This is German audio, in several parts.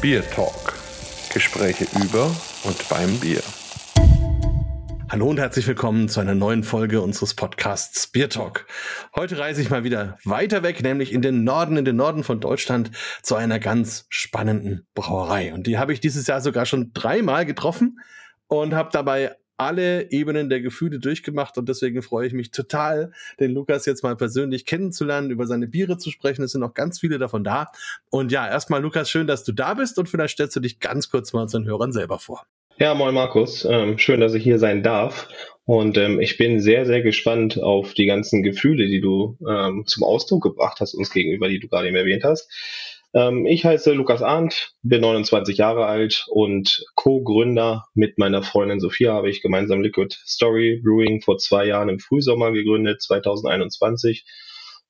Bier Talk. Gespräche über und beim Bier. Hallo und herzlich willkommen zu einer neuen Folge unseres Podcasts Beer Talk. Heute reise ich mal wieder weiter weg, nämlich in den Norden, in den Norden von Deutschland zu einer ganz spannenden Brauerei. Und die habe ich dieses Jahr sogar schon dreimal getroffen und habe dabei alle Ebenen der Gefühle durchgemacht und deswegen freue ich mich total, den Lukas jetzt mal persönlich kennenzulernen, über seine Biere zu sprechen. Es sind noch ganz viele davon da. Und ja, erstmal Lukas, schön, dass du da bist und vielleicht stellst du dich ganz kurz mal unseren Hörern selber vor. Ja, moin Markus, ähm, schön, dass ich hier sein darf. Und ähm, ich bin sehr, sehr gespannt auf die ganzen Gefühle, die du ähm, zum Ausdruck gebracht hast uns gegenüber, die du gerade eben erwähnt hast. Ähm, ich heiße Lukas Arndt, bin 29 Jahre alt und Co-Gründer mit meiner Freundin Sophia habe ich gemeinsam Liquid Story Brewing vor zwei Jahren im Frühsommer gegründet, 2021.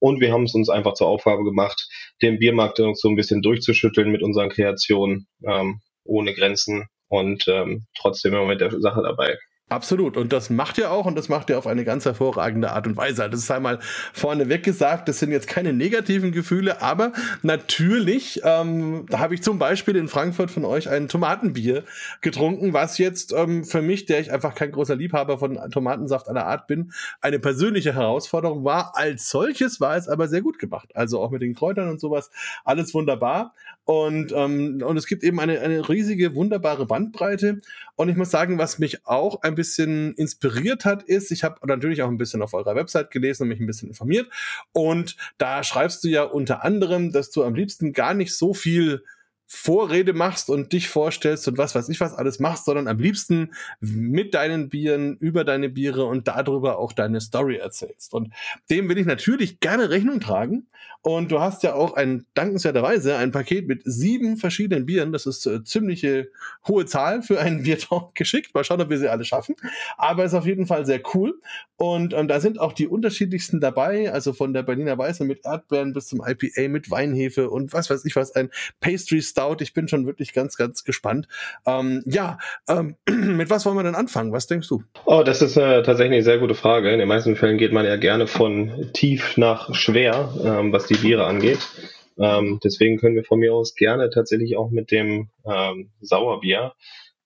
Und wir haben es uns einfach zur Aufgabe gemacht, den Biermarkt so ein bisschen durchzuschütteln mit unseren Kreationen, ähm, ohne Grenzen und ähm, trotzdem immer mit der Sache dabei. Absolut. Und das macht ihr auch und das macht ihr auf eine ganz hervorragende Art und Weise. Das ist einmal vorneweg gesagt, das sind jetzt keine negativen Gefühle, aber natürlich, ähm, da habe ich zum Beispiel in Frankfurt von euch ein Tomatenbier getrunken, was jetzt ähm, für mich, der ich einfach kein großer Liebhaber von Tomatensaft aller Art bin, eine persönliche Herausforderung war. Als solches war es aber sehr gut gemacht. Also auch mit den Kräutern und sowas, alles wunderbar. Und, ähm, und es gibt eben eine, eine riesige, wunderbare Bandbreite. Und ich muss sagen, was mich auch ein bisschen inspiriert hat, ist, ich habe natürlich auch ein bisschen auf eurer Website gelesen und mich ein bisschen informiert. Und da schreibst du ja unter anderem, dass du am liebsten gar nicht so viel Vorrede machst und dich vorstellst und was weiß ich was alles machst, sondern am liebsten mit deinen Bieren, über deine Biere und darüber auch deine Story erzählst. Und dem will ich natürlich gerne Rechnung tragen. Und du hast ja auch ein dankenswerterweise ein Paket mit sieben verschiedenen Bieren. Das ist äh, ziemliche hohe Zahl für einen Biertalk geschickt. Mal schauen, ob wir sie alle schaffen. Aber ist auf jeden Fall sehr cool. Und ähm, da sind auch die unterschiedlichsten dabei. Also von der Berliner Weiße mit Erdbeeren bis zum IPA mit Weinhefe und was weiß ich was, ein Pastry Stout. Ich bin schon wirklich ganz, ganz gespannt. Ähm, ja, ähm, mit was wollen wir denn anfangen? Was denkst du? Oh, das ist äh, tatsächlich eine sehr gute Frage. In den meisten Fällen geht man ja gerne von tief nach schwer, ähm, was die Biere angeht. Ähm, deswegen können wir von mir aus gerne tatsächlich auch mit dem ähm, Sauerbier,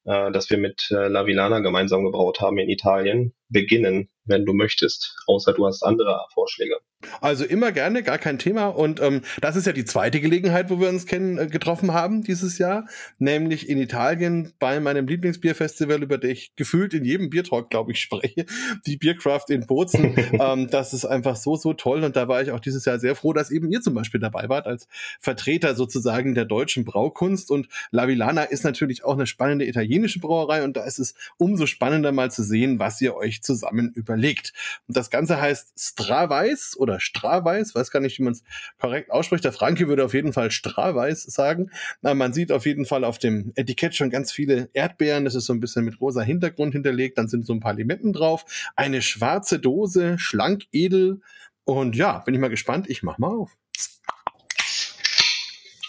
äh, das wir mit äh, La Villana gemeinsam gebraut haben in Italien, beginnen, wenn du möchtest. Außer du hast andere Vorschläge. Also immer gerne, gar kein Thema. Und ähm, das ist ja die zweite Gelegenheit, wo wir uns kennen, äh, getroffen haben dieses Jahr, nämlich in Italien bei meinem Lieblingsbierfestival, über das ich gefühlt in jedem Biertalk, glaube ich, spreche, die Biercraft in Bozen. ähm, das ist einfach so, so toll. Und da war ich auch dieses Jahr sehr froh, dass eben ihr zum Beispiel dabei wart, als Vertreter sozusagen der deutschen Braukunst. Und La Villana ist natürlich auch eine spannende italienische Brauerei. Und da ist es umso spannender mal zu sehen, was ihr euch zusammen überlegt. Und das Ganze heißt Straweiß oder Straweiß, weiß gar nicht, wie man es korrekt ausspricht. Der Franke würde auf jeden Fall Straweiß sagen. Na, man sieht auf jeden Fall auf dem Etikett schon ganz viele Erdbeeren. Das ist so ein bisschen mit rosa Hintergrund hinterlegt. Dann sind so ein paar Limetten drauf. Eine schwarze Dose, schlank, edel. Und ja, bin ich mal gespannt. Ich mach mal auf.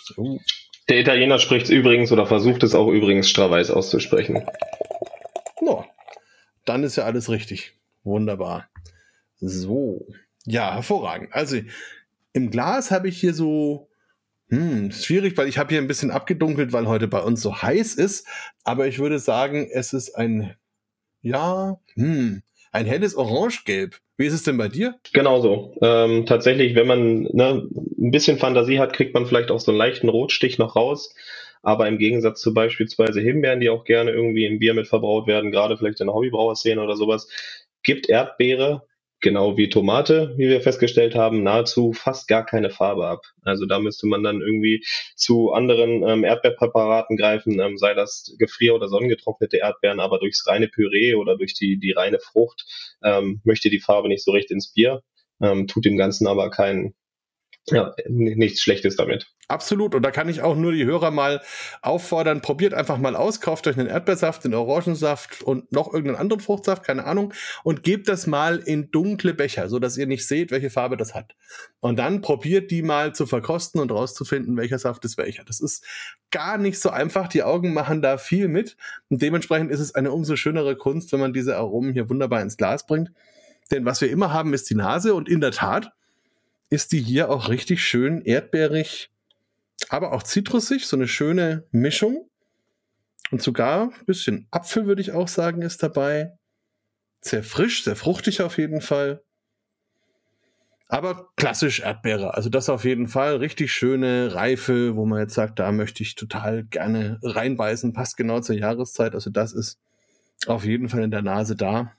So. Der Italiener spricht es übrigens oder versucht es auch übrigens Straweiß auszusprechen. No, dann ist ja alles richtig. Wunderbar. So. Ja, hervorragend. Also im Glas habe ich hier so, hm, schwierig, weil ich habe hier ein bisschen abgedunkelt, weil heute bei uns so heiß ist. Aber ich würde sagen, es ist ein, ja, hm, ein helles Orangegelb. Wie ist es denn bei dir? Genauso. Ähm, tatsächlich, wenn man ne, ein bisschen Fantasie hat, kriegt man vielleicht auch so einen leichten Rotstich noch raus. Aber im Gegensatz zu beispielsweise Himbeeren, die auch gerne irgendwie im Bier mit verbraut werden, gerade vielleicht in der Hobbybrauerszene oder sowas, gibt Erdbeere genau wie Tomate, wie wir festgestellt haben, nahezu fast gar keine Farbe ab. Also da müsste man dann irgendwie zu anderen ähm, Erdbeerpräparaten greifen, ähm, sei das gefrier- oder sonnengetrocknete Erdbeeren, aber durchs reine Püree oder durch die, die reine Frucht ähm, möchte die Farbe nicht so recht ins Bier, ähm, tut dem Ganzen aber keinen, ja, nichts Schlechtes damit. Absolut. Und da kann ich auch nur die Hörer mal auffordern, probiert einfach mal aus, kauft euch einen Erdbeersaft, einen Orangensaft und noch irgendeinen anderen Fruchtsaft, keine Ahnung, und gebt das mal in dunkle Becher, so dass ihr nicht seht, welche Farbe das hat. Und dann probiert die mal zu verkosten und rauszufinden, welcher Saft ist welcher. Das ist gar nicht so einfach. Die Augen machen da viel mit. Und dementsprechend ist es eine umso schönere Kunst, wenn man diese Aromen hier wunderbar ins Glas bringt. Denn was wir immer haben, ist die Nase und in der Tat ist die hier auch richtig schön erdbeerig, aber auch zitrusig, so eine schöne Mischung. Und sogar ein bisschen Apfel, würde ich auch sagen, ist dabei. Sehr frisch, sehr fruchtig auf jeden Fall. Aber klassisch Erdbeere. Also das auf jeden Fall. Richtig schöne Reife, wo man jetzt sagt, da möchte ich total gerne reinbeißen. Passt genau zur Jahreszeit. Also das ist auf jeden Fall in der Nase da.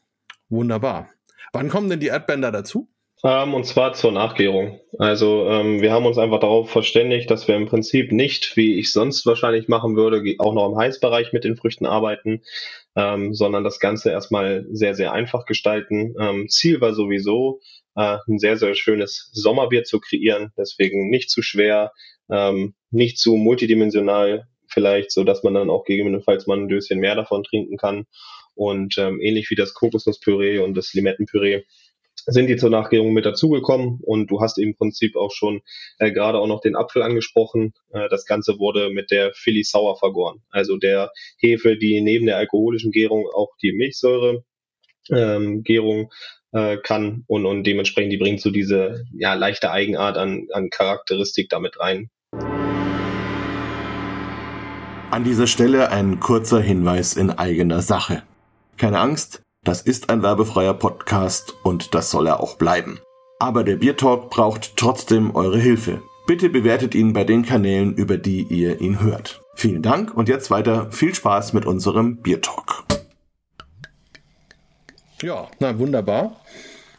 Wunderbar. Wann kommen denn die da dazu? Ähm, und zwar zur Nachgärung. Also ähm, wir haben uns einfach darauf verständigt, dass wir im Prinzip nicht, wie ich sonst wahrscheinlich machen würde, auch noch im Heißbereich mit den Früchten arbeiten, ähm, sondern das Ganze erstmal sehr, sehr einfach gestalten. Ähm, Ziel war sowieso, äh, ein sehr, sehr schönes Sommerbier zu kreieren. Deswegen nicht zu schwer, ähm, nicht zu multidimensional vielleicht, so dass man dann auch gegebenenfalls mal ein Döschen mehr davon trinken kann. Und ähm, ähnlich wie das Kokosnusspüree und das Limettenpüree sind die zur Nachgärung mit dazugekommen und du hast im Prinzip auch schon äh, gerade auch noch den Apfel angesprochen. Äh, das Ganze wurde mit der Philly Sauer vergoren, also der Hefe, die neben der alkoholischen Gärung auch die Milchsäure ähm, Gärung äh, kann und, und dementsprechend die bringt so diese ja, leichte Eigenart an, an Charakteristik damit rein. An dieser Stelle ein kurzer Hinweis in eigener Sache. Keine Angst, das ist ein werbefreier Podcast und das soll er auch bleiben. Aber der Biertalk braucht trotzdem eure Hilfe. Bitte bewertet ihn bei den Kanälen, über die ihr ihn hört. Vielen Dank und jetzt weiter viel Spaß mit unserem Biertalk. Ja, na wunderbar.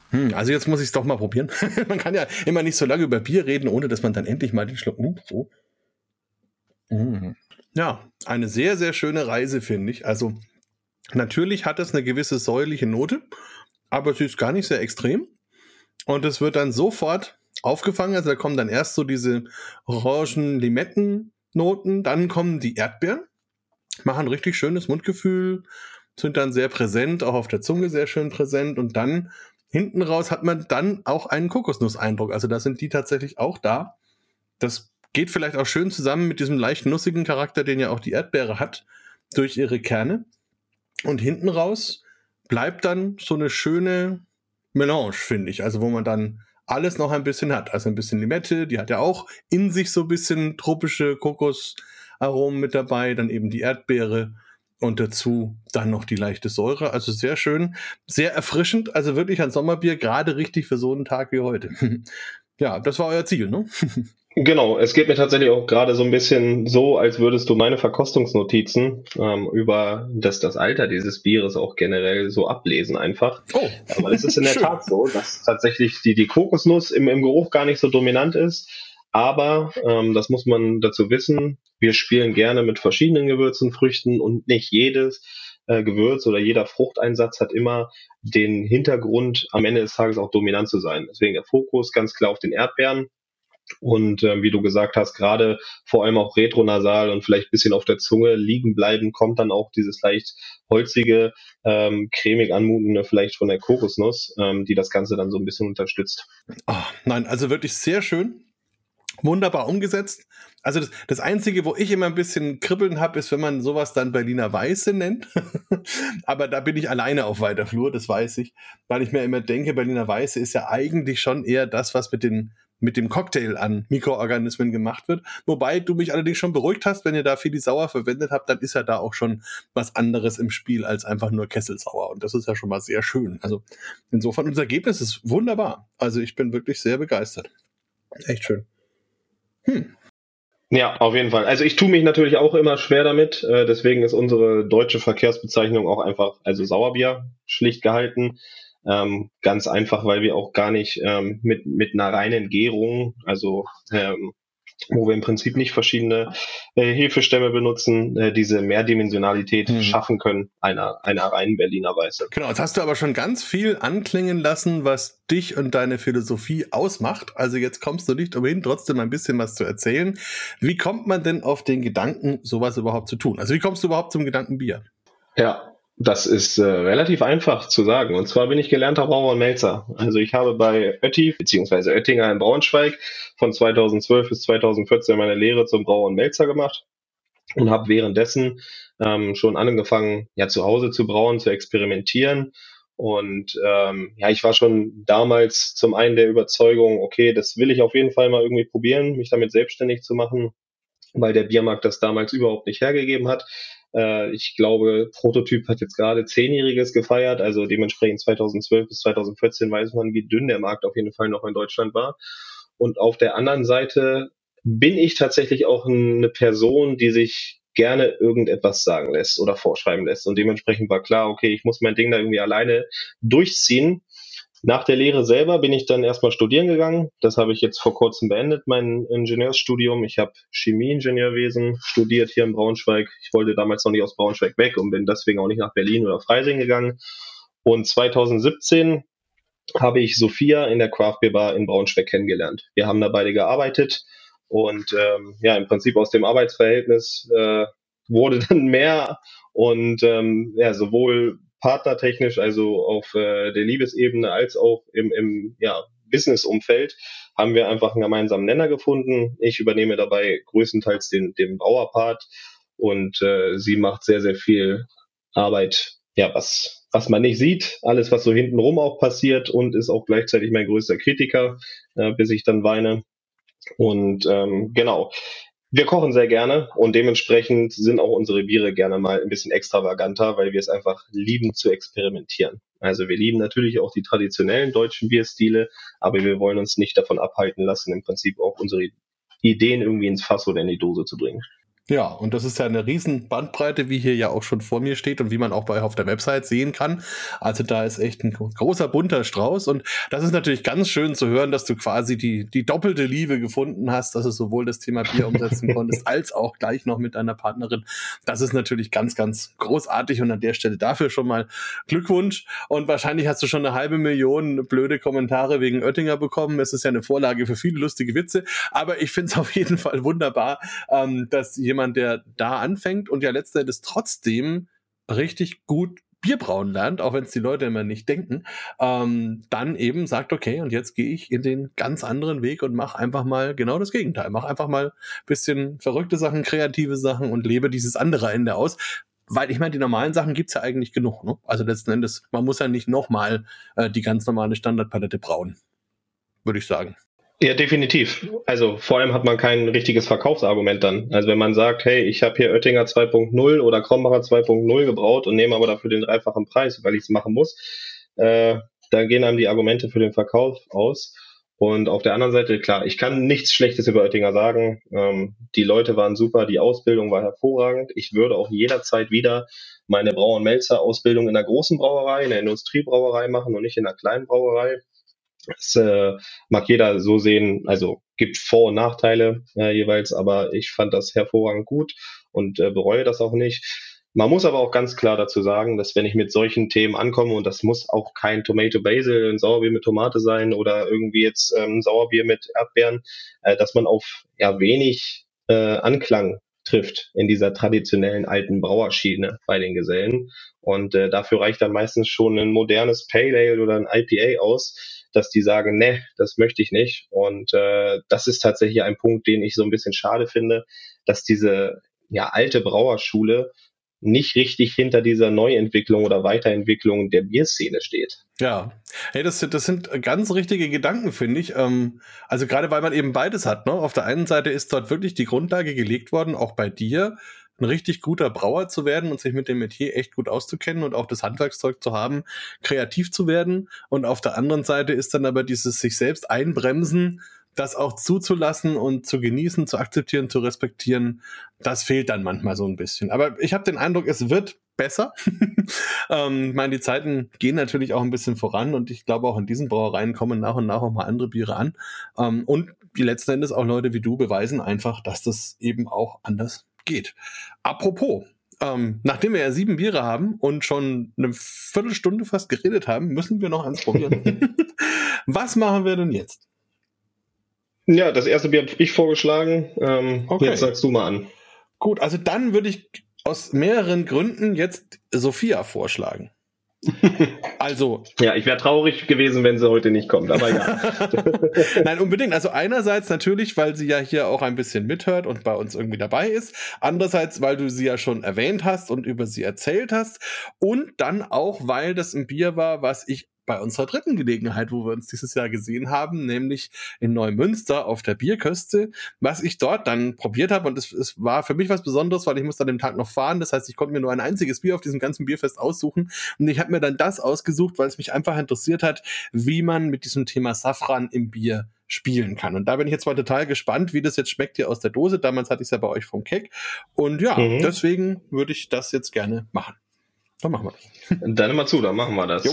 Hm, also jetzt muss ich es doch mal probieren. man kann ja immer nicht so lange über Bier reden, ohne dass man dann endlich mal den Schluck nimmt. So. Hm. Ja, eine sehr, sehr schöne Reise, finde ich. Also natürlich hat es eine gewisse säuliche Note, aber sie ist gar nicht sehr extrem. Und es wird dann sofort aufgefangen. Also da kommen dann erst so diese Orangen-Limetten-Noten, dann kommen die Erdbeeren, machen richtig schönes Mundgefühl, sind dann sehr präsent, auch auf der Zunge sehr schön präsent und dann hinten raus hat man dann auch einen Kokosnusseindruck. Also da sind die tatsächlich auch da. Das geht vielleicht auch schön zusammen mit diesem leicht nussigen Charakter, den ja auch die Erdbeere hat, durch ihre Kerne. Und hinten raus bleibt dann so eine schöne Melange, finde ich. Also wo man dann alles noch ein bisschen hat. Also ein bisschen Limette, die hat ja auch in sich so ein bisschen tropische Kokosaromen mit dabei, dann eben die Erdbeere und dazu dann noch die leichte Säure. Also sehr schön, sehr erfrischend. Also wirklich ein Sommerbier, gerade richtig für so einen Tag wie heute. ja, das war euer Ziel, ne? Genau, es geht mir tatsächlich auch gerade so ein bisschen so, als würdest du meine Verkostungsnotizen ähm, über das, das Alter dieses Bieres auch generell so ablesen einfach. Oh. Aber es ist in der Tat so, dass tatsächlich die, die Kokosnuss im, im Geruch gar nicht so dominant ist. Aber ähm, das muss man dazu wissen, wir spielen gerne mit verschiedenen Gewürzen, Früchten und nicht jedes äh, Gewürz oder jeder Fruchteinsatz hat immer den Hintergrund, am Ende des Tages auch dominant zu sein. Deswegen der Fokus ganz klar auf den Erdbeeren. Und ähm, wie du gesagt hast, gerade vor allem auch retronasal und vielleicht bisschen auf der Zunge liegen bleiben, kommt dann auch dieses leicht holzige, ähm, cremig anmutende vielleicht von der Kokosnuss, ähm, die das Ganze dann so ein bisschen unterstützt. Oh, nein, also wirklich sehr schön wunderbar umgesetzt. Also das, das Einzige, wo ich immer ein bisschen kribbeln habe, ist, wenn man sowas dann Berliner Weiße nennt. Aber da bin ich alleine auf weiter Flur, das weiß ich. Weil ich mir immer denke, Berliner Weiße ist ja eigentlich schon eher das, was mit, den, mit dem Cocktail an Mikroorganismen gemacht wird. Wobei du mich allerdings schon beruhigt hast, wenn ihr da viel Sauer verwendet habt, dann ist ja da auch schon was anderes im Spiel als einfach nur Kesselsauer. Und das ist ja schon mal sehr schön. Also insofern, unser Ergebnis ist wunderbar. Also ich bin wirklich sehr begeistert. Echt schön. Hm. Ja, auf jeden Fall. Also ich tue mich natürlich auch immer schwer damit. Äh, deswegen ist unsere deutsche Verkehrsbezeichnung auch einfach, also Sauerbier, schlicht gehalten. Ähm, ganz einfach, weil wir auch gar nicht ähm, mit, mit einer reinen Gärung, also ähm, wo wir im Prinzip nicht verschiedene äh, Hefestämme benutzen, äh, diese Mehrdimensionalität hm. schaffen können einer, einer reinen Berliner Weiße. Genau, jetzt hast du aber schon ganz viel anklingen lassen, was dich und deine Philosophie ausmacht. Also jetzt kommst du nicht umhin, trotzdem ein bisschen was zu erzählen. Wie kommt man denn auf den Gedanken, sowas überhaupt zu tun? Also wie kommst du überhaupt zum Gedanken Bier? Ja, das ist äh, relativ einfach zu sagen. Und zwar bin ich gelernter Brauer und Melzer. Also ich habe bei Ötti bzw. Oettinger in Braunschweig von 2012 bis 2014 meine Lehre zum Brauer und Melzer gemacht und habe währenddessen ähm, schon angefangen, ja zu Hause zu brauen, zu experimentieren. Und ähm, ja, ich war schon damals zum einen der Überzeugung, okay, das will ich auf jeden Fall mal irgendwie probieren, mich damit selbstständig zu machen. weil der Biermarkt das damals überhaupt nicht hergegeben hat. Äh, ich glaube, Prototyp hat jetzt gerade Zehnjähriges gefeiert, also dementsprechend 2012 bis 2014 weiß man, wie dünn der Markt auf jeden Fall noch in Deutschland war. Und auf der anderen Seite bin ich tatsächlich auch eine Person, die sich gerne irgendetwas sagen lässt oder vorschreiben lässt. Und dementsprechend war klar, okay, ich muss mein Ding da irgendwie alleine durchziehen. Nach der Lehre selber bin ich dann erstmal studieren gegangen. Das habe ich jetzt vor kurzem beendet, mein Ingenieursstudium. Ich habe Chemieingenieurwesen studiert hier in Braunschweig. Ich wollte damals noch nicht aus Braunschweig weg und bin deswegen auch nicht nach Berlin oder Freising gegangen. Und 2017 habe ich Sophia in der Craft Beer Bar in Braunschweig kennengelernt. Wir haben da beide gearbeitet und ähm, ja, im Prinzip aus dem Arbeitsverhältnis äh, wurde dann mehr und ähm, ja, sowohl partnertechnisch, also auf äh, der Liebesebene, als auch im, im ja, Business-Umfeld haben wir einfach einen gemeinsamen Nenner gefunden. Ich übernehme dabei größtenteils den, den Brauerpart und äh, sie macht sehr, sehr viel Arbeit, ja, was, was man nicht sieht, alles, was so hintenrum auch passiert und ist auch gleichzeitig mein größter Kritiker, äh, bis ich dann weine. Und ähm, genau, wir kochen sehr gerne und dementsprechend sind auch unsere Biere gerne mal ein bisschen extravaganter, weil wir es einfach lieben zu experimentieren. Also wir lieben natürlich auch die traditionellen deutschen Bierstile, aber wir wollen uns nicht davon abhalten lassen, im Prinzip auch unsere Ideen irgendwie ins Fass oder in die Dose zu bringen. Ja, und das ist ja eine riesen Bandbreite, wie hier ja auch schon vor mir steht und wie man auch bei auf der Website sehen kann. Also da ist echt ein großer bunter Strauß und das ist natürlich ganz schön zu hören, dass du quasi die, die doppelte Liebe gefunden hast, dass du sowohl das Thema Bier umsetzen konntest, als auch gleich noch mit deiner Partnerin. Das ist natürlich ganz, ganz großartig und an der Stelle dafür schon mal Glückwunsch. Und wahrscheinlich hast du schon eine halbe Million blöde Kommentare wegen Oettinger bekommen. Es ist ja eine Vorlage für viele lustige Witze, aber ich finde es auf jeden Fall wunderbar, ähm, dass jemand jemand, der da anfängt und ja letzten Endes trotzdem richtig gut Bier brauen lernt, auch wenn es die Leute immer nicht denken, ähm, dann eben sagt, okay, und jetzt gehe ich in den ganz anderen Weg und mache einfach mal genau das Gegenteil. Mach einfach mal bisschen verrückte Sachen, kreative Sachen und lebe dieses andere Ende aus. Weil ich meine, die normalen Sachen gibt's ja eigentlich genug. Ne? Also letzten Endes, man muss ja nicht nochmal äh, die ganz normale Standardpalette brauen, würde ich sagen. Ja, definitiv. Also vor allem hat man kein richtiges Verkaufsargument dann. Also wenn man sagt, hey, ich habe hier Oettinger 2.0 oder Krombacher 2.0 gebraut und nehme aber dafür den dreifachen Preis, weil ich es machen muss, äh, dann gehen einem die Argumente für den Verkauf aus. Und auf der anderen Seite, klar, ich kann nichts Schlechtes über Oettinger sagen. Ähm, die Leute waren super, die Ausbildung war hervorragend. Ich würde auch jederzeit wieder meine Brauer- und Melzer-Ausbildung in der großen Brauerei, in der Industriebrauerei machen und nicht in der kleinen Brauerei. Das äh, mag jeder so sehen, also gibt Vor- und Nachteile äh, jeweils, aber ich fand das hervorragend gut und äh, bereue das auch nicht. Man muss aber auch ganz klar dazu sagen, dass wenn ich mit solchen Themen ankomme, und das muss auch kein Tomato Basil, ein Sauerbier mit Tomate sein oder irgendwie jetzt ähm, Sauerbier mit Erdbeeren, äh, dass man auf ja wenig äh, Anklang trifft in dieser traditionellen alten Brauerschiene bei den Gesellen. Und äh, dafür reicht dann meistens schon ein modernes Pale Ale oder ein IPA aus dass die sagen, ne, das möchte ich nicht. Und äh, das ist tatsächlich ein Punkt, den ich so ein bisschen schade finde, dass diese ja alte Brauerschule nicht richtig hinter dieser Neuentwicklung oder Weiterentwicklung der Bierszene steht. Ja, hey, das, das sind ganz richtige Gedanken, finde ich. Ähm, also gerade weil man eben beides hat. Ne? Auf der einen Seite ist dort wirklich die Grundlage gelegt worden, auch bei dir, ein richtig guter Brauer zu werden und sich mit dem Metier echt gut auszukennen und auch das Handwerkszeug zu haben, kreativ zu werden. Und auf der anderen Seite ist dann aber dieses sich selbst einbremsen, das auch zuzulassen und zu genießen, zu akzeptieren, zu respektieren, das fehlt dann manchmal so ein bisschen. Aber ich habe den Eindruck, es wird besser. ähm, ich meine, die Zeiten gehen natürlich auch ein bisschen voran und ich glaube auch in diesen Brauereien kommen nach und nach auch mal andere Biere an. Ähm, und die letzten Endes auch Leute wie du beweisen einfach, dass das eben auch anders geht. Apropos, ähm, nachdem wir ja sieben Biere haben und schon eine Viertelstunde fast geredet haben, müssen wir noch eins probieren. Was machen wir denn jetzt? Ja, das erste Bier habe ich vorgeschlagen. Ähm, okay. Jetzt sagst du mal an. Gut, also dann würde ich aus mehreren Gründen jetzt Sophia vorschlagen. Also. Ja, ich wäre traurig gewesen, wenn sie heute nicht kommt, aber ja. Nein, unbedingt. Also einerseits natürlich, weil sie ja hier auch ein bisschen mithört und bei uns irgendwie dabei ist. Andererseits, weil du sie ja schon erwähnt hast und über sie erzählt hast. Und dann auch, weil das ein Bier war, was ich bei unserer dritten Gelegenheit, wo wir uns dieses Jahr gesehen haben, nämlich in Neumünster auf der Bierköste, was ich dort dann probiert habe. Und es, es war für mich was Besonderes, weil ich musste an dem Tag noch fahren. Das heißt, ich konnte mir nur ein einziges Bier auf diesem ganzen Bierfest aussuchen. Und ich habe mir dann das ausgesucht, weil es mich einfach interessiert hat, wie man mit diesem Thema Safran im Bier spielen kann. Und da bin ich jetzt mal total gespannt, wie das jetzt schmeckt hier aus der Dose. Damals hatte ich es ja bei euch vom Keck. Und ja, mhm. deswegen würde ich das jetzt gerne machen. Dann machen wir das. Dann mal zu, dann machen wir das. Jo.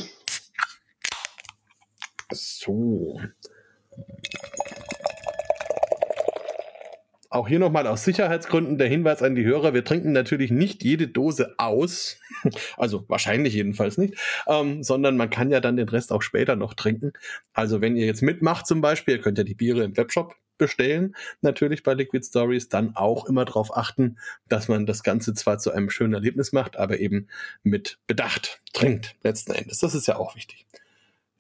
So. Auch hier nochmal aus Sicherheitsgründen der Hinweis an die Hörer, wir trinken natürlich nicht jede Dose aus, also wahrscheinlich jedenfalls nicht, ähm, sondern man kann ja dann den Rest auch später noch trinken. Also wenn ihr jetzt mitmacht zum Beispiel, ihr könnt ja die Biere im Webshop bestellen, natürlich bei Liquid Stories, dann auch immer darauf achten, dass man das Ganze zwar zu einem schönen Erlebnis macht, aber eben mit Bedacht trinkt, letzten Endes. Das ist ja auch wichtig.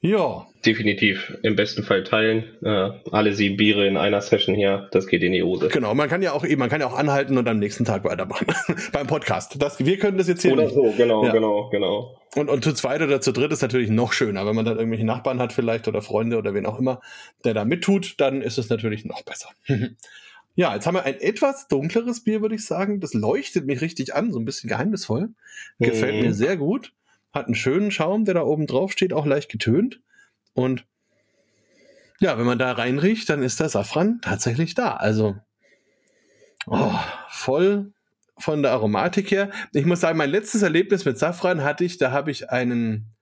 Ja. Definitiv. Im besten Fall teilen. Äh, alle sieben Biere in einer Session hier, das geht in die Hose. Genau, man kann ja auch man kann ja auch anhalten und am nächsten Tag weitermachen. Beim Podcast. Das, wir können das jetzt hier. Oder nicht. so, genau, ja. genau, genau. Und, und zu zweit oder zu dritt ist natürlich noch schöner. Wenn man dann irgendwelche Nachbarn hat vielleicht oder Freunde oder wen auch immer, der da mittut, dann ist es natürlich noch besser. ja, jetzt haben wir ein etwas dunkleres Bier, würde ich sagen. Das leuchtet mich richtig an, so ein bisschen geheimnisvoll. Gefällt mhm. mir sehr gut hat einen schönen Schaum, der da oben drauf steht, auch leicht getönt. Und ja, wenn man da reinriecht, dann ist der Safran tatsächlich da. Also oh, voll von der Aromatik her. Ich muss sagen, mein letztes Erlebnis mit Safran hatte ich, da habe ich einen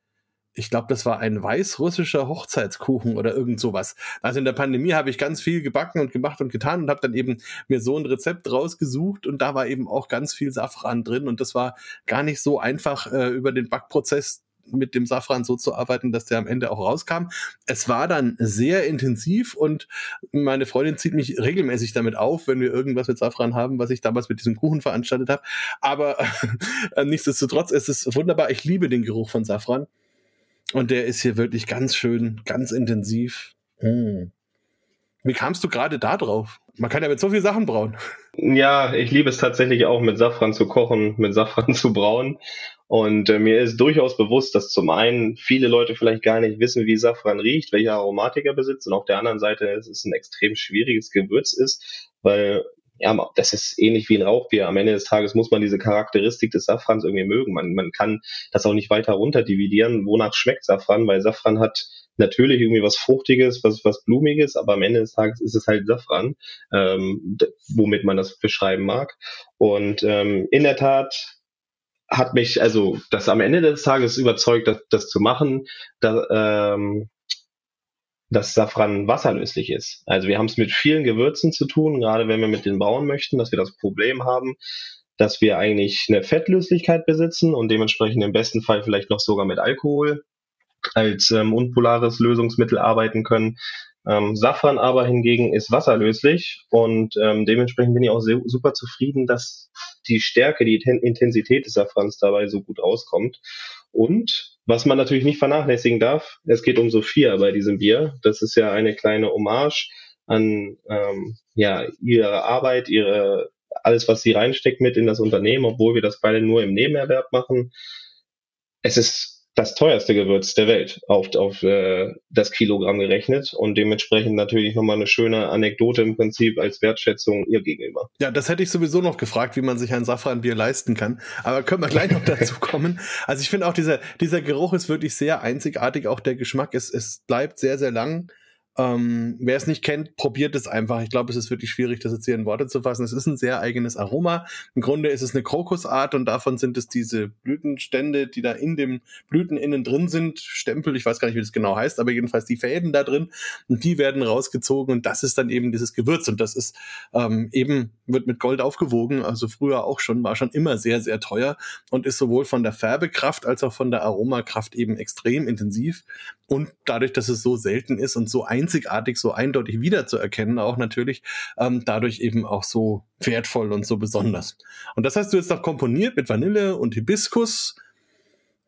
ich glaube, das war ein weißrussischer Hochzeitskuchen oder irgend sowas. Also in der Pandemie habe ich ganz viel gebacken und gemacht und getan und habe dann eben mir so ein Rezept rausgesucht und da war eben auch ganz viel Safran drin und das war gar nicht so einfach äh, über den Backprozess mit dem Safran so zu arbeiten, dass der am Ende auch rauskam. Es war dann sehr intensiv und meine Freundin zieht mich regelmäßig damit auf, wenn wir irgendwas mit Safran haben, was ich damals mit diesem Kuchen veranstaltet habe. Aber äh, nichtsdestotrotz ist es wunderbar. Ich liebe den Geruch von Safran. Und der ist hier wirklich ganz schön, ganz intensiv. Hm. Wie kamst du gerade da drauf? Man kann ja mit so vielen Sachen brauen. Ja, ich liebe es tatsächlich auch mit Safran zu kochen, mit Safran zu brauen. Und äh, mir ist durchaus bewusst, dass zum einen viele Leute vielleicht gar nicht wissen, wie Safran riecht, welche Aromatik er besitzt. Und auf der anderen Seite, dass es ein extrem schwieriges Gewürz ist, weil ja, das ist ähnlich wie ein Rauchbier. Am Ende des Tages muss man diese Charakteristik des Safrans irgendwie mögen. Man, man kann das auch nicht weiter runterdividieren. Wonach schmeckt Safran? Weil Safran hat natürlich irgendwie was Fruchtiges, was, was Blumiges, aber am Ende des Tages ist es halt Safran, ähm, womit man das beschreiben mag. Und ähm, in der Tat hat mich, also das am Ende des Tages überzeugt, das, das zu machen. Da, ähm, dass Safran wasserlöslich ist. Also wir haben es mit vielen Gewürzen zu tun, gerade wenn wir mit den bauen möchten, dass wir das Problem haben, dass wir eigentlich eine Fettlöslichkeit besitzen und dementsprechend im besten Fall vielleicht noch sogar mit Alkohol als ähm, unpolares Lösungsmittel arbeiten können. Ähm, Safran aber hingegen ist wasserlöslich und ähm, dementsprechend bin ich auch sehr, super zufrieden, dass die Stärke, die Intensität des Safrans dabei so gut rauskommt. Und was man natürlich nicht vernachlässigen darf, es geht um Sophia bei diesem Bier. Das ist ja eine kleine Hommage an ähm, ja, ihre Arbeit, ihre alles, was sie reinsteckt mit in das Unternehmen, obwohl wir das beide nur im Nebenerwerb machen. Es ist das teuerste Gewürz der Welt auf, auf äh, das Kilogramm gerechnet und dementsprechend natürlich nochmal eine schöne Anekdote im Prinzip als Wertschätzung ihr gegenüber. Ja, das hätte ich sowieso noch gefragt, wie man sich ein Safranbier leisten kann. Aber können wir gleich noch dazu kommen. Also ich finde auch dieser, dieser Geruch ist wirklich sehr einzigartig. Auch der Geschmack ist, es bleibt sehr, sehr lang ähm, Wer es nicht kennt, probiert es einfach. Ich glaube, es ist wirklich schwierig, das jetzt hier in Worte zu fassen. Es ist ein sehr eigenes Aroma. Im Grunde ist es eine Krokusart und davon sind es diese Blütenstände, die da in dem Blüten drin sind. Stempel, ich weiß gar nicht, wie das genau heißt, aber jedenfalls die Fäden da drin und die werden rausgezogen und das ist dann eben dieses Gewürz und das ist ähm, eben, wird mit Gold aufgewogen, also früher auch schon, war schon immer sehr, sehr teuer und ist sowohl von der Färbekraft als auch von der Aromakraft eben extrem intensiv und dadurch, dass es so selten ist und so einzigartig, so eindeutig wiederzuerkennen, auch natürlich ähm, dadurch eben auch so wertvoll und so besonders. Und das hast du jetzt noch komponiert mit Vanille und Hibiskus,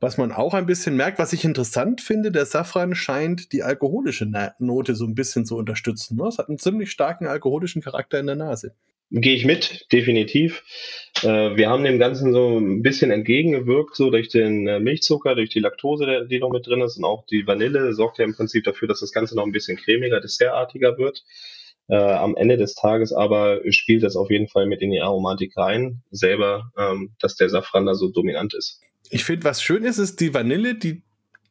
was man auch ein bisschen merkt, was ich interessant finde, der Safran scheint die alkoholische Note so ein bisschen zu unterstützen. Ne? Es hat einen ziemlich starken alkoholischen Charakter in der Nase. Gehe ich mit, definitiv. Äh, wir haben dem Ganzen so ein bisschen entgegengewirkt, so durch den äh, Milchzucker, durch die Laktose, die noch mit drin ist und auch die Vanille sorgt ja im Prinzip dafür, dass das Ganze noch ein bisschen cremiger, dessertartiger wird. Äh, am Ende des Tages aber spielt das auf jeden Fall mit in die Aromatik rein, selber, ähm, dass der Safran da so dominant ist. Ich finde, was schön ist, ist die Vanille, die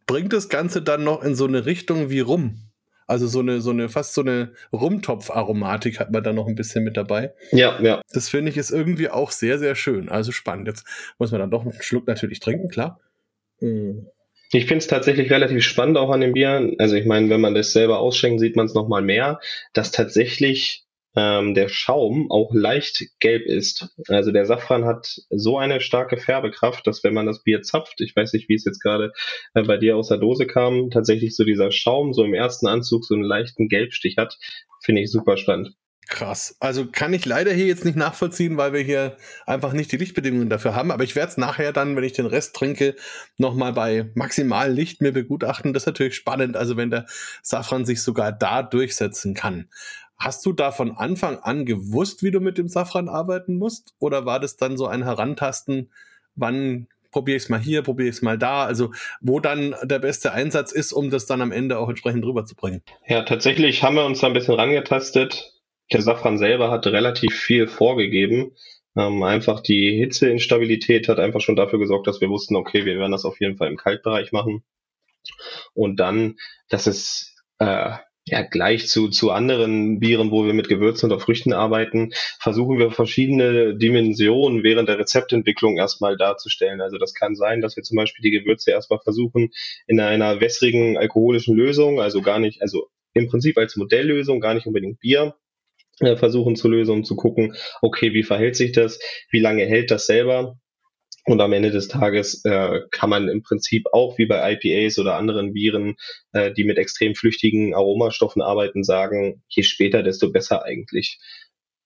bringt das Ganze dann noch in so eine Richtung wie rum. Also so eine, so eine, fast so eine Rumtopf-Aromatik hat man da noch ein bisschen mit dabei. Ja, ja. Das finde ich ist irgendwie auch sehr, sehr schön. Also spannend. Jetzt muss man dann doch einen Schluck natürlich trinken, klar. Mhm. Ich finde es tatsächlich relativ spannend auch an dem Bier. Also ich meine, wenn man das selber ausschenkt, sieht man es nochmal mehr, dass tatsächlich ähm, der Schaum auch leicht gelb ist. Also der Safran hat so eine starke Färbekraft, dass wenn man das Bier zapft, ich weiß nicht, wie es jetzt gerade äh, bei dir aus der Dose kam, tatsächlich so dieser Schaum so im ersten Anzug so einen leichten Gelbstich hat, finde ich super spannend. Krass. Also kann ich leider hier jetzt nicht nachvollziehen, weil wir hier einfach nicht die Lichtbedingungen dafür haben. Aber ich werde es nachher dann, wenn ich den Rest trinke, nochmal bei maximal Licht mir begutachten. Das ist natürlich spannend. Also wenn der Safran sich sogar da durchsetzen kann. Hast du da von Anfang an gewusst, wie du mit dem Safran arbeiten musst? Oder war das dann so ein Herantasten, wann probiere ich es mal hier, probiere ich es mal da? Also wo dann der beste Einsatz ist, um das dann am Ende auch entsprechend rüberzubringen? Ja, tatsächlich haben wir uns da ein bisschen rangetastet. Der Safran selber hat relativ viel vorgegeben. Ähm, einfach die Hitzeinstabilität hat einfach schon dafür gesorgt, dass wir wussten, okay, wir werden das auf jeden Fall im Kaltbereich machen. Und dann, dass es äh, ja, gleich zu, zu anderen Bieren, wo wir mit Gewürzen oder Früchten arbeiten, versuchen wir verschiedene Dimensionen während der Rezeptentwicklung erstmal darzustellen. Also das kann sein, dass wir zum Beispiel die Gewürze erstmal versuchen, in einer wässrigen alkoholischen Lösung, also gar nicht, also im Prinzip als Modelllösung, gar nicht unbedingt Bier, äh, versuchen zu lösen, um zu gucken, okay, wie verhält sich das, wie lange hält das selber und am Ende des Tages äh, kann man im Prinzip auch wie bei IPAs oder anderen Viren, äh, die mit extrem flüchtigen Aromastoffen arbeiten, sagen, je später, desto besser eigentlich.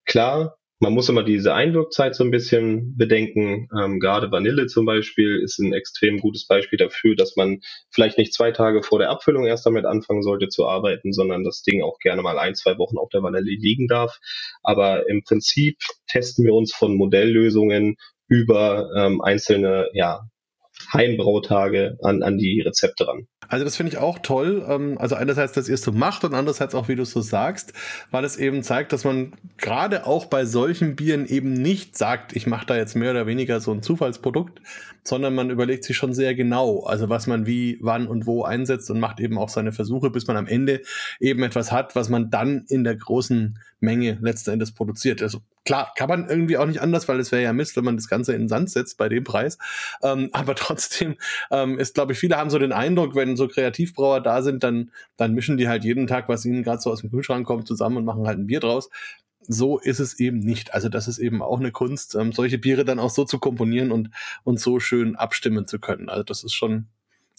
Klar, man muss immer diese Einwirkzeit so ein bisschen bedenken. Ähm, gerade Vanille zum Beispiel ist ein extrem gutes Beispiel dafür, dass man vielleicht nicht zwei Tage vor der Abfüllung erst damit anfangen sollte zu arbeiten, sondern das Ding auch gerne mal ein, zwei Wochen auf der Vanille liegen darf. Aber im Prinzip testen wir uns von Modelllösungen über ähm, einzelne ja, Heimbrautage an, an die Rezepte ran. Also das finde ich auch toll. Ähm, also einerseits, dass ihr es so macht und andererseits auch, wie du es so sagst, weil es eben zeigt, dass man gerade auch bei solchen Bieren eben nicht sagt, ich mache da jetzt mehr oder weniger so ein Zufallsprodukt, sondern man überlegt sich schon sehr genau, also was man wie, wann und wo einsetzt und macht eben auch seine Versuche, bis man am Ende eben etwas hat, was man dann in der großen Menge letzten Endes produziert. Also klar, kann man irgendwie auch nicht anders, weil es wäre ja Mist, wenn man das Ganze in den Sand setzt bei dem Preis. Ähm, aber trotzdem ähm, ist, glaube ich, viele haben so den Eindruck, wenn so Kreativbrauer da sind, dann, dann mischen die halt jeden Tag, was ihnen gerade so aus dem Kühlschrank kommt, zusammen und machen halt ein Bier draus so ist es eben nicht. Also das ist eben auch eine Kunst, ähm, solche Biere dann auch so zu komponieren und, und so schön abstimmen zu können. Also das ist schon,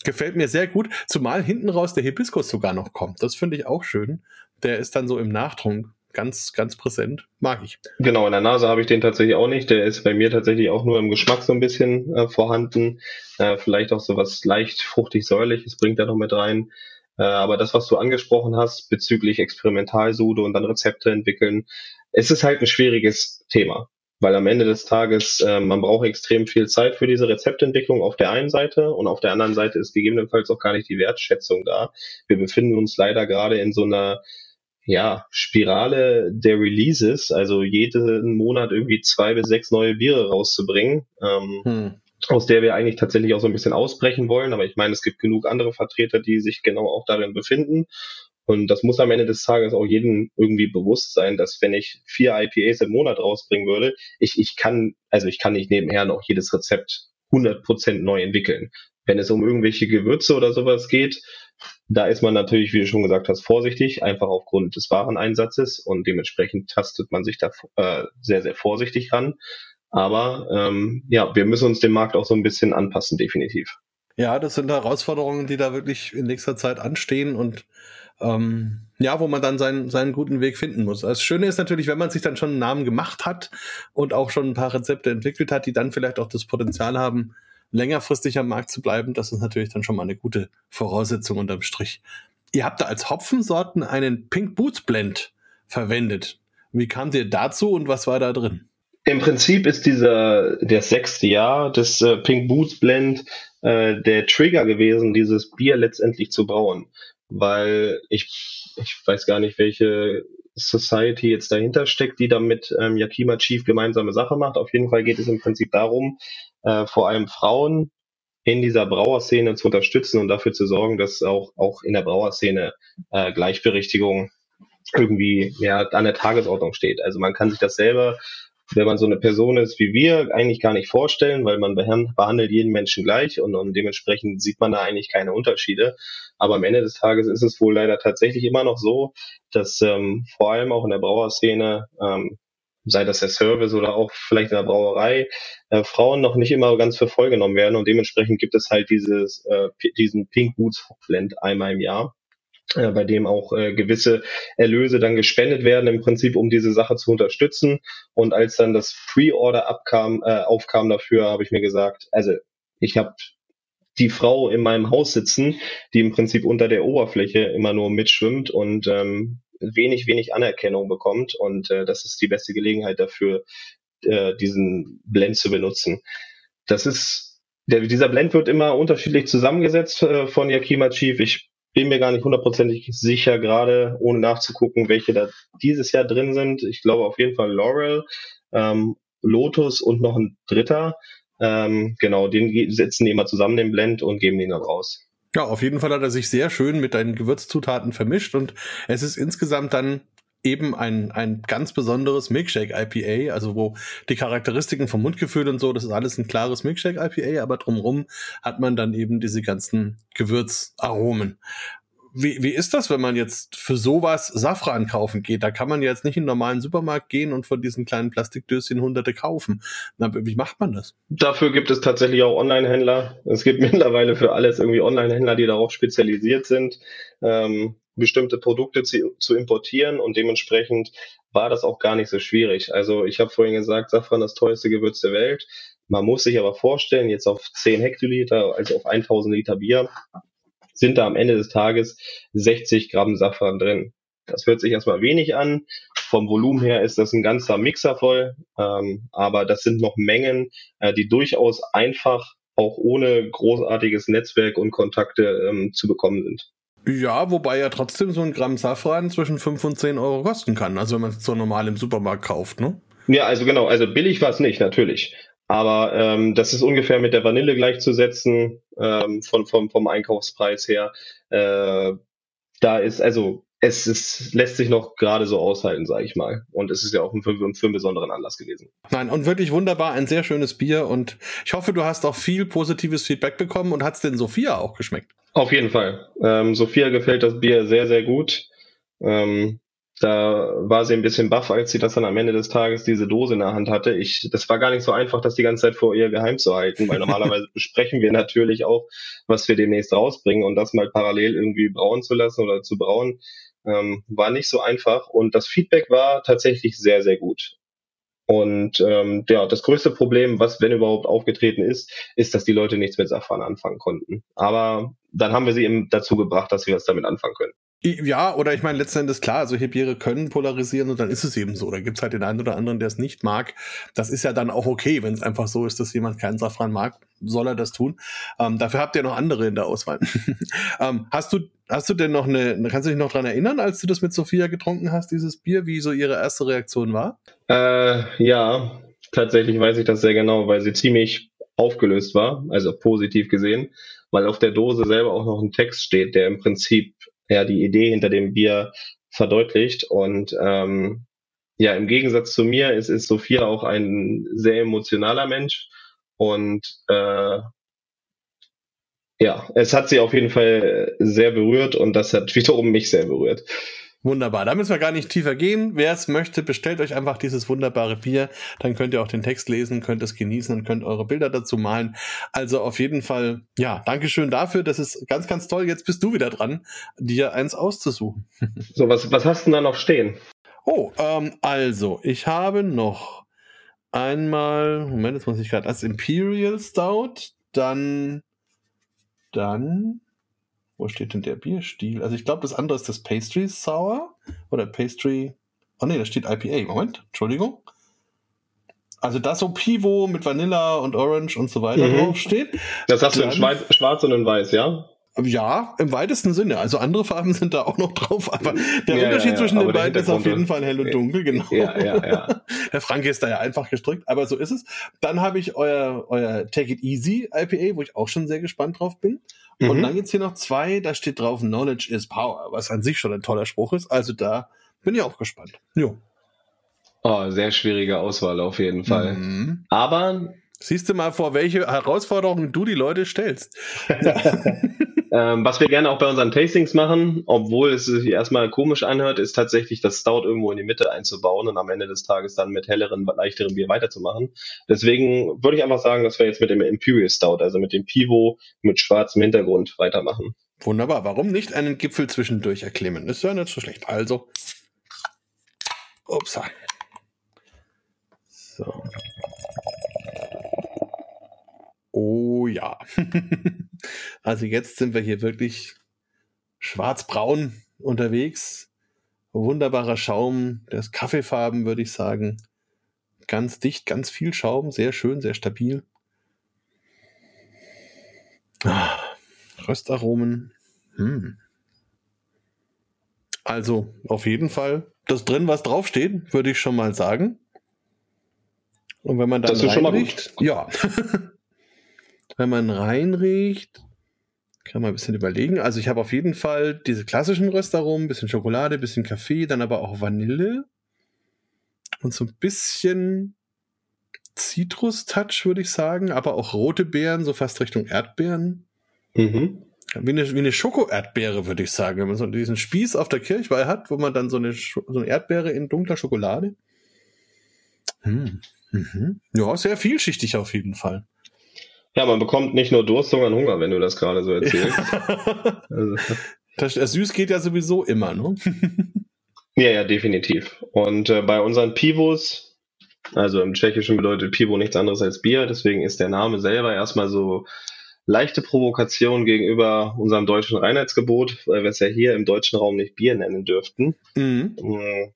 gefällt mir sehr gut. Zumal hinten raus der Hibiskus sogar noch kommt. Das finde ich auch schön. Der ist dann so im Nachtrunk ganz, ganz präsent. Mag ich. Genau, in der Nase habe ich den tatsächlich auch nicht. Der ist bei mir tatsächlich auch nur im Geschmack so ein bisschen äh, vorhanden. Äh, vielleicht auch so was leicht fruchtig-säuerliches bringt er noch mit rein. Äh, aber das, was du angesprochen hast bezüglich Experimentalsude und dann Rezepte entwickeln, es ist halt ein schwieriges Thema, weil am Ende des Tages äh, man braucht extrem viel Zeit für diese Rezeptentwicklung auf der einen Seite und auf der anderen Seite ist gegebenenfalls auch gar nicht die Wertschätzung da. Wir befinden uns leider gerade in so einer ja, Spirale der Releases, also jeden Monat irgendwie zwei bis sechs neue Biere rauszubringen. Ähm, hm aus der wir eigentlich tatsächlich auch so ein bisschen ausbrechen wollen. Aber ich meine, es gibt genug andere Vertreter, die sich genau auch darin befinden. Und das muss am Ende des Tages auch jedem irgendwie bewusst sein, dass wenn ich vier IPAs im Monat rausbringen würde, ich, ich kann, also ich kann nicht nebenher noch jedes Rezept 100% neu entwickeln. Wenn es um irgendwelche Gewürze oder sowas geht, da ist man natürlich, wie du schon gesagt hast, vorsichtig, einfach aufgrund des Wareneinsatzes und dementsprechend tastet man sich da äh, sehr, sehr vorsichtig ran. Aber ähm, ja, wir müssen uns dem Markt auch so ein bisschen anpassen, definitiv. Ja, das sind Herausforderungen, die da wirklich in nächster Zeit anstehen und ähm, ja, wo man dann seinen, seinen guten Weg finden muss. Das Schöne ist natürlich, wenn man sich dann schon einen Namen gemacht hat und auch schon ein paar Rezepte entwickelt hat, die dann vielleicht auch das Potenzial haben, längerfristig am Markt zu bleiben, das ist natürlich dann schon mal eine gute Voraussetzung unterm Strich. Ihr habt da als Hopfensorten einen Pink Boots Blend verwendet. Wie kam dir dazu und was war da drin? Im Prinzip ist dieser das sechste Jahr des äh, Pink Boots Blend äh, der Trigger gewesen, dieses Bier letztendlich zu brauen, weil ich ich weiß gar nicht, welche Society jetzt dahinter steckt, die da mit ähm, Yakima Chief gemeinsame Sache macht. Auf jeden Fall geht es im Prinzip darum, äh, vor allem Frauen in dieser Brauerszene zu unterstützen und dafür zu sorgen, dass auch, auch in der Brauerszene äh, Gleichberechtigung irgendwie ja, an der Tagesordnung steht. Also man kann sich das selber wenn man so eine Person ist wie wir, eigentlich gar nicht vorstellen, weil man behandelt jeden Menschen gleich und, und dementsprechend sieht man da eigentlich keine Unterschiede. Aber am Ende des Tages ist es wohl leider tatsächlich immer noch so, dass ähm, vor allem auch in der Brauerszene, ähm, sei das der Service oder auch vielleicht in der Brauerei, äh, Frauen noch nicht immer ganz für voll genommen werden und dementsprechend gibt es halt dieses, äh, diesen Pink Boots Blend einmal im Jahr äh, bei dem auch äh, gewisse Erlöse dann gespendet werden, im Prinzip, um diese Sache zu unterstützen. Und als dann das Pre-Order abkam, äh, aufkam dafür, habe ich mir gesagt, also ich habe die Frau in meinem Haus sitzen, die im Prinzip unter der Oberfläche immer nur mitschwimmt und ähm, wenig, wenig Anerkennung bekommt. Und äh, das ist die beste Gelegenheit dafür, äh, diesen Blend zu benutzen. Das ist, der, dieser Blend wird immer unterschiedlich zusammengesetzt äh, von Yakima Chief. Ich bin mir gar nicht hundertprozentig sicher, gerade ohne nachzugucken, welche da dieses Jahr drin sind. Ich glaube auf jeden Fall Laurel, ähm, Lotus und noch ein dritter. Ähm, genau, den setzen die immer zusammen, den Blend, und geben den dann raus. Ja, auf jeden Fall hat er sich sehr schön mit deinen Gewürzzutaten vermischt und es ist insgesamt dann eben ein, ein ganz besonderes Milkshake IPA, also wo die Charakteristiken vom Mundgefühl und so, das ist alles ein klares Milkshake IPA, aber drumherum hat man dann eben diese ganzen Gewürzaromen. Wie, wie ist das, wenn man jetzt für sowas Safran kaufen geht? Da kann man jetzt nicht in einen normalen Supermarkt gehen und von diesen kleinen Plastikdöschen hunderte kaufen. Na, wie macht man das? Dafür gibt es tatsächlich auch Online-Händler. Es gibt mittlerweile für alles irgendwie Online-Händler, die darauf spezialisiert sind. Ähm, bestimmte Produkte zu, zu importieren und dementsprechend war das auch gar nicht so schwierig. Also ich habe vorhin gesagt, Safran das teuerste Gewürz der Welt. Man muss sich aber vorstellen, jetzt auf 10 Hektoliter, also auf 1000 Liter Bier, sind da am Ende des Tages 60 Gramm Safran drin. Das hört sich erstmal wenig an. Vom Volumen her ist das ein ganzer Mixer voll, ähm, aber das sind noch Mengen, äh, die durchaus einfach auch ohne großartiges Netzwerk und Kontakte ähm, zu bekommen sind. Ja, wobei ja trotzdem so ein Gramm Safran zwischen 5 und 10 Euro kosten kann, also wenn man es so normal im Supermarkt kauft, ne? Ja, also genau, also billig war es nicht, natürlich. Aber ähm, das ist ungefähr mit der Vanille gleichzusetzen, ähm, von, vom, vom Einkaufspreis her. Äh, da ist, also es ist, lässt sich noch gerade so aushalten, sage ich mal. Und es ist ja auch ein, für, für einen besonderen Anlass gewesen. Nein, und wirklich wunderbar, ein sehr schönes Bier. Und ich hoffe, du hast auch viel positives Feedback bekommen und hat es denn Sophia auch geschmeckt? Auf jeden Fall. Ähm, Sophia gefällt das Bier sehr, sehr gut. Ähm, da war sie ein bisschen baff, als sie das dann am Ende des Tages diese Dose in der Hand hatte. Ich, das war gar nicht so einfach, das die ganze Zeit vor ihr geheim zu halten, weil normalerweise besprechen wir natürlich auch, was wir demnächst rausbringen und das mal parallel irgendwie brauen zu lassen oder zu brauen, ähm, war nicht so einfach. Und das Feedback war tatsächlich sehr, sehr gut. Und ähm, ja, das größte Problem, was wenn überhaupt aufgetreten ist, ist, dass die Leute nichts mit Safran anfangen konnten. Aber dann haben wir sie eben dazu gebracht, dass sie was damit anfangen können. Ja, oder ich meine, letzten Endes klar, solche Biere können polarisieren und dann ist es eben so. Da gibt's halt den einen oder anderen, der es nicht mag. Das ist ja dann auch okay, wenn es einfach so ist, dass jemand keinen Safran mag, soll er das tun. Ähm, dafür habt ihr noch andere in der Auswahl. ähm, hast du, hast du denn noch eine, kannst du dich noch dran erinnern, als du das mit Sophia getrunken hast, dieses Bier, wie so ihre erste Reaktion war? Äh, ja, tatsächlich weiß ich das sehr genau, weil sie ziemlich aufgelöst war, also positiv gesehen, weil auf der Dose selber auch noch ein Text steht, der im Prinzip ja die Idee hinter dem Bier verdeutlicht. Und ähm, ja, im Gegensatz zu mir ist, ist Sophia auch ein sehr emotionaler Mensch. Und äh, ja, es hat sie auf jeden Fall sehr berührt und das hat wiederum mich sehr berührt. Wunderbar. Da müssen wir gar nicht tiefer gehen. Wer es möchte, bestellt euch einfach dieses wunderbare Bier. Dann könnt ihr auch den Text lesen, könnt es genießen und könnt eure Bilder dazu malen. Also auf jeden Fall, ja, Dankeschön dafür. Das ist ganz, ganz toll. Jetzt bist du wieder dran, dir eins auszusuchen. So, was, was hast du da noch stehen? Oh, ähm, also, ich habe noch einmal, Moment, jetzt muss ich gerade, als Imperial Stout, dann, dann, wo steht denn der Bierstil? Also ich glaube, das andere ist das Pastry Sour oder Pastry Oh ne, da steht IPA. Moment, Entschuldigung. Also das so Pivo mit Vanilla und Orange und so weiter mhm. draufsteht. Das hast du in Schwarz und in Weiß, ja? Ja, im weitesten Sinne. Also andere Farben sind da auch noch drauf, aber der ja, Unterschied ja, ja. zwischen den beiden ist auf jeden Fall hell und dunkel, genau. Ja, ja, ja. Der Franke ist da ja einfach gestrickt, aber so ist es. Dann habe ich euer, euer Take It Easy IPA, wo ich auch schon sehr gespannt drauf bin. Mhm. Und dann gibt's hier noch zwei, da steht drauf Knowledge is Power, was an sich schon ein toller Spruch ist. Also da bin ich auch gespannt. Jo. Oh, sehr schwierige Auswahl auf jeden Fall. Mhm. Aber Siehst du mal vor, welche Herausforderungen du die Leute stellst. ähm, was wir gerne auch bei unseren Tastings machen, obwohl es sich erstmal komisch anhört, ist tatsächlich das Stout irgendwo in die Mitte einzubauen und am Ende des Tages dann mit helleren, leichteren Bier weiterzumachen. Deswegen würde ich einfach sagen, dass wir jetzt mit dem Imperial Stout, also mit dem Pivo mit schwarzem Hintergrund weitermachen. Wunderbar. Warum nicht einen Gipfel zwischendurch erklimmen? Ist ja nicht so schlecht. Also. Upsa. So. Oh ja. also jetzt sind wir hier wirklich schwarzbraun unterwegs. Wunderbarer Schaum, der ist Kaffeefarben, würde ich sagen. Ganz dicht, ganz viel Schaum, sehr schön, sehr stabil. Ah, Röstaromen. Hm. Also auf jeden Fall das drin, was draufsteht, würde ich schon mal sagen. Und wenn man dann das reinriecht, ja. wenn man reinriecht, kann man ein bisschen überlegen. Also ich habe auf jeden Fall diese klassischen Röstaromen, bisschen Schokolade, bisschen Kaffee, dann aber auch Vanille und so ein bisschen Zitrus-Touch, würde ich sagen, aber auch rote Beeren, so fast Richtung Erdbeeren. Mhm. Wie eine, wie eine Schoko-Erdbeere, würde ich sagen. Wenn man so diesen Spieß auf der Kirchweih hat, wo man dann so eine, so eine Erdbeere in dunkler Schokolade. Hm. Mhm. Ja, sehr vielschichtig auf jeden Fall. Ja, man bekommt nicht nur Durst, sondern Hunger, wenn du das gerade so erzählst. also. das, das Süß geht ja sowieso immer, ne? ja, ja, definitiv. Und äh, bei unseren Pivos, also im Tschechischen bedeutet Pivo nichts anderes als Bier, deswegen ist der Name selber erstmal so leichte Provokation gegenüber unserem deutschen Reinheitsgebot, weil wir es ja hier im deutschen Raum nicht Bier nennen dürften. Mhm.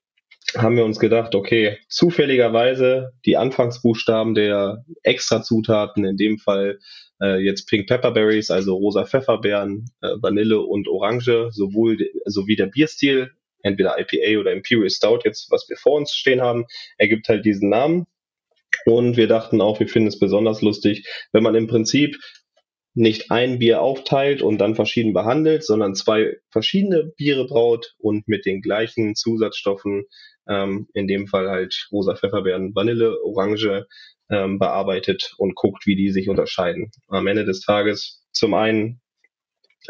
Haben wir uns gedacht, okay, zufälligerweise die Anfangsbuchstaben der Extrazutaten, in dem Fall äh, jetzt Pink Pepperberries, also rosa Pfefferbeeren, äh, Vanille und Orange, sowohl sowie der Bierstil, entweder IPA oder Imperial Stout, jetzt was wir vor uns stehen haben, ergibt halt diesen Namen. Und wir dachten auch, wir finden es besonders lustig, wenn man im Prinzip nicht ein Bier aufteilt und dann verschieden behandelt, sondern zwei verschiedene Biere braut und mit den gleichen Zusatzstoffen ähm, in dem Fall halt rosa Pfefferbeeren, Vanille, Orange ähm, bearbeitet und guckt, wie die sich unterscheiden. Am Ende des Tages zum einen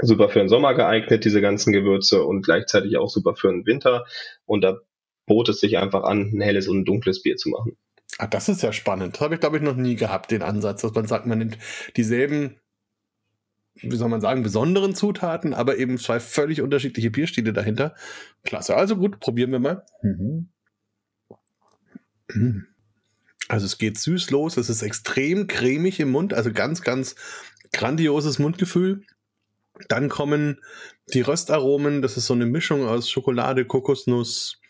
super für den Sommer geeignet, diese ganzen Gewürze und gleichzeitig auch super für den Winter. Und da bot es sich einfach an, ein helles und ein dunkles Bier zu machen. Ah, das ist ja spannend. Das habe ich, glaube ich, noch nie gehabt, den Ansatz, dass man sagt, man nimmt dieselben wie soll man sagen, besonderen Zutaten, aber eben zwei völlig unterschiedliche Bierstile dahinter. Klasse. Also gut, probieren wir mal. Mhm. mhm. Also es geht süß los, es ist extrem cremig im Mund, also ganz, ganz grandioses Mundgefühl. Dann kommen die Röstaromen, das ist so eine Mischung aus Schokolade, Kokosnuss,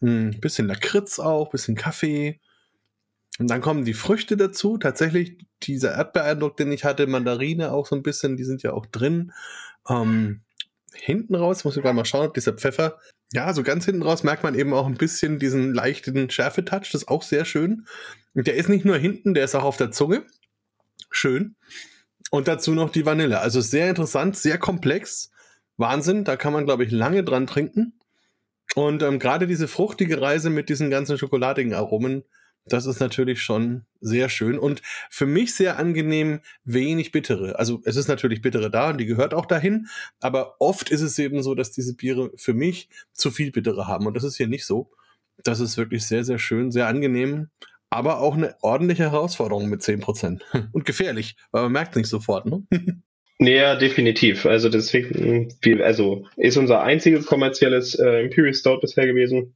ein hm, bisschen Lakritz auch, bisschen Kaffee, und dann kommen die Früchte dazu. Tatsächlich dieser Erdbeereindruck, den ich hatte, Mandarine auch so ein bisschen, die sind ja auch drin. Ähm, hinten raus, muss ich gerade mal schauen, ob dieser Pfeffer, ja, so ganz hinten raus merkt man eben auch ein bisschen diesen leichten Schärfetouch. Das ist auch sehr schön. Und der ist nicht nur hinten, der ist auch auf der Zunge. Schön. Und dazu noch die Vanille. Also sehr interessant, sehr komplex. Wahnsinn, da kann man, glaube ich, lange dran trinken. Und ähm, gerade diese fruchtige Reise mit diesen ganzen schokoladigen Aromen, das ist natürlich schon sehr schön und für mich sehr angenehm wenig bittere. Also es ist natürlich bittere da und die gehört auch dahin, aber oft ist es eben so, dass diese Biere für mich zu viel bittere haben und das ist hier nicht so. Das ist wirklich sehr, sehr schön, sehr angenehm, aber auch eine ordentliche Herausforderung mit 10% und gefährlich, weil man merkt es nicht sofort, ne? Ja, definitiv. Also deswegen, also ist unser einziges kommerzielles äh, Imperial Stout bisher gewesen.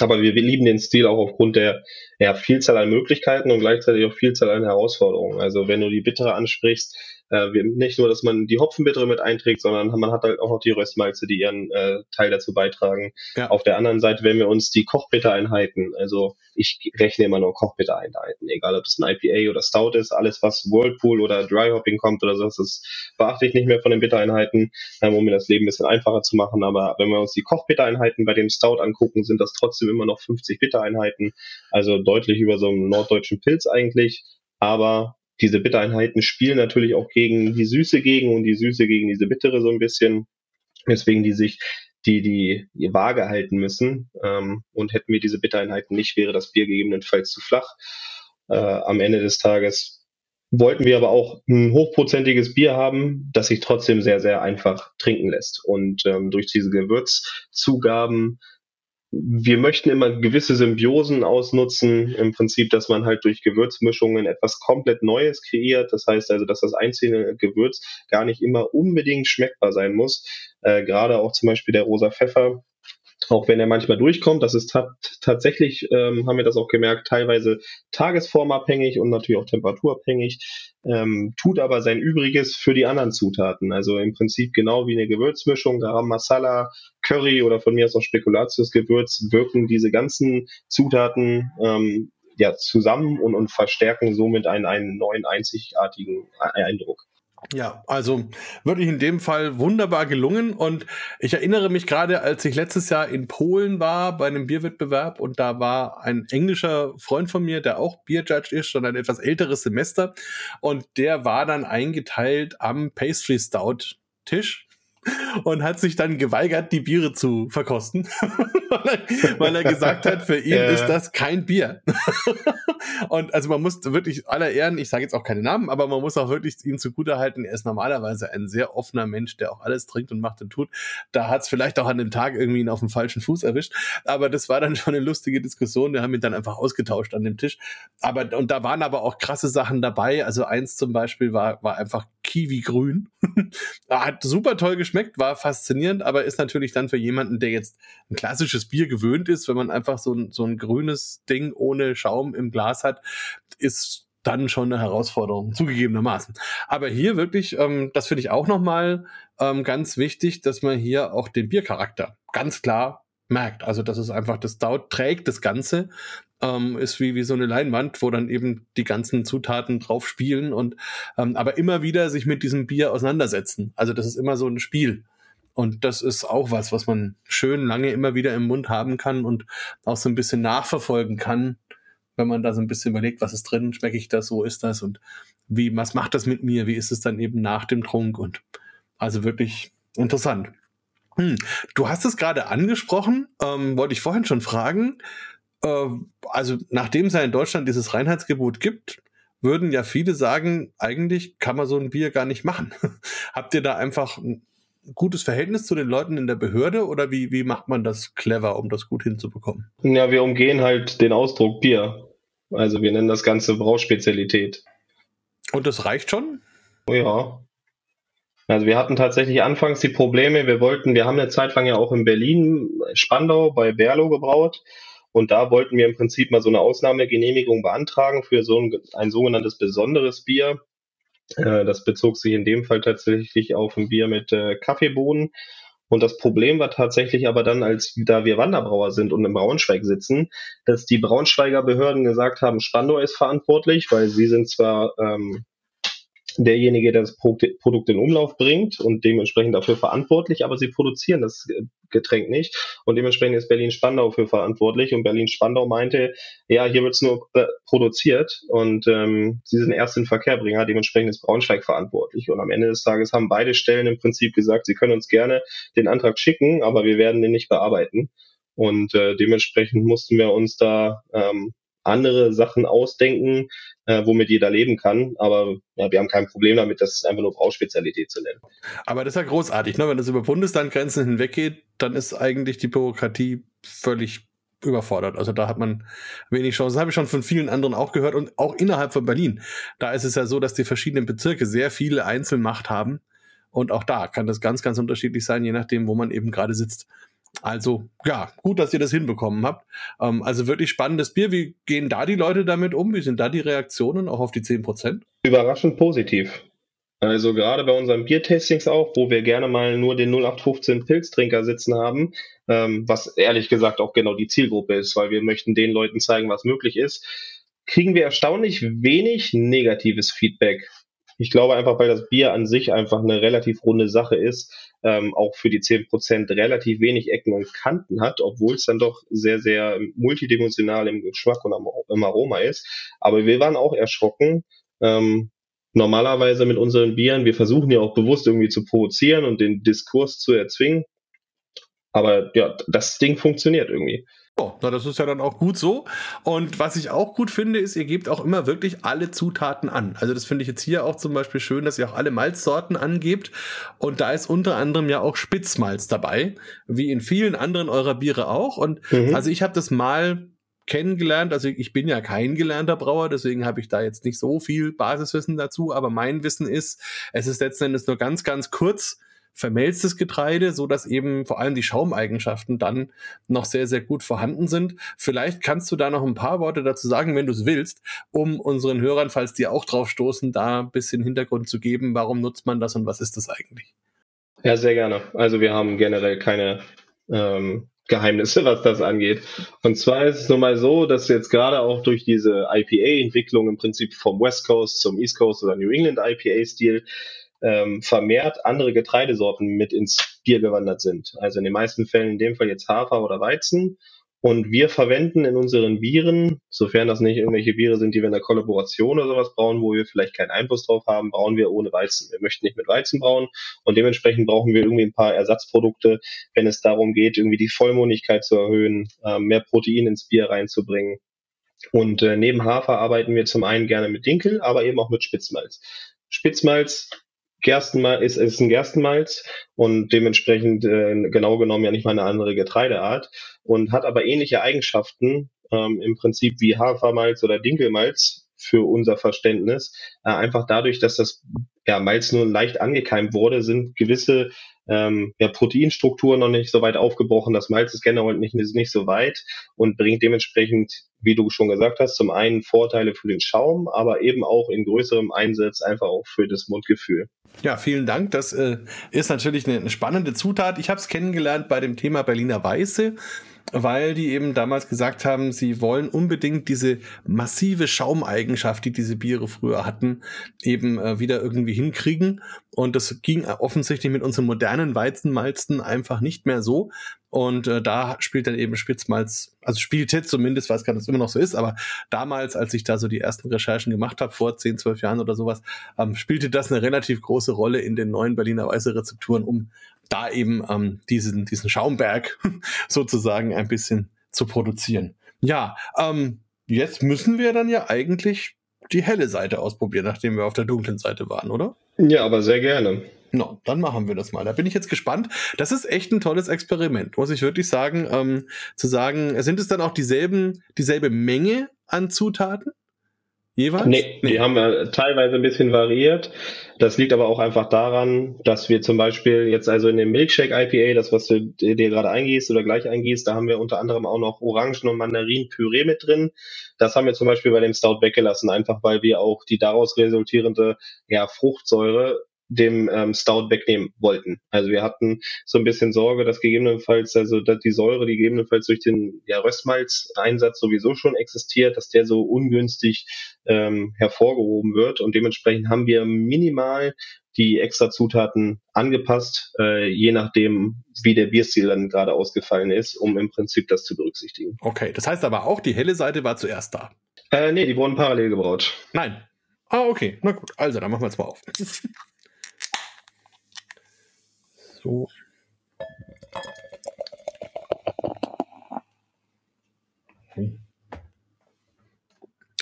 Aber wir, wir lieben den Stil auch aufgrund der ja, Vielzahl an Möglichkeiten und gleichzeitig auch Vielzahl an Herausforderungen. Also wenn du die Bittere ansprichst, äh, nicht nur, dass man die Hopfenbittere mit einträgt, sondern man hat halt auch noch die Röstmalze, die ihren äh, Teil dazu beitragen. Ja. Auf der anderen Seite, wenn wir uns die Kochbittereinheiten, also ich rechne immer nur Kochbittereinheiten, egal ob das ein IPA oder Stout ist, alles was Whirlpool oder Dry Hopping kommt oder so, das beachte ich nicht mehr von den Bittereinheiten, ähm, um mir das Leben ein bisschen einfacher zu machen. Aber wenn wir uns die Kochbittereinheiten bei dem Stout angucken, sind das trotzdem immer noch 50 Bittereinheiten, also deutlich über so einem norddeutschen Pilz eigentlich. Aber diese Bittereinheiten spielen natürlich auch gegen die Süße gegen und die Süße gegen diese Bittere so ein bisschen, weswegen die sich die die, Waage halten müssen. Ähm, und hätten wir diese Bittereinheiten nicht, wäre das Bier gegebenenfalls zu flach. Äh, am Ende des Tages wollten wir aber auch ein hochprozentiges Bier haben, das sich trotzdem sehr, sehr einfach trinken lässt. Und ähm, durch diese Gewürzzugaben wir möchten immer gewisse Symbiosen ausnutzen, im Prinzip, dass man halt durch Gewürzmischungen etwas komplett Neues kreiert. Das heißt also, dass das einzelne Gewürz gar nicht immer unbedingt schmeckbar sein muss. Äh, gerade auch zum Beispiel der rosa Pfeffer auch wenn er manchmal durchkommt, das ist tatsächlich, ähm, haben wir das auch gemerkt, teilweise tagesformabhängig und natürlich auch temperaturabhängig, ähm, tut aber sein Übriges für die anderen Zutaten. Also im Prinzip genau wie eine Gewürzmischung, Garam Masala, Curry oder von mir aus auch Spekulatiusgewürz, wirken diese ganzen Zutaten ähm, ja zusammen und, und verstärken somit einen, einen neuen einzigartigen Eindruck. Ja, also wirklich in dem Fall wunderbar gelungen. Und ich erinnere mich gerade, als ich letztes Jahr in Polen war bei einem Bierwettbewerb und da war ein englischer Freund von mir, der auch Bierjudge ist, schon ein etwas älteres Semester. Und der war dann eingeteilt am Pastry Stout Tisch und hat sich dann geweigert, die Biere zu verkosten, weil er gesagt hat, für ihn ja. ist das kein Bier. und also man muss wirklich aller Ehren, ich sage jetzt auch keine Namen, aber man muss auch wirklich ihm zugutehalten, er ist normalerweise ein sehr offener Mensch, der auch alles trinkt und macht und tut. Da hat es vielleicht auch an dem Tag irgendwie ihn auf dem falschen Fuß erwischt, aber das war dann schon eine lustige Diskussion. Wir haben ihn dann einfach ausgetauscht an dem Tisch. Aber und da waren aber auch krasse Sachen dabei. Also eins zum Beispiel war, war einfach Kiwi-grün. hat super toll geschmeckt, war faszinierend, aber ist natürlich dann für jemanden, der jetzt ein klassisches Bier gewöhnt ist, wenn man einfach so ein, so ein grünes Ding ohne Schaum im Glas hat, ist dann schon eine Herausforderung, zugegebenermaßen. Aber hier wirklich, ähm, das finde ich auch nochmal ähm, ganz wichtig, dass man hier auch den Biercharakter ganz klar merkt. Also, dass es einfach das Stout trägt, das Ganze ähm, ist wie, wie so eine Leinwand, wo dann eben die ganzen Zutaten drauf spielen und ähm, aber immer wieder sich mit diesem Bier auseinandersetzen. Also das ist immer so ein Spiel. Und das ist auch was, was man schön lange immer wieder im Mund haben kann und auch so ein bisschen nachverfolgen kann, wenn man da so ein bisschen überlegt, was ist drin, schmecke ich das, wo ist das und wie, was macht das mit mir, wie ist es dann eben nach dem Trunk und also wirklich interessant. Hm. Du hast es gerade angesprochen, ähm, wollte ich vorhin schon fragen. Äh, also nachdem es ja in Deutschland dieses Reinheitsgebot gibt, würden ja viele sagen, eigentlich kann man so ein Bier gar nicht machen. Habt ihr da einfach ein gutes Verhältnis zu den Leuten in der Behörde oder wie, wie macht man das clever, um das gut hinzubekommen? Ja, wir umgehen halt den Ausdruck Bier. Also wir nennen das Ganze Brauspezialität. Und das reicht schon? Ja. Also wir hatten tatsächlich anfangs die Probleme, wir wollten, wir haben eine Zeit lang ja auch in Berlin, Spandau bei Berlo gebraut und da wollten wir im Prinzip mal so eine Ausnahmegenehmigung beantragen für so ein, ein sogenanntes besonderes Bier. Äh, das bezog sich in dem Fall tatsächlich auf ein Bier mit äh, Kaffeebohnen. Und das Problem war tatsächlich aber dann, als da wir Wanderbrauer sind und im Braunschweig sitzen, dass die Braunschweiger Behörden gesagt haben, Spandau ist verantwortlich, weil sie sind zwar ähm, derjenige, der das Produkt in Umlauf bringt und dementsprechend dafür verantwortlich, aber sie produzieren das Getränk nicht. Und dementsprechend ist Berlin-Spandau für verantwortlich. Und Berlin-Spandau meinte, ja, hier wird es nur äh, produziert. Und ähm, sie sind erst in Verkehrbringer, dementsprechend ist Braunschweig verantwortlich. Und am Ende des Tages haben beide Stellen im Prinzip gesagt, sie können uns gerne den Antrag schicken, aber wir werden den nicht bearbeiten. Und äh, dementsprechend mussten wir uns da ähm, andere Sachen ausdenken, äh, womit jeder leben kann. Aber ja, wir haben kein Problem damit, das einfach nur Brauspezialität zu nennen. Aber das ist ja großartig, ne? Wenn das über Bundeslandgrenzen hinweggeht, dann ist eigentlich die Bürokratie völlig überfordert. Also da hat man wenig Chance. Das habe ich schon von vielen anderen auch gehört und auch innerhalb von Berlin. Da ist es ja so, dass die verschiedenen Bezirke sehr viele Einzelmacht haben. Und auch da kann das ganz, ganz unterschiedlich sein, je nachdem, wo man eben gerade sitzt. Also ja, gut, dass ihr das hinbekommen habt. Ähm, also wirklich spannendes Bier. Wie gehen da die Leute damit um? Wie sind da die Reaktionen auch auf die 10%? Überraschend positiv. Also gerade bei unseren Biertastings auch, wo wir gerne mal nur den 0815 Pilztrinker sitzen haben, ähm, was ehrlich gesagt auch genau die Zielgruppe ist, weil wir möchten den Leuten zeigen, was möglich ist, kriegen wir erstaunlich wenig negatives Feedback. Ich glaube einfach, weil das Bier an sich einfach eine relativ runde Sache ist, ähm, auch für die 10% relativ wenig Ecken und Kanten hat, obwohl es dann doch sehr, sehr multidimensional im Geschmack und im Aroma ist. Aber wir waren auch erschrocken. Ähm, normalerweise mit unseren Bieren, wir versuchen ja auch bewusst irgendwie zu provozieren und den Diskurs zu erzwingen. Aber ja, das Ding funktioniert irgendwie. Oh, na, das ist ja dann auch gut so. Und was ich auch gut finde, ist, ihr gebt auch immer wirklich alle Zutaten an. Also das finde ich jetzt hier auch zum Beispiel schön, dass ihr auch alle Malzsorten angebt. Und da ist unter anderem ja auch Spitzmalz dabei, wie in vielen anderen eurer Biere auch. Und mhm. also ich habe das mal kennengelernt. Also ich bin ja kein gelernter Brauer, deswegen habe ich da jetzt nicht so viel Basiswissen dazu. Aber mein Wissen ist, es ist letzten Endes nur ganz, ganz kurz vermelztes Getreide, so dass eben vor allem die Schaumeigenschaften dann noch sehr, sehr gut vorhanden sind. Vielleicht kannst du da noch ein paar Worte dazu sagen, wenn du es willst, um unseren Hörern, falls die auch drauf stoßen, da ein bisschen Hintergrund zu geben. Warum nutzt man das und was ist das eigentlich? Ja, sehr gerne. Also wir haben generell keine ähm, Geheimnisse, was das angeht. Und zwar ist es nun mal so, dass jetzt gerade auch durch diese IPA-Entwicklung im Prinzip vom West Coast zum East Coast oder New England IPA-Stil ähm, vermehrt andere Getreidesorten mit ins Bier gewandert sind. Also in den meisten Fällen in dem Fall jetzt Hafer oder Weizen. Und wir verwenden in unseren Bieren, sofern das nicht irgendwelche Biere sind, die wir in der Kollaboration oder sowas brauen, wo wir vielleicht keinen Einfluss drauf haben, brauen wir ohne Weizen. Wir möchten nicht mit Weizen brauen und dementsprechend brauchen wir irgendwie ein paar Ersatzprodukte, wenn es darum geht, irgendwie die Vollmundigkeit zu erhöhen, äh, mehr Protein ins Bier reinzubringen. Und äh, neben Hafer arbeiten wir zum einen gerne mit Dinkel, aber eben auch mit Spitzmalz. Spitzmalz Gerstenmalz ist, ist ein Gerstenmalz und dementsprechend äh, genau genommen ja nicht mal eine andere Getreideart und hat aber ähnliche Eigenschaften ähm, im Prinzip wie Hafermalz oder Dinkelmalz für unser Verständnis. Äh, einfach dadurch, dass das ja, Malz nur leicht angekeimt wurde, sind gewisse ähm, ja, Proteinstrukturen noch nicht so weit aufgebrochen. Das Malz ist generell nicht, nicht so weit und bringt dementsprechend, wie du schon gesagt hast, zum einen Vorteile für den Schaum, aber eben auch in größerem Einsatz einfach auch für das Mundgefühl. Ja, vielen Dank. Das äh, ist natürlich eine, eine spannende Zutat. Ich habe es kennengelernt bei dem Thema Berliner Weiße weil die eben damals gesagt haben, sie wollen unbedingt diese massive Schaumeigenschaft, die diese Biere früher hatten, eben äh, wieder irgendwie hinkriegen. Und das ging offensichtlich mit unseren modernen Weizenmalzen einfach nicht mehr so. Und äh, da spielt dann eben Spitzmalz, also spielte zumindest, weiß gar nicht, ob es immer noch so ist, aber damals, als ich da so die ersten Recherchen gemacht habe, vor 10, 12 Jahren oder sowas, ähm, spielte das eine relativ große Rolle in den neuen Berliner Weiße Rezepturen, um da eben ähm, diesen, diesen Schaumberg sozusagen ein bisschen zu produzieren. Ja, ähm, jetzt müssen wir dann ja eigentlich die helle Seite ausprobieren, nachdem wir auf der dunklen Seite waren, oder? Ja, aber sehr gerne. No, dann machen wir das mal. Da bin ich jetzt gespannt. Das ist echt ein tolles Experiment, muss ich wirklich sagen. Ähm, zu sagen, sind es dann auch dieselben, dieselbe Menge an Zutaten? Jeweils? Nee, nee, die haben wir teilweise ein bisschen variiert. Das liegt aber auch einfach daran, dass wir zum Beispiel jetzt also in dem Milkshake IPA, das was du dir gerade eingießt oder gleich eingießt, da haben wir unter anderem auch noch Orangen- und Mandarinenpüree mit drin. Das haben wir zum Beispiel bei dem Stout weggelassen, einfach weil wir auch die daraus resultierende ja, Fruchtsäure dem ähm, Stout wegnehmen wollten. Also wir hatten so ein bisschen Sorge, dass gegebenenfalls, also dass die Säure, die gegebenenfalls durch den ja, Röstmalz-Einsatz sowieso schon existiert, dass der so ungünstig ähm, hervorgehoben wird. Und dementsprechend haben wir minimal die extra Zutaten angepasst, äh, je nachdem, wie der Bierstil dann gerade ausgefallen ist, um im Prinzip das zu berücksichtigen. Okay, das heißt aber auch, die helle Seite war zuerst da. Äh, nee, die wurden parallel gebraut. Nein. Ah, okay. Na gut, also dann machen wir jetzt mal auf. So.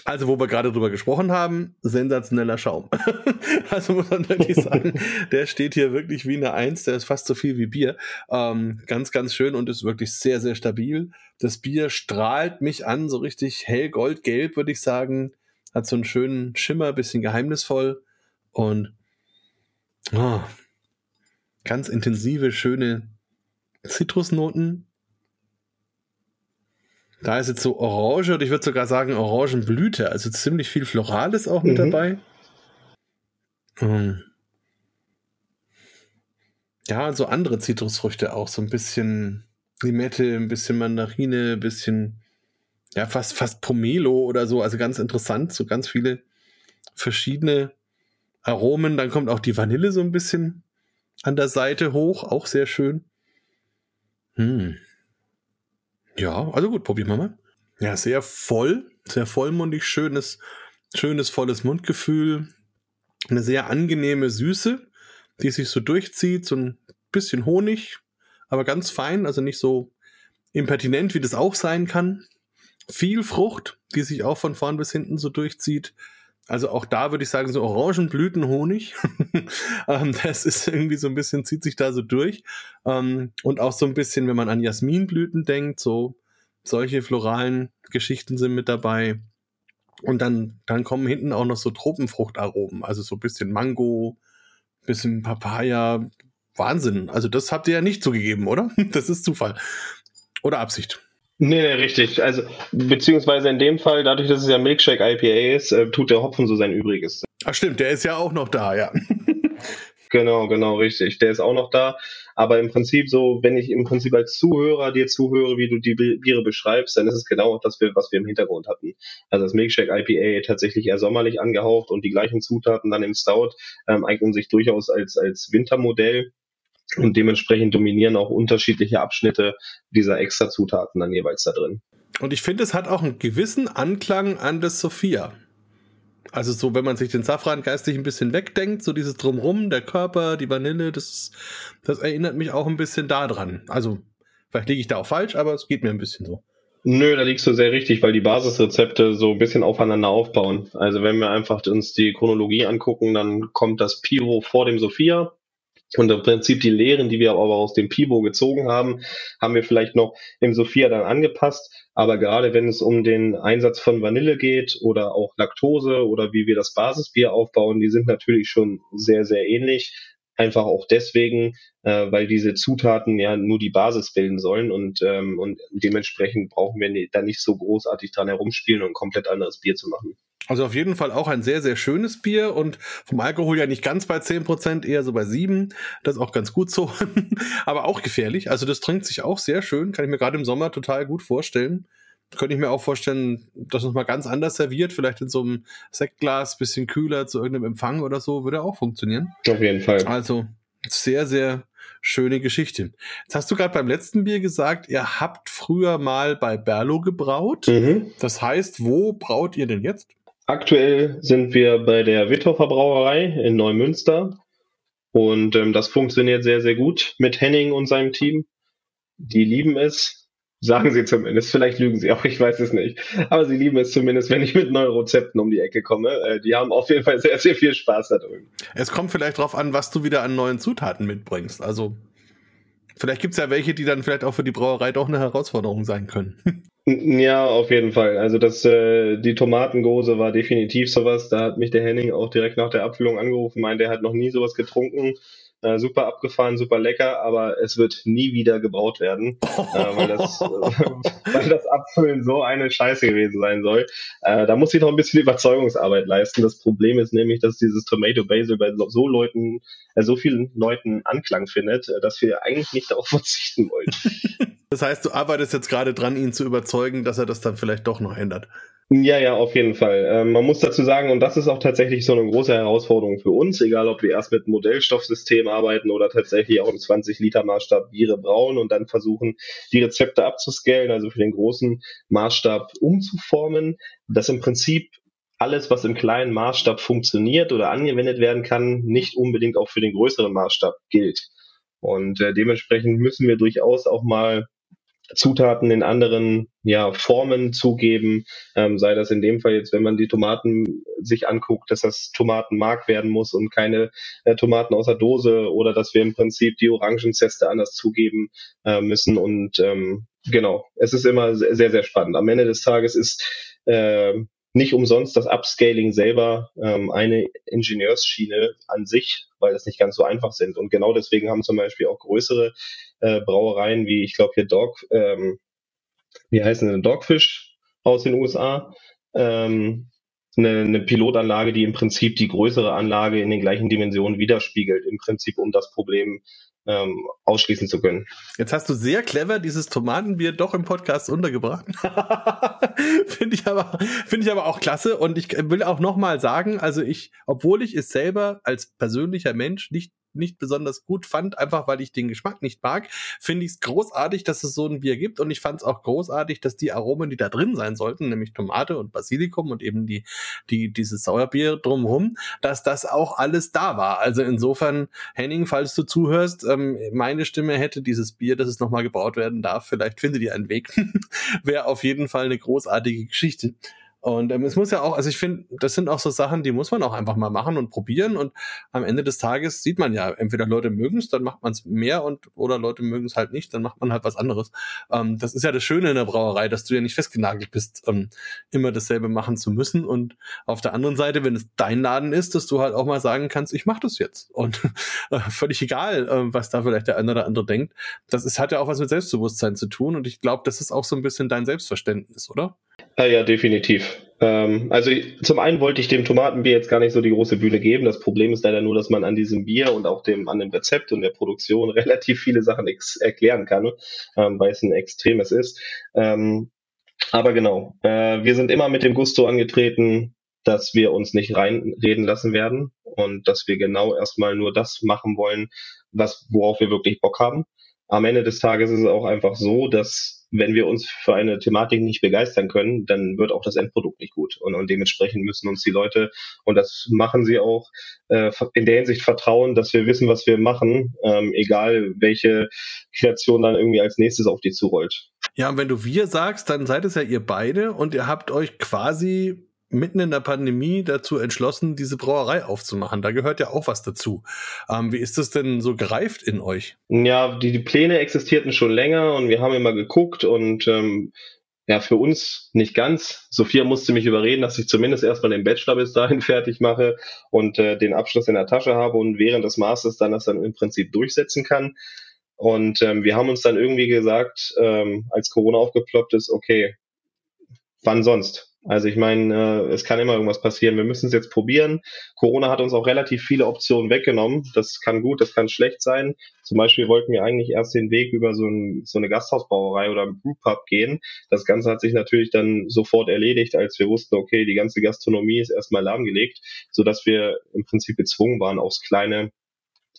Also, wo wir gerade drüber gesprochen haben, sensationeller Schaum. also muss man wirklich sagen, der steht hier wirklich wie eine Eins, der ist fast so viel wie Bier. Ähm, ganz, ganz schön und ist wirklich sehr, sehr stabil. Das Bier strahlt mich an, so richtig hell goldgelb, würde ich sagen. Hat so einen schönen Schimmer, bisschen geheimnisvoll und oh, ganz intensive, schöne Zitrusnoten. Da ist jetzt so Orange und ich würde sogar sagen Orangenblüte, also ziemlich viel Florales auch mit mhm. dabei. Ähm, Ja, so andere Zitrusfrüchte auch, so ein bisschen Limette, ein bisschen Mandarine, ein bisschen, ja, fast, fast Pomelo oder so, also ganz interessant, so ganz viele verschiedene Aromen. Dann kommt auch die Vanille so ein bisschen an der Seite hoch, auch sehr schön. Hm. Ja, also gut, probieren wir mal. Ja, sehr voll, sehr vollmundig, schönes, schönes, volles Mundgefühl. Eine sehr angenehme Süße, die sich so durchzieht, so ein bisschen Honig, aber ganz fein, also nicht so impertinent, wie das auch sein kann. Viel Frucht, die sich auch von vorn bis hinten so durchzieht. Also auch da würde ich sagen, so Orangenblütenhonig. ähm, das ist irgendwie so ein bisschen, zieht sich da so durch. Ähm, und auch so ein bisschen, wenn man an Jasminblüten denkt, so solche floralen Geschichten sind mit dabei. Und dann, dann kommen hinten auch noch so Tropenfruchtaromen, also so ein bisschen Mango, bisschen Papaya. Wahnsinn. Also das habt ihr ja nicht zugegeben, oder? Das ist Zufall. Oder Absicht. Nee, nee, richtig. Also, beziehungsweise in dem Fall, dadurch, dass es ja Milkshake IPA ist, äh, tut der Hopfen so sein Übriges. Ach stimmt, der ist ja auch noch da, ja. genau, genau, richtig. Der ist auch noch da. Aber im Prinzip so, wenn ich im Prinzip als Zuhörer dir zuhöre, wie du die Biere beschreibst, dann ist es genau das, was wir im Hintergrund hatten. Also das Milkshake IPA tatsächlich eher sommerlich angehaucht und die gleichen Zutaten dann im Stout ähm, eignen sich durchaus als, als Wintermodell und dementsprechend dominieren auch unterschiedliche Abschnitte dieser Extrazutaten dann jeweils da drin. Und ich finde, es hat auch einen gewissen Anklang an das Sophia. Also so, wenn man sich den Safran geistig ein bisschen wegdenkt, so dieses Drumrum, der Körper, die Vanille, das, das erinnert mich auch ein bisschen daran. Also vielleicht liege ich da auch falsch, aber es geht mir ein bisschen so. Nö, da liegst du sehr richtig, weil die Basisrezepte so ein bisschen aufeinander aufbauen. Also wenn wir einfach uns die Chronologie angucken, dann kommt das Piro vor dem Sophia, und im Prinzip die Lehren, die wir aber aus dem Pivo gezogen haben, haben wir vielleicht noch im Sophia dann angepasst. Aber gerade wenn es um den Einsatz von Vanille geht oder auch Laktose oder wie wir das Basisbier aufbauen, die sind natürlich schon sehr, sehr ähnlich. Einfach auch deswegen, äh, weil diese Zutaten ja nur die Basis bilden sollen und, ähm, und dementsprechend brauchen wir da nicht so großartig dran herumspielen und ein komplett anderes Bier zu machen. Also auf jeden Fall auch ein sehr, sehr schönes Bier und vom Alkohol ja nicht ganz bei 10%, eher so bei 7%. Das ist auch ganz gut so, aber auch gefährlich. Also das trinkt sich auch sehr schön, kann ich mir gerade im Sommer total gut vorstellen. Könnte ich mir auch vorstellen, dass es mal ganz anders serviert, vielleicht in so einem Sektglas, bisschen kühler zu irgendeinem Empfang oder so, würde auch funktionieren. Auf jeden Fall. Also sehr, sehr schöne Geschichte. Jetzt hast du gerade beim letzten Bier gesagt, ihr habt früher mal bei Berlo gebraut. Mhm. Das heißt, wo braut ihr denn jetzt? Aktuell sind wir bei der Wittorfer Brauerei in Neumünster und ähm, das funktioniert sehr, sehr gut mit Henning und seinem Team. Die lieben es, sagen sie zumindest. Vielleicht lügen sie auch, ich weiß es nicht. Aber sie lieben es zumindest, wenn ich mit neuen Rezepten um die Ecke komme. Äh, die haben auf jeden Fall sehr, sehr viel Spaß da drüben. Es kommt vielleicht darauf an, was du wieder an neuen Zutaten mitbringst. Also vielleicht gibt es ja welche, die dann vielleicht auch für die Brauerei doch eine Herausforderung sein können. Ja, auf jeden Fall. Also das, äh, die Tomatengose war definitiv sowas. Da hat mich der Henning auch direkt nach der Abfüllung angerufen, meint, er hat noch nie sowas getrunken. Äh, super abgefahren, super lecker, aber es wird nie wieder gebraut werden, äh, weil, das, äh, weil das Abfüllen so eine Scheiße gewesen sein soll. Äh, da muss ich noch ein bisschen Überzeugungsarbeit leisten. Das Problem ist nämlich, dass dieses Tomato Basil bei so Leuten, äh, so vielen Leuten Anklang findet, äh, dass wir eigentlich nicht darauf verzichten wollen. Das heißt, du arbeitest jetzt gerade dran, ihn zu überzeugen, dass er das dann vielleicht doch noch ändert. Ja, ja, auf jeden Fall. Ähm, man muss dazu sagen, und das ist auch tatsächlich so eine große Herausforderung für uns, egal ob wir erst mit Modellstoffsystem arbeiten oder tatsächlich auch im 20-Liter-Maßstab Biere brauen und dann versuchen, die Rezepte abzuscalen, also für den großen Maßstab umzuformen, dass im Prinzip alles, was im kleinen Maßstab funktioniert oder angewendet werden kann, nicht unbedingt auch für den größeren Maßstab gilt. Und äh, dementsprechend müssen wir durchaus auch mal Zutaten in anderen ja, Formen zugeben, ähm, sei das in dem Fall jetzt, wenn man die Tomaten sich anguckt, dass das Tomatenmark werden muss und keine äh, Tomaten aus der Dose oder dass wir im Prinzip die Orangenzeste anders zugeben äh, müssen und ähm, genau, es ist immer sehr, sehr spannend. Am Ende des Tages ist äh, nicht umsonst das Upscaling selber ähm, eine Ingenieursschiene an sich, weil das nicht ganz so einfach sind. Und genau deswegen haben zum Beispiel auch größere äh, Brauereien wie, ich glaube hier Dog, ähm, wie heißen denn Dogfish aus den USA, ähm, eine, eine Pilotanlage, die im Prinzip die größere Anlage in den gleichen Dimensionen widerspiegelt, im Prinzip um das Problem ähm, ausschließen zu können. Jetzt hast du sehr clever dieses Tomatenbier doch im Podcast untergebracht. finde ich aber ich aber auch klasse und ich will auch noch mal sagen, also ich, obwohl ich es selber als persönlicher Mensch nicht nicht besonders gut fand, einfach weil ich den Geschmack nicht mag, finde ich es großartig, dass es so ein Bier gibt und ich fand es auch großartig, dass die Aromen, die da drin sein sollten, nämlich Tomate und Basilikum und eben die, die, dieses Sauerbier drumherum, dass das auch alles da war. Also insofern, Henning, falls du zuhörst, ähm, meine Stimme hätte dieses Bier, dass es nochmal gebaut werden darf, vielleicht findet ihr einen Weg. Wäre auf jeden Fall eine großartige Geschichte. Und ähm, es muss ja auch, also ich finde, das sind auch so Sachen, die muss man auch einfach mal machen und probieren. Und am Ende des Tages sieht man ja, entweder Leute mögen es, dann macht man es mehr und oder Leute mögen es halt nicht, dann macht man halt was anderes. Ähm, das ist ja das Schöne in der Brauerei, dass du ja nicht festgenagelt bist, ähm, immer dasselbe machen zu müssen. Und auf der anderen Seite, wenn es dein Laden ist, dass du halt auch mal sagen kannst, ich mache das jetzt. Und äh, völlig egal, äh, was da vielleicht der eine oder andere denkt. Das ist, hat ja auch was mit Selbstbewusstsein zu tun. Und ich glaube, das ist auch so ein bisschen dein Selbstverständnis, oder? Ja, ja definitiv. Ähm, also zum einen wollte ich dem Tomatenbier jetzt gar nicht so die große Bühne geben. Das Problem ist leider nur, dass man an diesem Bier und auch dem, an dem Rezept und der Produktion relativ viele Sachen erklären kann, ähm, weil es ein extremes ist. Ähm, aber genau, äh, wir sind immer mit dem Gusto angetreten, dass wir uns nicht reinreden lassen werden und dass wir genau erstmal nur das machen wollen, was, worauf wir wirklich Bock haben. Am Ende des Tages ist es auch einfach so, dass wenn wir uns für eine Thematik nicht begeistern können, dann wird auch das Endprodukt nicht gut. Und, und dementsprechend müssen uns die Leute, und das machen sie auch, äh, in der Hinsicht vertrauen, dass wir wissen, was wir machen, ähm, egal welche Kreation dann irgendwie als nächstes auf die zurollt. Ja, und wenn du wir sagst, dann seid es ja ihr beide und ihr habt euch quasi mitten in der Pandemie dazu entschlossen, diese Brauerei aufzumachen. Da gehört ja auch was dazu. Ähm, wie ist das denn so gereift in euch? Ja, die, die Pläne existierten schon länger und wir haben immer geguckt und ähm, ja, für uns nicht ganz. Sophia musste mich überreden, dass ich zumindest erstmal den Bachelor bis dahin fertig mache und äh, den Abschluss in der Tasche habe und während des Masters dann das dann im Prinzip durchsetzen kann. Und ähm, wir haben uns dann irgendwie gesagt, ähm, als Corona aufgeploppt ist, okay, wann sonst? Also ich meine, äh, es kann immer irgendwas passieren. Wir müssen es jetzt probieren. Corona hat uns auch relativ viele Optionen weggenommen. Das kann gut, das kann schlecht sein. Zum Beispiel wollten wir eigentlich erst den Weg über so, ein, so eine Gasthausbrauerei oder ein Brewpub gehen. Das Ganze hat sich natürlich dann sofort erledigt, als wir wussten, okay, die ganze Gastronomie ist erstmal lahmgelegt, sodass wir im Prinzip gezwungen waren, aufs kleine,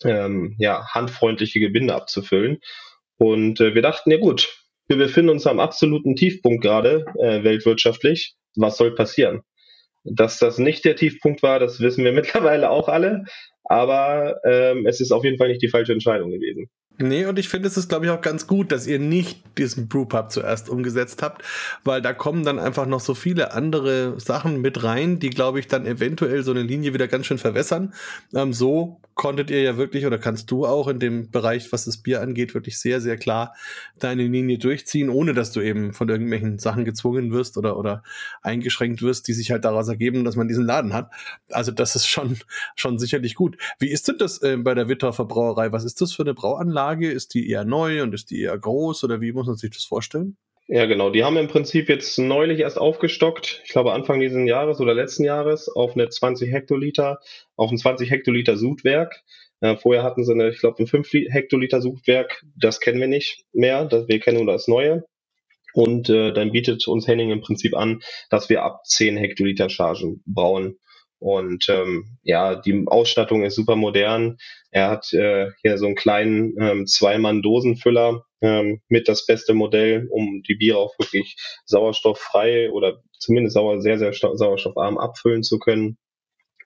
ähm, ja, handfreundliche Gebinde abzufüllen. Und äh, wir dachten, ja gut, wir befinden uns am absoluten Tiefpunkt gerade äh, weltwirtschaftlich was soll passieren? Dass das nicht der Tiefpunkt war, das wissen wir mittlerweile auch alle, aber ähm, es ist auf jeden Fall nicht die falsche Entscheidung gewesen. Nee, und ich finde, es ist, glaube ich, auch ganz gut, dass ihr nicht diesen Brewpub zuerst umgesetzt habt, weil da kommen dann einfach noch so viele andere Sachen mit rein, die, glaube ich, dann eventuell so eine Linie wieder ganz schön verwässern. Ähm, so konntet ihr ja wirklich oder kannst du auch in dem Bereich, was das Bier angeht, wirklich sehr, sehr klar deine Linie durchziehen, ohne dass du eben von irgendwelchen Sachen gezwungen wirst oder, oder eingeschränkt wirst, die sich halt daraus ergeben, dass man diesen Laden hat. Also das ist schon, schon sicherlich gut. Wie ist denn das äh, bei der Wittorfer Brauerei? Was ist das für eine Brauanlage? Ist die eher neu und ist die eher groß oder wie muss man sich das vorstellen? Ja, genau. Die haben im Prinzip jetzt neulich erst aufgestockt, ich glaube Anfang dieses Jahres oder letzten Jahres, auf eine 20 Hektoliter, auf ein 20 Hektoliter Sudwerk. Äh, vorher hatten sie eine, ich glaube, ein 5 Hektoliter Sudwerk. Das kennen wir nicht mehr. Das, wir kennen nur das Neue. Und äh, dann bietet uns Henning im Prinzip an, dass wir ab 10 Hektoliter Chargen brauen. Und ähm, ja, die Ausstattung ist super modern. Er hat äh, hier so einen kleinen ähm, Zweimann-Dosenfüller ähm, mit das beste Modell, um die Biere auch wirklich sauerstofffrei oder zumindest sauer, sehr, sehr sauerstoffarm abfüllen zu können.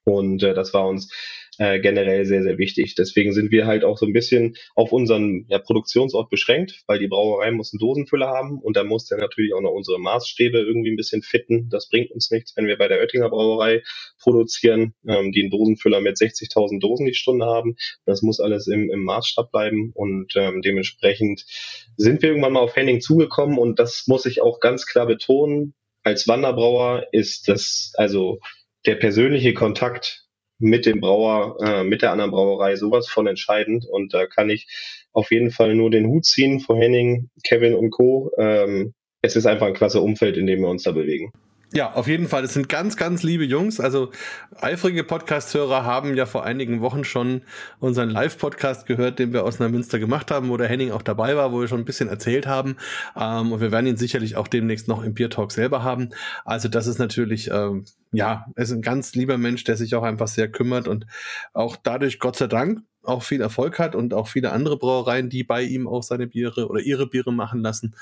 Und äh, das war uns äh, generell sehr, sehr wichtig. Deswegen sind wir halt auch so ein bisschen auf unseren ja, Produktionsort beschränkt, weil die Brauerei muss einen Dosenfüller haben und da muss der natürlich auch noch unsere Maßstäbe irgendwie ein bisschen fitten. Das bringt uns nichts, wenn wir bei der Oettinger Brauerei produzieren, ähm, die einen Dosenfüller mit 60.000 Dosen die Stunde haben. Das muss alles im, im Maßstab bleiben und ähm, dementsprechend sind wir irgendwann mal auf Henning zugekommen und das muss ich auch ganz klar betonen. Als Wanderbrauer ist das also der persönliche Kontakt mit dem Brauer, äh, mit der anderen Brauerei sowas von entscheidend. Und da kann ich auf jeden Fall nur den Hut ziehen vor Henning, Kevin und Co. Ähm, es ist einfach ein klasse Umfeld, in dem wir uns da bewegen. Ja, auf jeden Fall. Das sind ganz, ganz liebe Jungs. Also eifrige Podcast-Hörer haben ja vor einigen Wochen schon unseren Live-Podcast gehört, den wir aus Neumünster gemacht haben, wo der Henning auch dabei war, wo wir schon ein bisschen erzählt haben. Ähm, und wir werden ihn sicherlich auch demnächst noch im Bier Talk selber haben. Also das ist natürlich, ähm, ja, er ist ein ganz lieber Mensch, der sich auch einfach sehr kümmert und auch dadurch, Gott sei Dank, auch viel Erfolg hat und auch viele andere Brauereien, die bei ihm auch seine Biere oder ihre Biere machen lassen.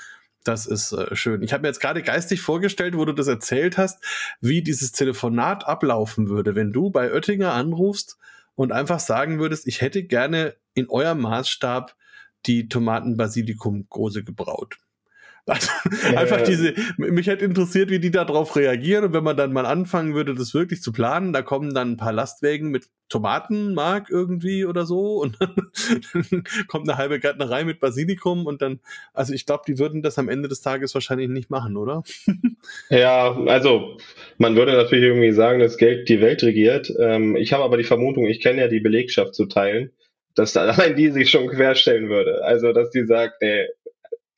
Das ist äh, schön. Ich habe mir jetzt gerade geistig vorgestellt, wo du das erzählt hast, wie dieses Telefonat ablaufen würde, wenn du bei Oettinger anrufst und einfach sagen würdest, ich hätte gerne in eurem Maßstab die Tomaten-Basilikum-Große gebraut. Also äh. einfach diese, mich hätte interessiert, wie die darauf reagieren. Und wenn man dann mal anfangen würde, das wirklich zu planen, da kommen dann ein paar Lastwägen mit Tomatenmark irgendwie oder so und dann kommt eine halbe Gärtnerei mit Basilikum und dann, also ich glaube, die würden das am Ende des Tages wahrscheinlich nicht machen, oder? ja, also man würde natürlich irgendwie sagen, dass Geld die Welt regiert. Ähm, ich habe aber die Vermutung, ich kenne ja die Belegschaft zu teilen, dass da allein die sich schon querstellen würde. Also, dass die sagt, nee,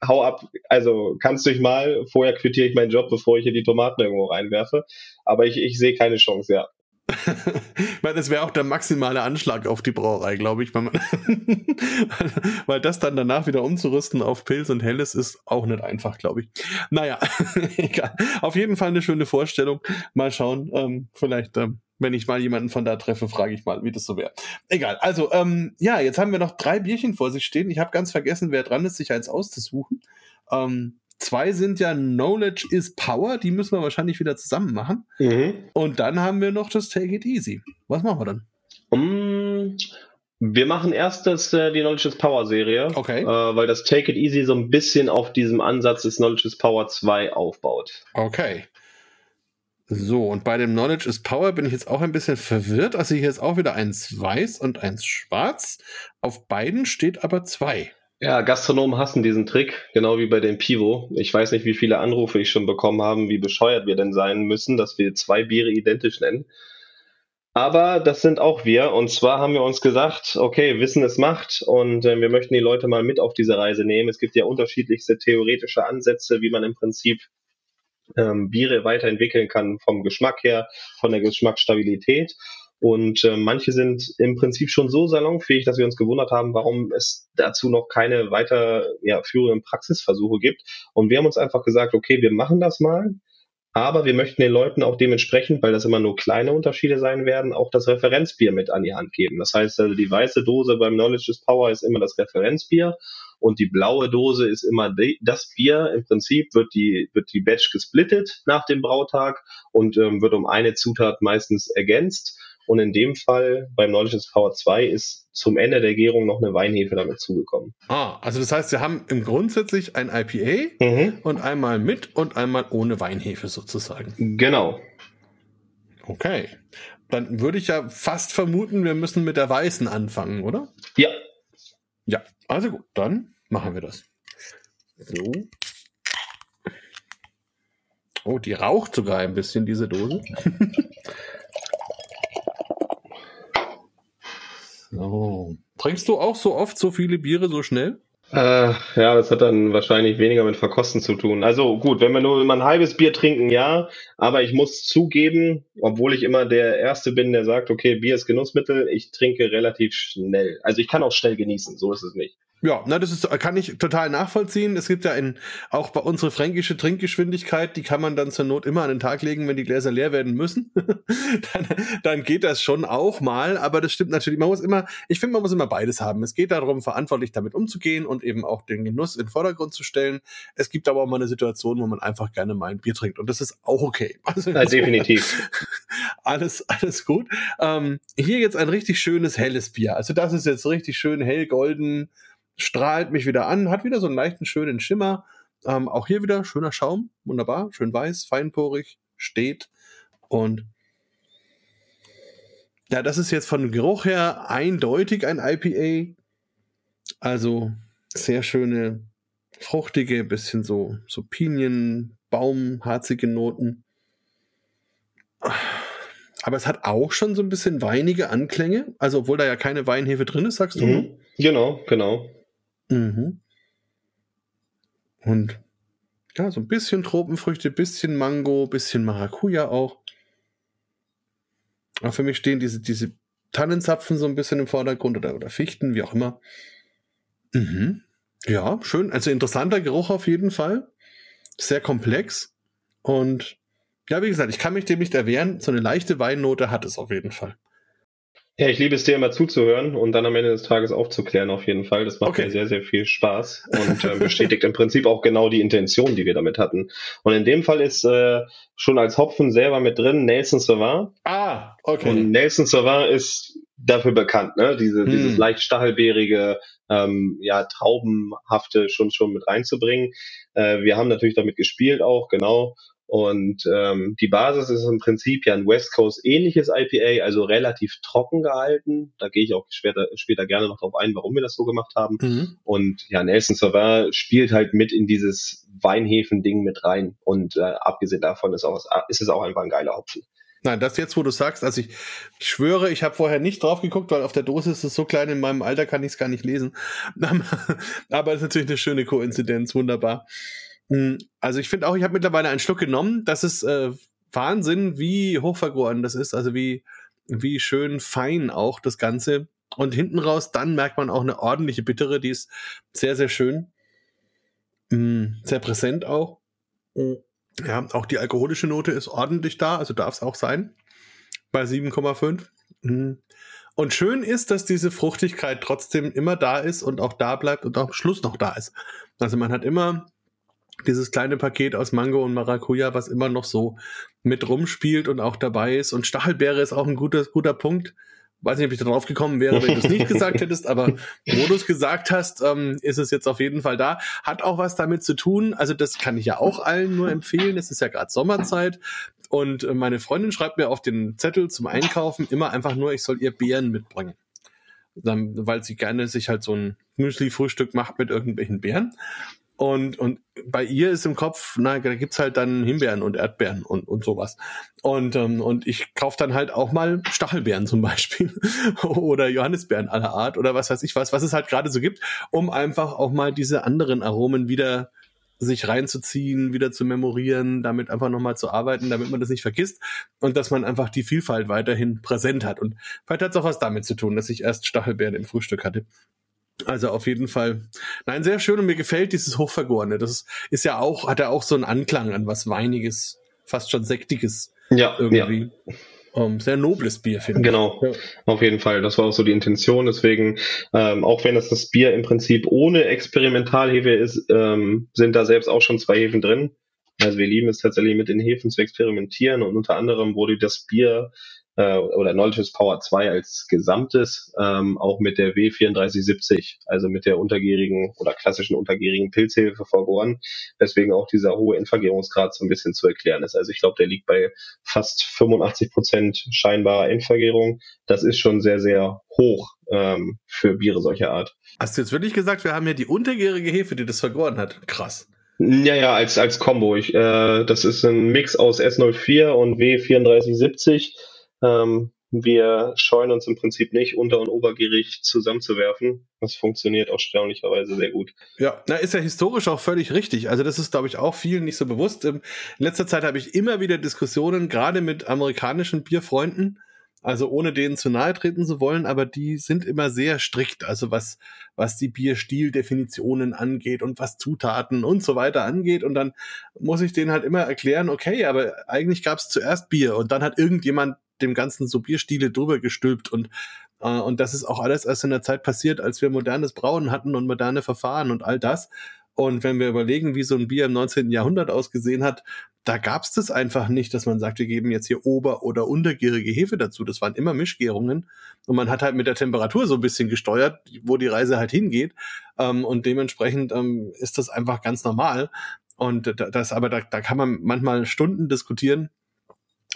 hau ab, also kannst du dich mal, vorher quittiere ich meinen Job, bevor ich hier die Tomaten irgendwo reinwerfe. Aber ich, ich sehe keine Chance, ja. ich meine, das wäre auch der maximale Anschlag auf die Brauerei, glaube ich. Weil, man weil das dann danach wieder umzurüsten auf Pilz und Helles ist auch nicht einfach, glaube ich. Naja, egal. Auf jeden Fall eine schöne Vorstellung. Mal schauen. Ähm, vielleicht ähm, wenn ich mal jemanden von da treffe, frage ich mal, wie das so wäre. Egal. Also, ähm, ja, jetzt haben wir noch drei Bierchen vor sich stehen. Ich habe ganz vergessen, wer dran ist, sich eins auszusuchen. Ähm, zwei sind ja Knowledge is Power, die müssen wir wahrscheinlich wieder zusammen machen. Mhm. Und dann haben wir noch das Take It Easy. Was machen wir dann? Um, wir machen erst das, äh, die Knowledge is Power Serie, okay. äh, weil das Take It Easy so ein bisschen auf diesem Ansatz des Knowledge is Power 2 aufbaut. Okay. So, und bei dem Knowledge is Power bin ich jetzt auch ein bisschen verwirrt. Also hier ist auch wieder eins weiß und eins schwarz. Auf beiden steht aber zwei. Ja, Gastronomen hassen diesen Trick, genau wie bei dem Pivo. Ich weiß nicht, wie viele Anrufe ich schon bekommen habe, wie bescheuert wir denn sein müssen, dass wir zwei Biere identisch nennen. Aber das sind auch wir. Und zwar haben wir uns gesagt, okay, Wissen ist Macht und äh, wir möchten die Leute mal mit auf diese Reise nehmen. Es gibt ja unterschiedlichste theoretische Ansätze, wie man im Prinzip ähm, Biere weiterentwickeln kann vom Geschmack her, von der Geschmacksstabilität. Und äh, manche sind im Prinzip schon so salonfähig, dass wir uns gewundert haben, warum es dazu noch keine weiter ja, führenden Praxisversuche gibt. Und wir haben uns einfach gesagt, okay, wir machen das mal. Aber wir möchten den Leuten auch dementsprechend, weil das immer nur kleine Unterschiede sein werden, auch das Referenzbier mit an die Hand geben. Das heißt, also die weiße Dose beim Knowledge is Power ist immer das Referenzbier und die blaue Dose ist immer das Bier. Im Prinzip wird die, wird die Batch gesplittet nach dem Brautag und ähm, wird um eine Zutat meistens ergänzt. Und in dem Fall beim Knowledge Power 2 ist zum Ende der Gärung noch eine Weinhefe damit zugekommen. Ah, also das heißt, wir haben im grundsätzlich ein IPA mhm. und einmal mit und einmal ohne Weinhefe sozusagen. Genau. Okay. Dann würde ich ja fast vermuten, wir müssen mit der weißen anfangen, oder? Ja. Ja, also gut, dann machen wir das. So. Oh, die raucht sogar ein bisschen, diese Dose. so. Trinkst du auch so oft so viele Biere so schnell? Äh, ja, das hat dann wahrscheinlich weniger mit Verkosten zu tun. Also gut, wenn wir nur mal ein halbes Bier trinken, ja. Aber ich muss zugeben, obwohl ich immer der Erste bin, der sagt, okay, Bier ist Genussmittel, ich trinke relativ schnell. Also ich kann auch schnell genießen, so ist es nicht. Ja, na, das ist, kann ich total nachvollziehen. Es gibt ja in, auch bei unserer fränkische Trinkgeschwindigkeit, die kann man dann zur Not immer an den Tag legen, wenn die Gläser leer werden müssen. dann, dann geht das schon auch mal, aber das stimmt natürlich. Man muss immer, ich finde, man muss immer beides haben. Es geht darum, verantwortlich damit umzugehen und eben auch den Genuss in den Vordergrund zu stellen. Es gibt aber auch mal eine Situation, wo man einfach gerne mal ein Bier trinkt und das ist auch okay. Also, ja, definitiv. alles, alles gut. Ähm, hier jetzt ein richtig schönes helles Bier. Also das ist jetzt richtig schön hell golden strahlt mich wieder an, hat wieder so einen leichten, schönen Schimmer. Ähm, auch hier wieder schöner Schaum, wunderbar, schön weiß, feinporig, steht. Und ja, das ist jetzt von Geruch her eindeutig ein IPA. Also sehr schöne, fruchtige, bisschen so, so Pinien, Baum, harzige Noten. Aber es hat auch schon so ein bisschen weinige Anklänge. Also, obwohl da ja keine Weinhefe drin ist, sagst du? Mhm. Genau, genau. Mhm. Und Ja, so ein bisschen Tropenfrüchte, bisschen Mango, bisschen Maracuja auch. Aber für mich stehen diese, diese Tannenzapfen so ein bisschen im Vordergrund oder, oder Fichten, wie auch immer. Mhm. Ja, schön. Also interessanter Geruch auf jeden Fall. Sehr komplex. Und ja, wie gesagt, ich kann mich dem nicht erwehren. So eine leichte Weinnote hat es auf jeden Fall. Ja, ich liebe es dir immer zuzuhören und dann am Ende des Tages aufzuklären auf jeden Fall. Das macht Okay. mir sehr, sehr viel Spaß und äh, bestätigt im Prinzip auch genau die Intention, die wir damit hatten. Und in dem Fall ist äh, schon als Hopfen selber mit drin Nelson Sauvin. Ah, okay. Und Nelson Sauvin ist dafür bekannt, ne? Diese, Hm. dieses leicht stachelbeerige, ähm, ja, traubenhafte schon schon mit reinzubringen. Äh, wir haben natürlich damit gespielt auch, genau. Und ähm, die Basis ist im Prinzip ja ein West Coast ähnliches IPA, also relativ trocken gehalten. Da gehe ich auch später, später gerne noch drauf ein, warum wir das so gemacht haben. Mhm. Und ja, Nelson Sauvin spielt halt mit in dieses Weinhefen-Ding mit rein. Und äh, abgesehen davon ist, auch, ist es auch einfach ein geiler Hopfen. Nein, das jetzt, wo du sagst, also ich, ich schwöre, ich habe vorher nicht drauf geguckt, weil auf der Dose ist es so klein, in meinem Alter kann ich es gar nicht lesen. Aber es ist natürlich eine schöne Koinzidenz, wunderbar. Mm, Also ich finde auch, ich habe mittlerweile einen Schluck genommen. Das ist äh, Wahnsinn, wie hochvergoren das ist, also wie, wie schön fein auch das Ganze. Und hinten raus, dann merkt man auch eine ordentliche Bittere, die ist sehr, sehr schön. Mm, Sehr präsent auch. Mm. Ja, auch die alkoholische Note ist ordentlich da, also darf es auch sein. Bei 7,5. Mhm. Und schön ist, dass diese Fruchtigkeit trotzdem immer da ist und auch da bleibt und auch am Schluss noch da ist. Also man hat immer dieses kleine Paket aus Mango und Maracuja, was immer noch so mit rumspielt und auch dabei ist. Und Stachelbeere ist auch ein guter, guter Punkt. Weiß nicht, ob ich da drauf gekommen wäre, wenn du es nicht gesagt hättest, aber wo du es gesagt hast, ähm, ist es jetzt auf jeden Fall da. Hat auch was damit zu tun. Also das kann ich ja auch allen nur empfehlen. Es ist ja gerade Sommerzeit und äh, meine Freundin schreibt mir auf den Zettel zum Einkaufen immer einfach nur, ich soll ihr Beeren mitbringen. Dann, weil sie gerne sich halt so ein Müsli-Frühstück macht mit irgendwelchen Beeren. Und, und bei ihr ist im Kopf, na, da gibt's halt dann Himbeeren und Erdbeeren und, und sowas. Und, ähm, und ich kaufe dann halt auch mal Stachelbeeren zum Beispiel oder Johannisbeeren aller Art oder was weiß ich was, was es halt gerade so gibt, um einfach auch mal diese anderen Aromen wieder sich reinzuziehen, wieder zu memorieren, damit einfach nochmal zu arbeiten, damit man das nicht vergisst und dass man einfach die Vielfalt weiterhin präsent hat. Und vielleicht hat es auch was damit zu tun, dass ich erst Stachelbeeren im Frühstück hatte. Also auf jeden Fall, nein, sehr schön und mir gefällt dieses Hochvergorene. Das ist, ja auch, hat ja auch so einen Anklang an was Weiniges, fast schon Sektiges Ja, ja. irgendwie. Um, sehr nobles Bier, finde ich. Genau, Ja. auf jeden Fall. Das war auch so die Intention. Deswegen, ähm, auch wenn es das Bier im Prinzip ohne Experimentalhefe ist, ähm, sind da selbst auch schon zwei Hefen drin. Also wir lieben es tatsächlich mit den Hefen zu experimentieren und unter anderem wurde das Bier äh, oder Knowledge Power 2 als Gesamtes ähm, auch mit der W3470, also mit der untergärigen oder klassischen untergärigen Pilzhefe vergoren, weswegen auch dieser hohe Endvergärungsgrad so ein bisschen zu erklären ist. Also ich glaube, der liegt bei fast 85 Prozent scheinbarer Endvergärung. Das ist schon sehr, sehr hoch ähm, für Biere solcher Art. Hast du jetzt wirklich gesagt, wir haben ja die untergärige Hefe, die das vergoren hat? Krass. Ja, ja, als, als Combo. Ich, äh, das ist ein Mix aus S04 und W3470. Ähm, wir scheuen uns im Prinzip nicht, unter- und obergierig zusammenzuwerfen. Das funktioniert erstaunlicherweise sehr gut. Ja, na, ist ja historisch auch völlig richtig. Also das ist, glaube ich, auch vielen nicht so bewusst. Ähm, In letzter Zeit habe ich immer wieder Diskussionen, gerade mit amerikanischen Bierfreunden, also ohne denen zu nahe treten zu wollen, aber die sind immer sehr strikt, also was, was die Bierstildefinitionen angeht und was Zutaten und so weiter angeht. Und dann muss ich denen halt immer erklären, okay, aber eigentlich gab es zuerst Bier und dann hat irgendjemand dem Ganzen so Bierstile drüber gestülpt und äh, und das ist auch alles erst in der Zeit passiert, als wir modernes Brauen hatten und moderne Verfahren und all das. Und wenn wir überlegen, wie so ein Bier im 19. Jahrhundert ausgesehen hat, da gab es das einfach nicht, dass man sagt, wir geben jetzt hier ober- oder untergärige Hefe dazu. Das waren immer Mischgärungen. Und man hat halt mit der Temperatur so ein bisschen gesteuert, wo die Reise halt hingeht. Ähm, und dementsprechend ähm, ist das einfach ganz normal. Und da- das, aber da, da kann man manchmal Stunden diskutieren,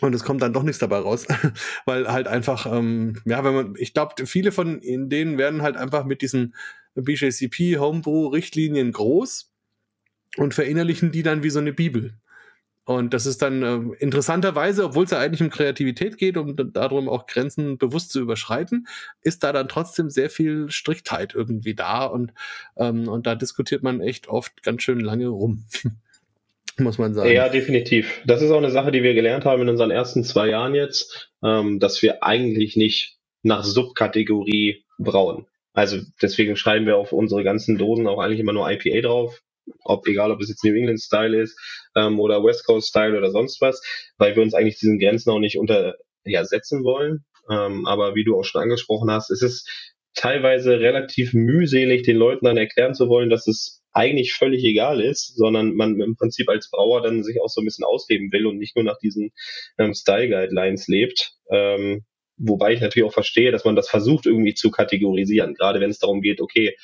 und es kommt dann doch nichts dabei raus, weil halt einfach, ähm, ja, wenn man, ich glaube, viele von denen werden halt einfach mit diesen BJCP Homebrew Richtlinien groß und verinnerlichen die dann wie so eine Bibel. Und das ist dann äh, interessanterweise, obwohl es ja eigentlich um Kreativität geht, um darum auch Grenzen bewusst zu überschreiten, ist da dann trotzdem sehr viel Striktheit irgendwie da und, ähm, und da diskutiert man echt oft ganz schön lange rum. muss man sagen. Ja, definitiv. Das ist auch eine Sache, die wir gelernt haben in unseren ersten zwei Jahren jetzt, ähm, dass wir eigentlich nicht nach Subkategorie brauen. Also deswegen schreiben wir auf unsere ganzen Dosen auch eigentlich immer nur IPA drauf. Ob egal, ob es jetzt New England Style ist ähm, oder West Coast Style oder sonst was, weil wir uns eigentlich diesen Grenzen auch nicht unter ja, setzen wollen. Ähm, aber wie du auch schon angesprochen hast, es ist teilweise relativ mühselig, den Leuten dann erklären zu wollen, dass es eigentlich völlig egal ist, sondern man im Prinzip als Brauer dann sich auch so ein bisschen ausleben will und nicht nur nach diesen ähm, Style Guidelines lebt. Ähm, wobei ich natürlich auch verstehe, dass man das versucht irgendwie zu kategorisieren, gerade wenn es darum geht, okay,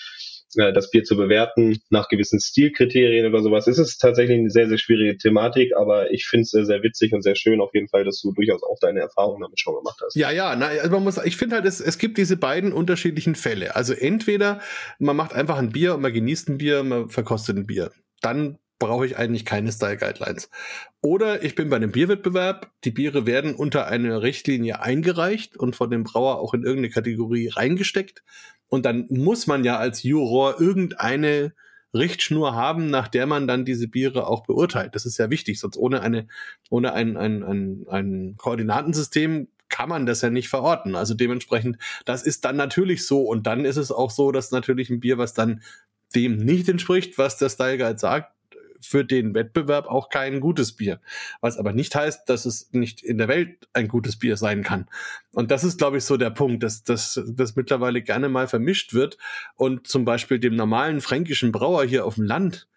äh, das Bier zu bewerten nach gewissen Stilkriterien oder sowas. Es ist tatsächlich eine sehr, sehr schwierige Thematik, aber ich finde es sehr, sehr witzig und sehr schön auf jeden Fall, dass du durchaus auch deine Erfahrungen damit schon gemacht hast. Ja, ja, na, also man muss, ich finde halt, es, es gibt diese beiden unterschiedlichen Fälle. Also entweder man macht einfach ein Bier und man genießt ein Bier, man verkostet ein Bier. Dann brauche ich eigentlich keine Style Guidelines. Oder ich bin bei einem Bierwettbewerb, die Biere werden unter eine Richtlinie eingereicht und von dem Brauer auch in irgendeine Kategorie reingesteckt. Und dann muss man ja als Juror irgendeine Richtschnur haben, nach der man dann diese Biere auch beurteilt. Das ist ja wichtig, sonst ohne eine, ohne ein, ein, ein, ein Koordinatensystem kann man das ja nicht verorten. Also dementsprechend, das ist dann natürlich so. Und dann ist es auch so, dass natürlich ein Bier, was dann dem nicht entspricht, was der Style Guide sagt, für den Wettbewerb auch kein gutes Bier. Was aber nicht heißt, dass es nicht in der Welt ein gutes Bier sein kann. Und das ist, glaube ich, so der Punkt, dass das mittlerweile gerne mal vermischt wird und zum Beispiel dem normalen fränkischen Brauer hier auf dem Land,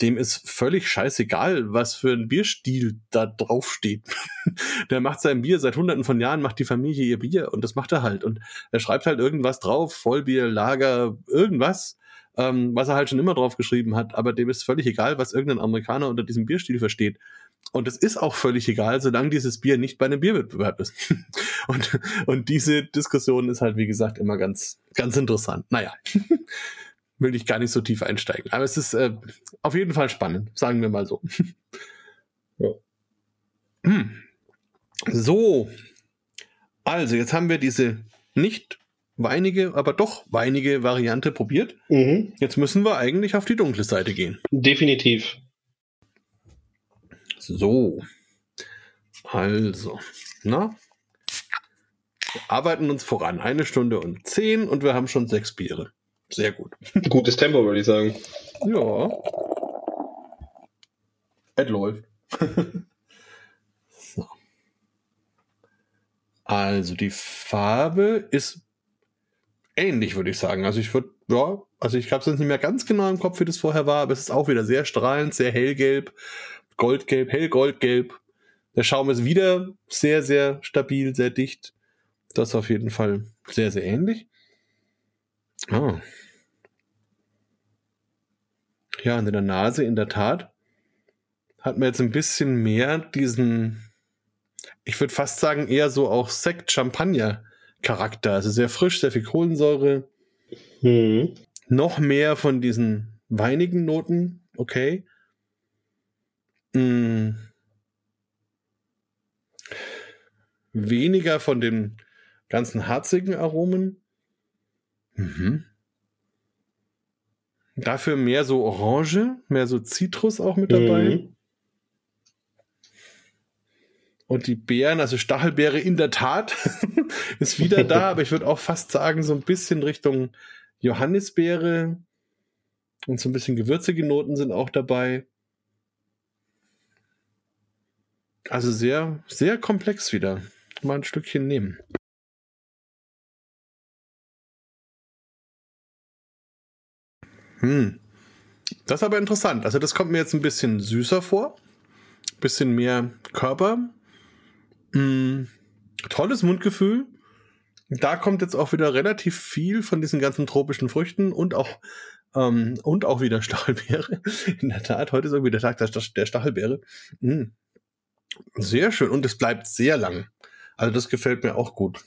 dem ist völlig scheißegal, was für ein Bierstil da drauf steht. der macht sein Bier seit hunderten von Jahren, macht die Familie ihr Bier und das macht er halt. Und er schreibt halt irgendwas drauf, Vollbier, Lager, irgendwas ähm, was er halt schon immer drauf geschrieben hat, aber dem ist völlig egal, was irgendein Amerikaner unter diesem Bierstil versteht. Und es ist auch völlig egal, solange dieses Bier nicht bei einem Bierwettbewerb ist. und, und diese Diskussion ist halt, wie gesagt, immer ganz, ganz interessant. Naja, will ich gar nicht so tief einsteigen. Aber es ist äh, auf jeden Fall spannend, sagen wir mal so. ja. Hm. So, also jetzt haben wir diese nicht weinige, aber doch weinige Variante probiert. Mhm. Jetzt müssen wir eigentlich auf die dunkle Seite gehen. Definitiv. So. Also, na? Wir arbeiten uns voran. Eine Stunde und zehn und wir haben schon sechs Biere. Sehr gut. Gutes Tempo, würde ich sagen. Ja. Es läuft. so. Also die Farbe ist ähnlich, würde ich sagen. Also ich würde, ja, also ich habe es jetzt nicht mehr ganz genau im Kopf, wie das vorher war, aber es ist auch wieder sehr strahlend, sehr hellgelb, goldgelb, hellgoldgelb. Der Schaum ist wieder sehr, sehr stabil, sehr dicht. Das ist auf jeden Fall sehr, sehr ähnlich. Ah. Ja, in der Nase in der Tat hat man jetzt ein bisschen mehr diesen, ich würde fast sagen, eher so auch Sekt-Champagner Charakter. Also sehr frisch, sehr viel Kohlensäure. Mhm. Noch mehr von diesen weinigen Noten. Okay. Mhm. Weniger von den ganzen harzigen Aromen. Mhm. Dafür mehr so Orange, mehr so Zitrus auch mit dabei. Mhm. Und die Beeren, also Stachelbeere in der Tat, ist wieder da, aber ich würde auch fast sagen, so ein bisschen Richtung Johannisbeere und so ein bisschen gewürzige Noten sind auch dabei. Also sehr, sehr komplex wieder. Mal ein Stückchen nehmen. Hm. Das ist aber interessant. Also das kommt mir jetzt ein bisschen süßer vor. Bisschen mehr Körper. Mm, tolles Mundgefühl. Da kommt jetzt auch wieder relativ viel von diesen ganzen tropischen Früchten und auch ähm, und auch wieder Stachelbeere. In der Tat, heute ist irgendwie der Tag der, der Stachelbeere. Mm. Sehr schön und es bleibt sehr lang. Also das gefällt mir auch gut.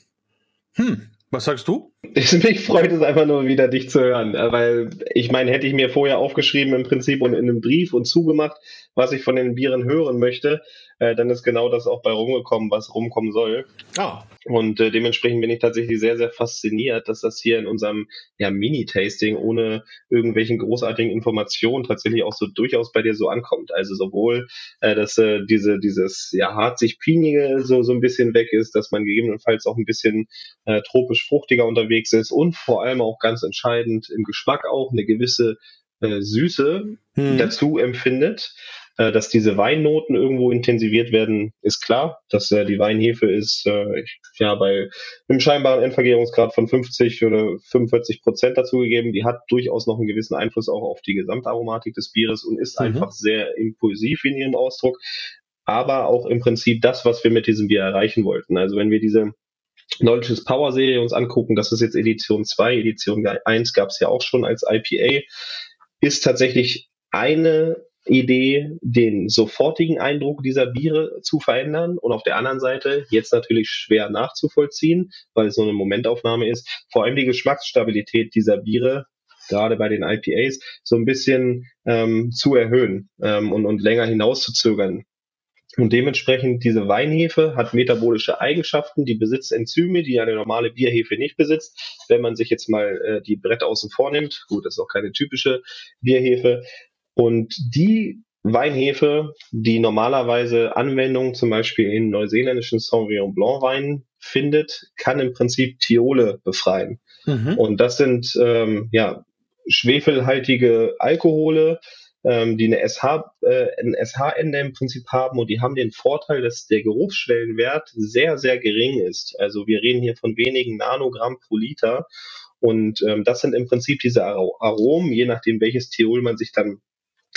Hm, was sagst du? Mich freut es einfach nur wieder, dich zu hören, weil ich meine, hätte ich mir vorher aufgeschrieben im Prinzip und in einem Brief und zugemacht, was ich von den Bieren hören möchte, äh, dann ist genau das auch bei rumgekommen, was rumkommen soll. Ah. Und äh, dementsprechend bin ich tatsächlich sehr, sehr fasziniert, dass das hier in unserem ja, Mini-Tasting ohne irgendwelchen großartigen Informationen tatsächlich auch so durchaus bei dir so ankommt. Also sowohl, äh, dass äh, diese, dieses ja harzig-pinige so, so ein bisschen weg ist, dass man gegebenenfalls auch ein bisschen äh, tropisch fruchtiger unterwegs ist und vor allem auch ganz entscheidend im Geschmack auch eine gewisse äh, Süße hm. dazu empfindet. Äh, dass diese Weinnoten irgendwo intensiviert werden, ist klar. Dass äh, die Weinhefe ist äh, ja bei einem scheinbaren Endvergärungsgrad von 50 oder 45 Prozent dazugegeben. Die hat durchaus noch einen gewissen Einfluss auch auf die Gesamtaromatik des Bieres und ist mhm. einfach sehr impulsiv in ihrem Ausdruck. Aber auch im Prinzip das, was wir mit diesem Bier erreichen wollten. Also wenn wir diese Knowledge's Power Serie uns angucken, das ist jetzt Edition 2, Edition 1 gab es ja auch schon als IPA, ist tatsächlich eine Idee, den sofortigen Eindruck dieser Biere zu verändern und auf der anderen Seite jetzt natürlich schwer nachzuvollziehen, weil es so eine Momentaufnahme ist, vor allem die Geschmacksstabilität dieser Biere gerade bei den IPAs so ein bisschen ähm, zu erhöhen ähm, und, und länger hinauszuzögern. Und dementsprechend diese Weinhefe hat metabolische Eigenschaften, die besitzt Enzyme, die eine normale Bierhefe nicht besitzt. Wenn man sich jetzt mal äh, die Brett außen vornimmt, gut, das ist auch keine typische Bierhefe, und die Weinhefe, die normalerweise Anwendung zum Beispiel in neuseeländischen Sauvignon Blanc Weinen findet, kann im Prinzip Thiole befreien. Mhm. Und das sind ähm, ja schwefelhaltige Alkohole, ähm, die eine SH, äh, ein SH-Ende im Prinzip haben und die haben den Vorteil, dass der Geruchsschwellenwert sehr, sehr gering ist. Also wir reden hier von wenigen Nanogramm pro Liter. Und ähm, das sind im Prinzip diese Aromen, je nachdem welches Thiol man sich dann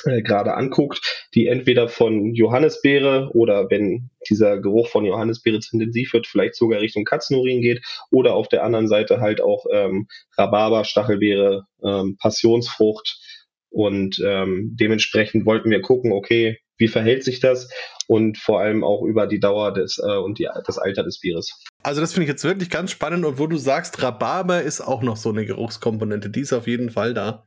äh, gerade anguckt, die entweder von Johannisbeere oder wenn dieser Geruch von Johannisbeere zu intensiv wird, vielleicht sogar Richtung Katzenurin geht oder auf der anderen Seite halt auch ähm, Rhabarber, Stachelbeere, ähm, Passionsfrucht und ähm, dementsprechend wollten wir gucken, okay, wie verhält sich das und vor allem auch über die Dauer des äh, und die, das Alter des Bieres. Also das finde ich jetzt wirklich ganz spannend und wo du sagst, Rhabarber ist auch noch so eine Geruchskomponente, die ist auf jeden Fall da.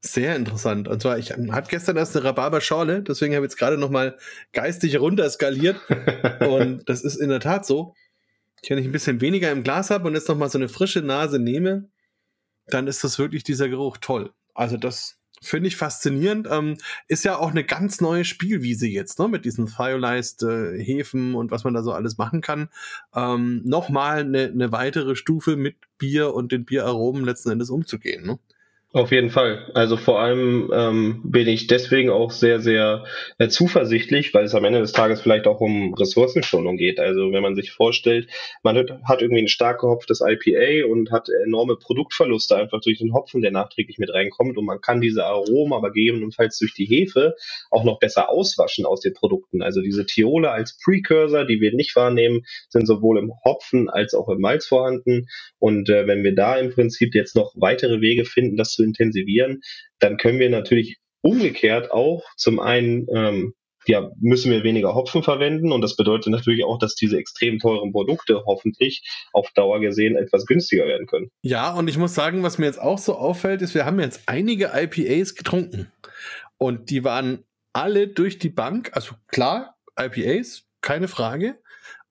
Sehr interessant. Und zwar, ich hatte gestern erst eine Rhabarberschorle, deswegen habe ich jetzt gerade noch mal geistig runterskaliert. und das ist in der Tat so. Wenn ich ein bisschen weniger im Glas habe und jetzt noch mal so eine frische Nase nehme, dann ist das wirklich dieser Geruch toll. Also das finde ich faszinierend. Ähm, ist ja auch eine ganz neue Spielwiese jetzt, ne? Mit diesen Firelized äh, und was man da so alles machen kann. Ähm, Nochmal eine, eine weitere Stufe mit Bier und den Bieraromen letzten Endes umzugehen. Ne? Auf jeden Fall. Also vor allem ähm, bin ich deswegen auch sehr, sehr äh, zuversichtlich, weil es am Ende des Tages vielleicht auch um Ressourcenschonung geht. Also wenn man sich vorstellt, man hat irgendwie ein stark gehopftes IPA und hat enorme Produktverluste einfach durch den Hopfen, der nachträglich mit reinkommt und man kann diese Aromen aber gegebenenfalls durch die Hefe auch noch besser auswaschen aus den Produkten. Also diese Thiole als Precursor, die wir nicht wahrnehmen, sind sowohl im Hopfen als auch im Malz vorhanden. Und äh, wenn wir da im Prinzip jetzt noch weitere Wege finden, das zu intensivieren, dann können wir natürlich umgekehrt auch zum einen ähm, ja, müssen wir weniger Hopfen verwenden und das bedeutet natürlich auch, dass diese extrem teuren Produkte hoffentlich auf Dauer gesehen etwas günstiger werden können. Ja, und ich muss sagen, was mir jetzt auch so auffällt, ist, wir haben jetzt einige IPAs getrunken und die waren alle durch die Bank, also klar, IPAs, keine Frage,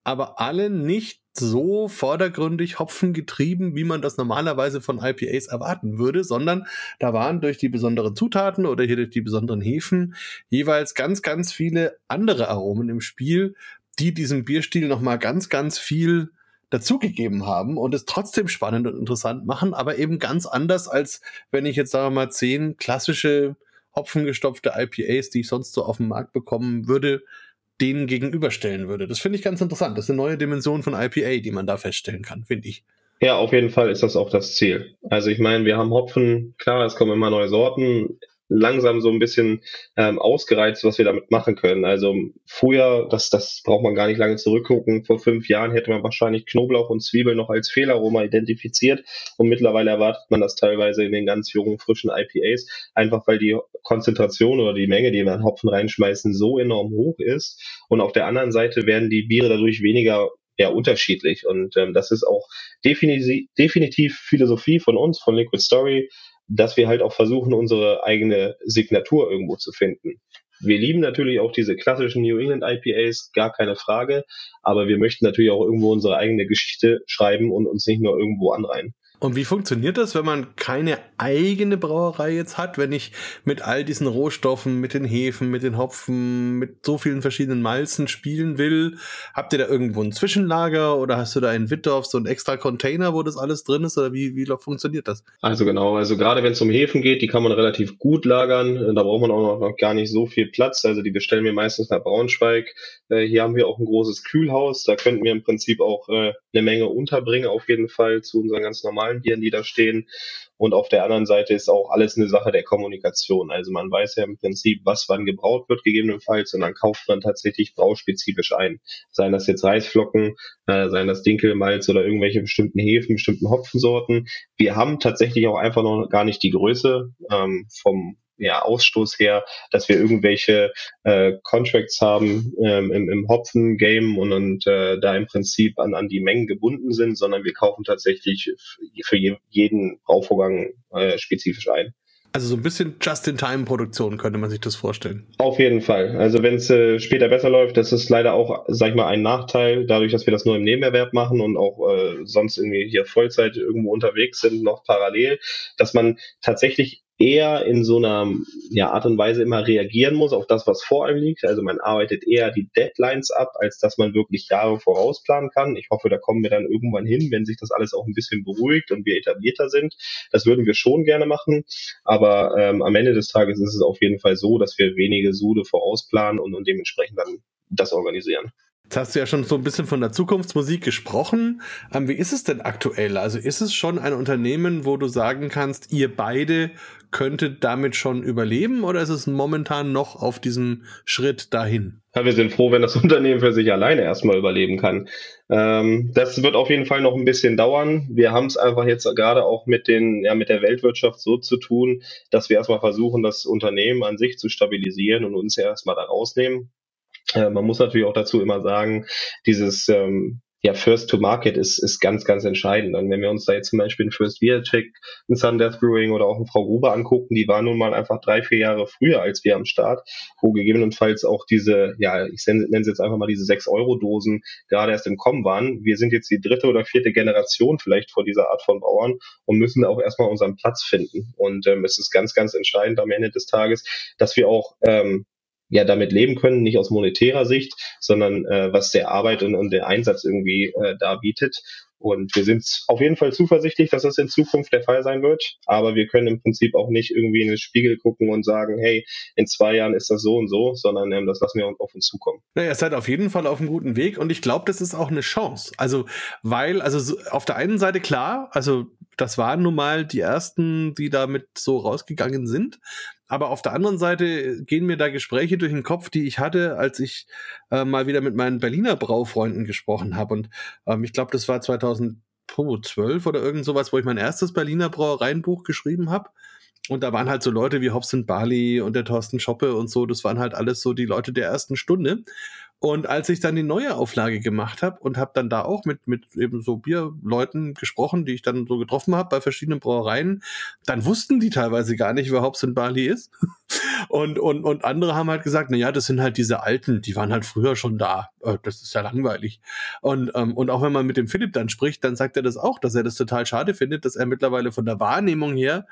aber alle nicht so vordergründig Hopfen getrieben, wie man das normalerweise von IPAs erwarten würde, sondern da waren durch die besonderen Zutaten oder hier durch die besonderen Hefen jeweils ganz, ganz viele andere Aromen im Spiel, die diesem Bierstil nochmal ganz, ganz viel dazugegeben haben und es trotzdem spannend und interessant machen, aber eben ganz anders, als wenn ich jetzt, sagen wir mal, zehn klassische hopfengestopfte IPAs, die ich sonst so auf dem Markt bekommen würde, denen gegenüberstellen würde. Das finde ich ganz interessant. Das ist eine neue Dimension von IPA, die man da feststellen kann, finde ich. Ja, auf jeden Fall ist das auch das Ziel. Also ich meine, wir haben Hopfen, klar, es kommen immer neue Sorten langsam so ein bisschen ähm, ausgereizt, was wir damit machen können. Also früher, das, das braucht man gar nicht lange zurückgucken, vor fünf Jahren hätte man wahrscheinlich Knoblauch und Zwiebel noch als Fehlaroma identifiziert. Und mittlerweile erwartet man das teilweise in den ganz jungen, frischen IPAs, einfach weil die Konzentration oder die Menge, die wir an Hopfen reinschmeißen, so enorm hoch ist. Und auf der anderen Seite werden die Biere dadurch weniger ja unterschiedlich. Und ähm, das ist auch definitiv, definitiv Philosophie von uns, von Liquid Story, dass wir halt auch versuchen, unsere eigene Signatur irgendwo zu finden. Wir lieben natürlich auch diese klassischen New England IPAs, gar keine Frage, aber wir möchten natürlich auch irgendwo unsere eigene Geschichte schreiben und uns nicht nur irgendwo anreihen. Und wie funktioniert das, wenn man keine eigene Brauerei jetzt hat, wenn ich mit all diesen Rohstoffen, mit den Hefen, mit den Hopfen, mit so vielen verschiedenen Malzen spielen will? Habt ihr da irgendwo ein Zwischenlager oder hast du da in Wittorf so einen extra Container, wo das alles drin ist oder wie, wie funktioniert das? Also genau, also gerade wenn es um Hefen geht, die kann man relativ gut lagern. Da braucht man auch noch gar nicht so viel Platz. Also die bestellen wir meistens nach Braunschweig. Äh, hier haben wir auch ein großes Kühlhaus. Da könnten wir im Prinzip auch äh, eine Menge unterbringen, auf jeden Fall zu unseren ganz normalen Zahlen die da stehen. Und auf der anderen Seite ist auch alles eine Sache der Kommunikation. Also man weiß ja im Prinzip, was wann gebraut wird, gegebenenfalls, und dann kauft man tatsächlich brauspezifisch ein. Seien das jetzt Reisflocken, äh, seien das Dinkelmalz oder irgendwelche bestimmten Hefen, bestimmten Hopfensorten. Wir haben tatsächlich auch einfach noch gar nicht die Größe ähm, vom ja, Ausstoß her, dass wir irgendwelche äh, Contracts haben ähm, im, im Hopfen-Game und, und äh, da im Prinzip an, an die Mengen gebunden sind, sondern wir kaufen tatsächlich für je, jeden Brauvorgang äh, spezifisch ein. Also so ein bisschen Just-in-Time-Produktion könnte man sich das vorstellen. Auf jeden Fall. Also wenn es äh, später besser läuft, das ist leider auch, sag ich mal, ein Nachteil, dadurch, dass wir das nur im Nebenerwerb machen und auch äh, sonst irgendwie hier Vollzeit irgendwo unterwegs sind, noch parallel, dass man tatsächlich eher in so einer ja, Art und Weise immer reagieren muss auf das, was vor einem liegt. Also man arbeitet eher die Deadlines ab, als dass man wirklich Jahre vorausplanen kann. Ich hoffe, da kommen wir dann irgendwann hin, wenn sich das alles auch ein bisschen beruhigt und wir etablierter sind. Das würden wir schon gerne machen. Aber ähm, am Ende des Tages ist es auf jeden Fall so, dass wir wenige Sude vorausplanen und, und dementsprechend dann das organisieren. Jetzt hast du ja schon so ein bisschen von der Zukunftsmusik gesprochen. Ähm, wie ist es denn aktuell? Also ist es schon ein Unternehmen, wo du sagen kannst, ihr beide könntet damit schon überleben oder ist es momentan noch auf diesem Schritt dahin? Ja, wir sind froh, wenn das Unternehmen für sich alleine erstmal überleben kann. Ähm, das wird auf jeden Fall noch ein bisschen dauern. Wir haben es einfach jetzt gerade auch mit den, ja, mit der Weltwirtschaft so zu tun, dass wir erstmal versuchen, das Unternehmen an sich zu stabilisieren und uns ja erstmal da rausnehmen. Äh, man muss natürlich auch dazu immer sagen, dieses ähm, ja, First to Market ist, ist ganz, ganz entscheidend. Und wenn wir uns da jetzt zum Beispiel ein First Viacheck, ein Sun Death Brewing oder auch ein Frau Gruber angucken, die waren nun mal einfach drei, vier Jahre früher als wir am Start, wo gegebenenfalls auch diese, ja, ich nenne es jetzt einfach mal diese 6-Euro-Dosen gerade erst im Kommen waren. Wir sind jetzt die dritte oder vierte Generation vielleicht vor dieser Art von Bauern und müssen auch erstmal unseren Platz finden. Und ähm, es ist ganz, ganz entscheidend am Ende des Tages, dass wir auch ähm, ja damit leben können, nicht aus monetärer Sicht, sondern äh, was der Arbeit und, und der Einsatz irgendwie äh, da bietet. Und wir sind auf jeden Fall zuversichtlich, dass das in Zukunft der Fall sein wird. Aber wir können im Prinzip auch nicht irgendwie in den Spiegel gucken und sagen, hey, in zwei Jahren ist das so und so, sondern ähm, das lassen wir auf uns zukommen. Naja, ihr seid auf jeden Fall auf einem guten Weg und ich glaube, das ist auch eine Chance. Also, weil, also so, auf der einen Seite klar, also das waren nun mal die ersten, die damit so rausgegangen sind. Aber auf der anderen Seite gehen mir da Gespräche durch den Kopf, die ich hatte, als ich äh, mal wieder mit meinen Berliner Braufreunden gesprochen habe. Und ähm, ich glaube, das war 2012 oder irgend sowas, wo ich mein erstes Berliner Brauereienbuch geschrieben habe. Und da waren halt so Leute wie Hobson Bali und der Thorsten Schoppe und so. Das waren halt alles so die Leute der ersten Stunde. Und als ich dann die neue Auflage gemacht habe und habe dann da auch mit, mit eben so Bierleuten gesprochen, die ich dann so getroffen habe bei verschiedenen Brauereien, dann wussten die teilweise gar nicht, wer Hobbs Bali ist. Und, und, und andere haben halt gesagt, na ja, das sind halt diese Alten, die waren halt früher schon da. Äh, das ist ja langweilig. Und, ähm, und auch wenn man mit dem Philipp dann spricht, dann sagt er das auch, dass er das total schade findet, dass er mittlerweile von der Wahrnehmung her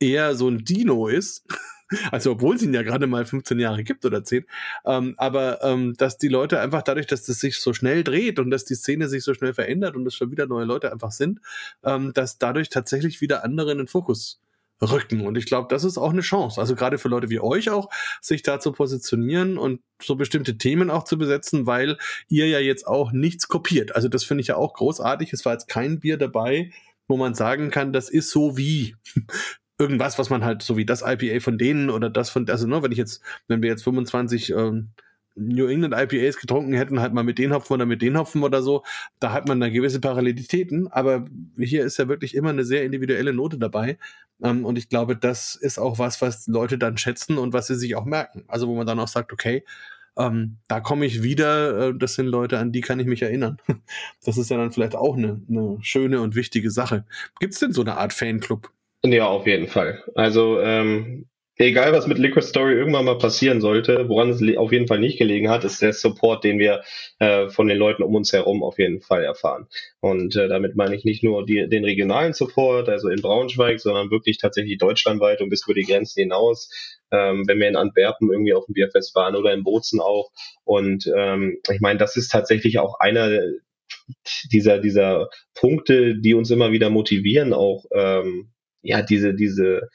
eher so ein Dino ist also obwohl es ihn ja gerade mal 15 Jahre gibt oder 10, ähm, aber ähm, dass die Leute einfach dadurch, dass das sich so schnell dreht und dass die Szene sich so schnell verändert und es schon wieder neue Leute einfach sind, ähm, dass dadurch tatsächlich wieder andere in den Fokus rücken. Und ich glaube, das ist auch eine Chance. Also gerade für Leute wie euch auch, sich da zu positionieren und so bestimmte Themen auch zu besetzen, weil ihr ja jetzt auch nichts kopiert. Also das finde ich ja auch großartig. Es war jetzt kein Bier dabei, wo man sagen kann, das ist so wie irgendwas, was man halt, so wie das IPA von denen oder das von, also ne, wenn ich jetzt, wenn wir jetzt 25 ähm, New England IPAs getrunken hätten, halt mal mit den Hopfen oder mit den Hopfen oder so, da hat man da gewisse Parallelitäten, aber hier ist ja wirklich immer eine sehr individuelle Note dabei ähm, und ich glaube, das ist auch was, was Leute dann schätzen und was sie sich auch merken. Also wo man dann auch sagt, okay, ähm, da komme ich wieder, äh, das sind Leute, an die kann ich mich erinnern. Das ist ja dann vielleicht auch eine, eine schöne und wichtige Sache. Gibt es denn so eine Art Fanclub? Ja, auf jeden Fall. Also ähm, egal was mit Liquid Story irgendwann mal passieren sollte, woran es auf jeden Fall nicht gelegen hat, ist der Support, den wir äh, von den Leuten um uns herum auf jeden Fall erfahren. Und äh, damit meine ich nicht nur die, den regionalen Support, also in Braunschweig, sondern wirklich tatsächlich deutschlandweit und bis über die Grenzen hinaus. Ähm, wenn wir in Antwerpen irgendwie auf dem Bierfest waren oder in Bozen auch. Und ähm, ich meine, das ist tatsächlich auch einer dieser, dieser Punkte, die uns immer wieder motivieren, auch ähm, ja, diese, diese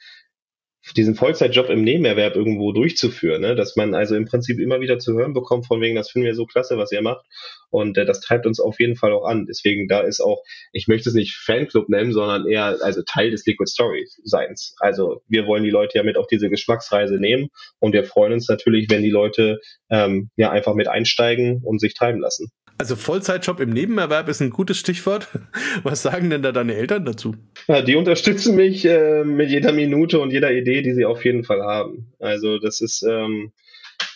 diesen Vollzeitjob im Nebenerwerb irgendwo durchzuführen, ne? dass man also im Prinzip immer wieder zu hören bekommt, von wegen, das finden wir so klasse, was ihr macht. Und äh, das treibt uns auf jeden Fall auch an. Deswegen, da ist auch, ich möchte es nicht Fanclub nennen, sondern eher also Teil des Liquid Story Seins. Also wir wollen die Leute ja mit auf diese Geschmacksreise nehmen und wir freuen uns natürlich, wenn die Leute ähm, ja einfach mit einsteigen und sich treiben lassen. Also Vollzeitjob im Nebenerwerb ist ein gutes Stichwort. Was sagen denn da deine Eltern dazu? Ja, die unterstützen mich äh, mit jeder Minute und jeder Idee, die sie auf jeden Fall haben. Also das ist, ähm,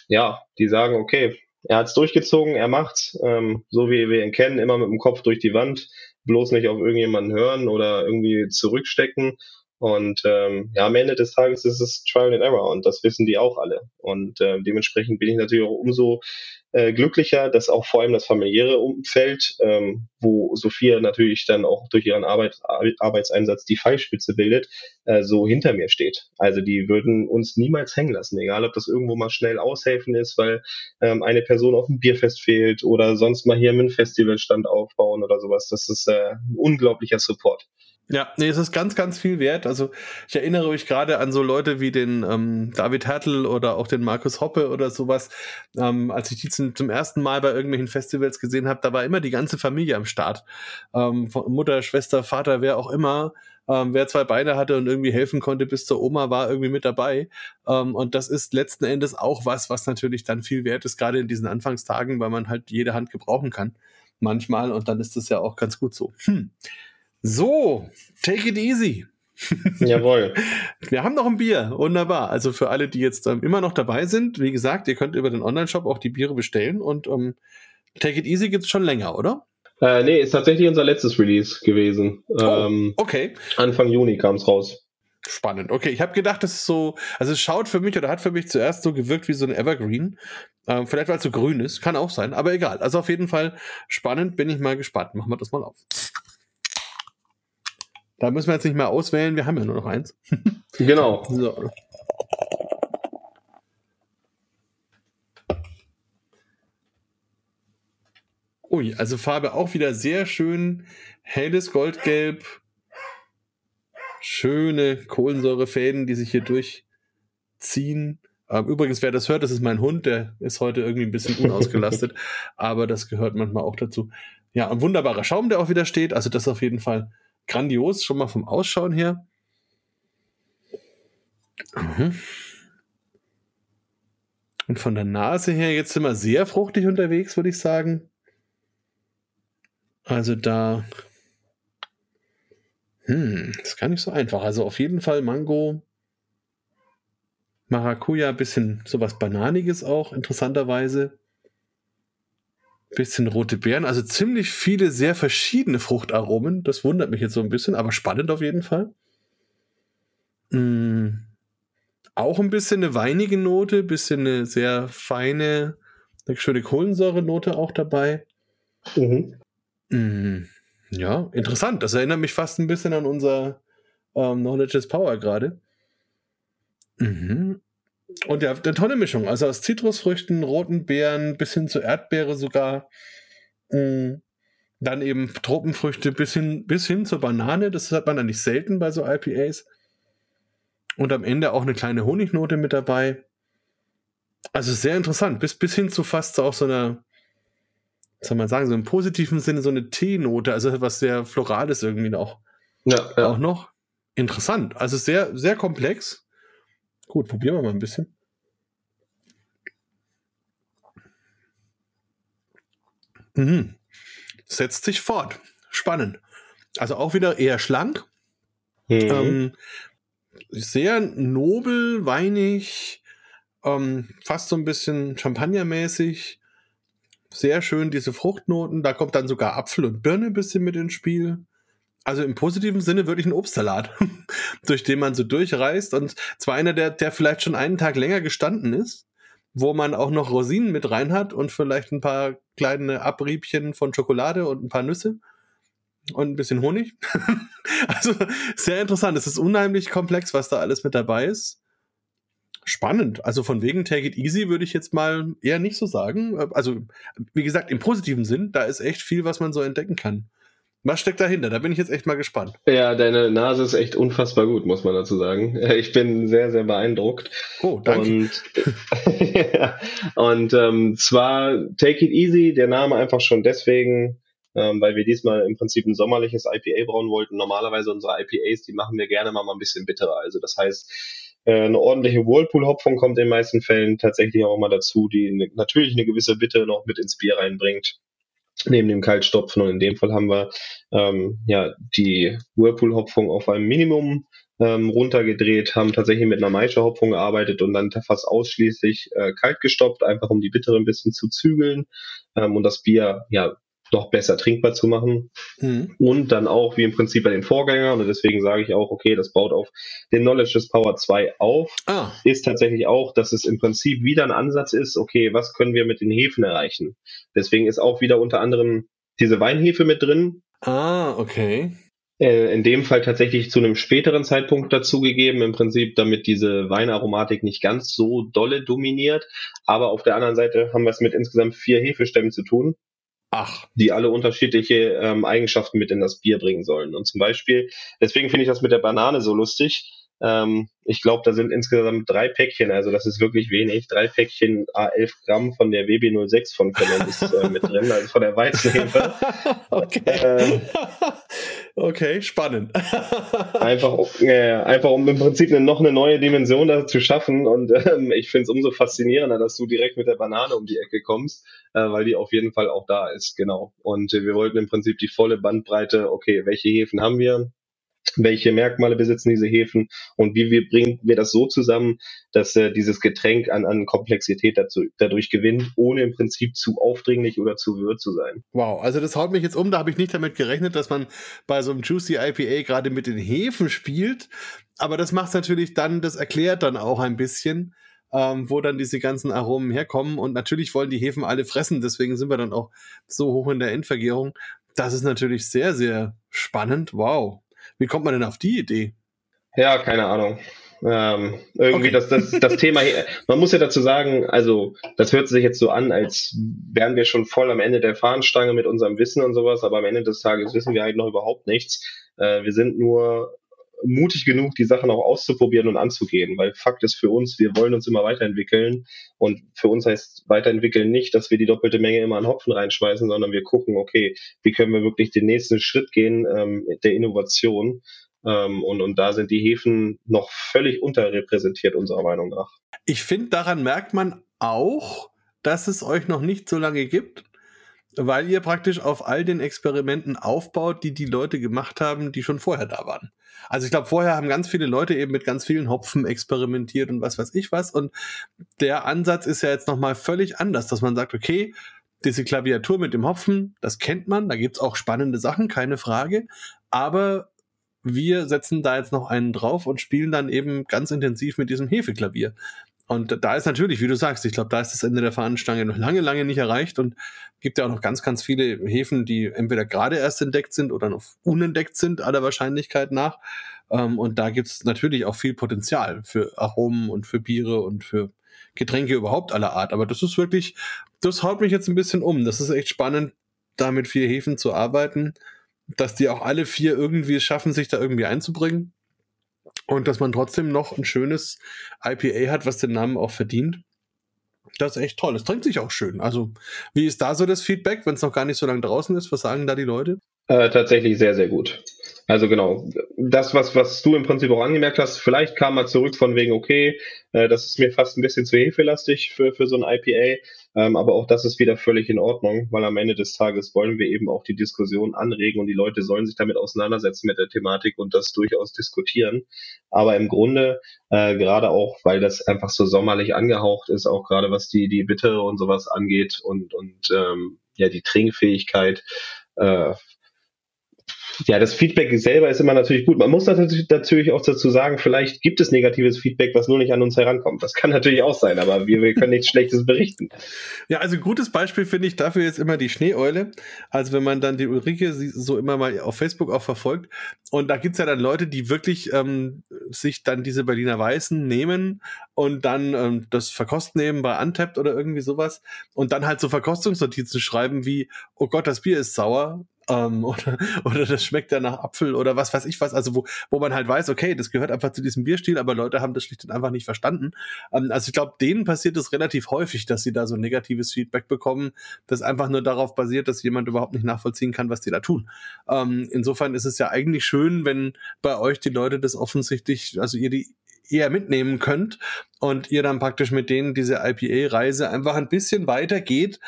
ja, die sagen, okay, er hat es durchgezogen, er macht's, ähm, so wie wir ihn kennen, immer mit dem Kopf durch die Wand, bloß nicht auf irgendjemanden hören oder irgendwie zurückstecken. Und ähm, ja, am Ende des Tages ist es Trial and Error und das wissen die auch alle. Und äh, dementsprechend bin ich natürlich auch umso äh, glücklicher, dass auch vor allem das familiäre Umfeld, ähm, wo Sophia natürlich dann auch durch ihren Arbeit, Arbeitseinsatz die Pfeilspitze bildet, äh, so hinter mir steht. Also die würden uns niemals hängen lassen, egal ob das irgendwo mal schnell aushelfen ist, weil ähm, eine Person auf dem Bierfest fehlt oder sonst mal hier mit einem Festivalstand aufbauen oder sowas. Das ist äh, ein unglaublicher Support. Ja, nee, es ist ganz, ganz viel wert. Also ich erinnere mich gerade an so Leute wie den ähm, David Hertel oder auch den Markus Hoppe oder sowas. Ähm, als ich die zum, zum ersten Mal bei irgendwelchen Festivals gesehen habe, da war immer die ganze Familie am Start. Ähm, Mutter, Schwester, Vater, wer auch immer. Ähm, wer zwei Beine hatte und irgendwie helfen konnte bis zur Oma, war irgendwie mit dabei. Ähm, und das ist letzten Endes auch was, was natürlich dann viel wert ist, gerade in diesen Anfangstagen, weil man halt jede Hand gebrauchen kann. Manchmal. Und dann ist das ja auch ganz gut so. Hm. So, take it easy. Jawohl. Wir haben noch ein Bier. Wunderbar. Also für alle, die jetzt ähm, immer noch dabei sind, wie gesagt, ihr könnt über den Online-Shop auch die Biere bestellen und ähm, Take It Easy gibt es schon länger, oder? Äh, nee, ist tatsächlich unser letztes Release gewesen. Oh, ähm, okay. Anfang Juni kam es raus. Spannend. Okay, ich habe gedacht, das ist so, also es schaut für mich oder hat für mich zuerst so gewirkt wie so ein Evergreen. Ähm, vielleicht weil es so grün ist, kann auch sein, aber egal. Also auf jeden Fall spannend, bin ich mal gespannt. Machen wir das mal auf. Da müssen wir jetzt nicht mehr auswählen, wir haben ja nur noch eins. genau. So. Ui, also Farbe auch wieder sehr schön. Helles Goldgelb. Schöne Kohlensäurefäden, die sich hier durchziehen. Ähm, übrigens, wer das hört, das ist mein Hund, der ist heute irgendwie ein bisschen unausgelastet, aber das gehört manchmal auch dazu. Ja, ein wunderbarer Schaum, der auch wieder steht. Also das auf jeden Fall grandios, schon mal vom Ausschauen her. Mhm. Und von der Nase her, jetzt wir sehr fruchtig unterwegs, würde ich sagen. Also da. Hm, ist gar nicht so einfach. Also auf jeden Fall Mango, Maracuja, bisschen sowas Bananiges auch, interessanterweise bisschen rote Beeren, also ziemlich viele sehr verschiedene Fruchtaromen. Das wundert mich jetzt so ein bisschen, aber spannend auf jeden Fall. Mm, auch ein bisschen eine weinige Note, bisschen eine sehr feine, eine schöne Kohlensäurenote auch dabei. Mhm. Mm, ja, interessant. Das erinnert mich fast ein bisschen an unser ähm, Knowledge is Power gerade. Mhm. Und ja, eine tolle Mischung. Also aus Zitrusfrüchten, roten Beeren bis hin zu Erdbeere sogar. Mm, dann eben Tropenfrüchte bis hin, bis hin zur Banane. Das hat man eigentlich selten bei so IPAs. Und am Ende auch eine kleine Honignote mit dabei. Also sehr interessant. Bis, bis hin zu fast auch so einer, was soll man sagen, so im positiven Sinne so eine Teenote. Also was sehr Florales irgendwie noch. Ja, ja. Auch noch. Interessant. Also sehr, sehr komplex. Gut, probieren wir mal ein bisschen. Mhm. Setzt sich fort. Spannend. Also auch wieder eher schlank. Mhm. Ähm, sehr nobel, weinig, Ähm, fast so ein bisschen Champagnermäßig. Sehr schön diese Fruchtnoten. Da kommt dann sogar Apfel und Birne ein bisschen mit ins Spiel. Also im positiven Sinne wirklich ein Obstsalat, durch den man so durchreist. Und zwar einer, der, der vielleicht schon einen Tag länger gestanden ist, wo man auch noch Rosinen mit rein hat und vielleicht ein paar kleine Abriebchen von Schokolade und ein paar Nüsse und ein bisschen Honig. also sehr interessant. Es ist unheimlich komplex, was da alles mit dabei ist. Spannend. Also von wegen Take It Easy würde ich jetzt mal eher nicht so sagen. Also wie gesagt, im positiven Sinn, da ist echt viel, was man so entdecken kann. Was steckt dahinter? Da bin ich jetzt echt mal gespannt. Ja, deine Nase ist echt unfassbar gut, muss man dazu sagen. Ich bin sehr, sehr beeindruckt. Oh, danke. Und, ja, und ähm, zwar Take It Easy, der Name einfach schon deswegen, ähm, weil wir diesmal im Prinzip ein sommerliches IPA brauen wollten. Normalerweise unsere IPAs, die machen wir gerne mal, mal ein bisschen bitterer. Also das heißt, äh, eine ordentliche Whirlpool-Hopfung kommt in den meisten Fällen tatsächlich auch mal dazu, die ne, natürlich eine gewisse Bitte noch mit ins Bier reinbringt neben dem Kaltstopfen. Und in dem Fall haben wir ähm, ja die Whirlpool-Hopfung auf einem Minimum ähm, runtergedreht, haben tatsächlich mit einer Maische-Hopfung gearbeitet und dann fast ausschließlich äh, kalt gestoppt, einfach um die Bittere ein bisschen zu zügeln ähm, und das Bier ja noch besser trinkbar zu machen. Mhm. Und dann auch, wie im Prinzip bei den Vorgängern, und deswegen sage ich auch, okay, das baut auf den Knowledge des Power 2 auf, ah. ist tatsächlich auch, dass es im Prinzip wieder ein Ansatz ist, okay, was können wir mit den Hefen erreichen? Deswegen ist auch wieder unter anderem diese Weinhefe mit drin. Ah, okay äh, in dem Fall tatsächlich zu einem späteren Zeitpunkt dazugegeben, im Prinzip, damit diese Weinaromatik nicht ganz so dolle dominiert. Aber auf der anderen Seite haben wir es mit insgesamt vier Hefestämmen zu tun. Ach. die alle unterschiedliche ähm, Eigenschaften mit in das Bier bringen sollen. Und zum Beispiel, deswegen finde ich das mit der Banane so lustig. Ähm, ich glaube, da sind insgesamt drei Päckchen, also das ist wirklich wenig. Drei Päckchen A11 Gramm von der WB06 von ist äh, mit drin, also von der Weizenhefe. okay. Äh, okay, spannend. einfach, äh, einfach um im Prinzip eine, noch eine neue Dimension da zu schaffen. Und ähm, ich finde es umso faszinierender, dass du direkt mit der Banane um die Ecke kommst, äh, weil die auf jeden Fall auch da ist, genau. Und äh, wir wollten im Prinzip die volle Bandbreite, okay, welche Hefen haben wir? Welche Merkmale besitzen diese Hefen und wie wir bringen wir das so zusammen, dass äh, dieses Getränk an, an Komplexität dazu, dadurch gewinnt, ohne im Prinzip zu aufdringlich oder zu wirr zu sein. Wow, also das haut mich jetzt um, da habe ich nicht damit gerechnet, dass man bei so einem Juicy IPA gerade mit den Hefen spielt, aber das macht natürlich dann, das erklärt dann auch ein bisschen, ähm, wo dann diese ganzen Aromen herkommen und natürlich wollen die Hefen alle fressen, deswegen sind wir dann auch so hoch in der Endvergärung. Das ist natürlich sehr, sehr spannend. Wow. Wie kommt man denn auf die Idee? Ja, keine Ahnung. Ähm, irgendwie okay. das, das, das Thema, man muss ja dazu sagen, also das hört sich jetzt so an, als wären wir schon voll am Ende der Fahnenstange mit unserem Wissen und sowas, aber am Ende des Tages wissen wir halt noch überhaupt nichts. Äh, wir sind nur mutig genug, die Sachen auch auszuprobieren und anzugehen, weil Fakt ist für uns, wir wollen uns immer weiterentwickeln. Und für uns heißt weiterentwickeln nicht, dass wir die doppelte Menge immer an Hopfen reinschmeißen, sondern wir gucken, okay, wie können wir wirklich den nächsten Schritt gehen ähm, der Innovation? Ähm, und, und da sind die Hefen noch völlig unterrepräsentiert unserer Meinung nach. Ich finde, daran merkt man auch, dass es euch noch nicht so lange gibt weil ihr praktisch auf all den Experimenten aufbaut, die die Leute gemacht haben, die schon vorher da waren. Also ich glaube, vorher haben ganz viele Leute eben mit ganz vielen Hopfen experimentiert und was weiß ich was. Und der Ansatz ist ja jetzt nochmal völlig anders, dass man sagt, okay, diese Klaviatur mit dem Hopfen, das kennt man, da gibt's auch spannende Sachen, keine Frage. Aber wir setzen da jetzt noch einen drauf und spielen dann eben ganz intensiv mit diesem Hefeklavier. Und da ist natürlich, wie du sagst, ich glaube, da ist das Ende der Fahnenstange noch lange, lange nicht erreicht und gibt ja auch noch ganz, ganz viele Häfen, die entweder gerade erst entdeckt sind oder noch unentdeckt sind, aller Wahrscheinlichkeit nach. Ähm, und da gibt es natürlich auch viel Potenzial für Aromen und für Biere und für Getränke überhaupt aller Art. Aber das ist wirklich, das haut mich jetzt ein bisschen um. Das ist echt spannend, da mit vier Häfen zu arbeiten, dass die auch alle vier irgendwie schaffen, sich da irgendwie einzubringen und dass man trotzdem noch ein schönes IPA hat, was den Namen auch verdient. Das ist echt toll. Es trinkt sich auch schön. Also, wie ist da so das Feedback, wenn es noch gar nicht so lange draußen ist? Was sagen da die Leute? Äh, tatsächlich sehr, sehr gut. Also genau, das, was, was du im Prinzip auch angemerkt hast, vielleicht kam mal zurück von wegen, okay, äh, das ist mir fast ein bisschen zu hefelastig für, für so ein IPA, ähm, aber auch das ist wieder völlig in Ordnung, weil am Ende des Tages wollen wir eben auch die Diskussion anregen und die Leute sollen sich damit auseinandersetzen mit der Thematik und das durchaus diskutieren. Aber im Grunde, äh, gerade auch, weil das einfach so sommerlich angehaucht ist, auch gerade was die, die Bitte und sowas angeht und, und ähm, ja, die Trinkfähigkeit, äh, ja, das Feedback selber ist immer natürlich gut. Man muss natürlich, auch dazu sagen, vielleicht gibt es negatives Feedback, was nur nicht an uns herankommt. Das kann natürlich auch sein, aber wir, wir können nichts Schlechtes berichten. Ja, also gutes Beispiel finde ich dafür jetzt immer die Schneeeule. Also wenn man dann die Ulrike so immer mal auf Facebook auch verfolgt. Und da gibt's ja dann Leute, die wirklich ähm, sich dann diese Berliner Weißen nehmen und dann ähm, das verkosten nehmen bei Untapped oder irgendwie sowas und dann halt so Verkostungsnotizen schreiben wie, oh Gott, das Bier ist sauer ähm, oder, oder das schmeckt ja nach Apfel oder was weiß ich was, also wo, wo man halt weiß, okay, das gehört einfach zu diesem Bierstil, aber Leute haben das schlicht und einfach nicht verstanden. Ähm, also ich glaube, denen passiert es relativ häufig, dass sie da so negatives Feedback bekommen, das einfach nur darauf basiert, dass jemand überhaupt nicht nachvollziehen kann, was die da tun. Ähm, insofern ist es ja eigentlich schön, wenn bei euch die Leute das offensichtlich, also ihr die eher mitnehmen könnt und ihr dann praktisch mit denen diese IPA-Reise einfach ein bisschen weiter geht,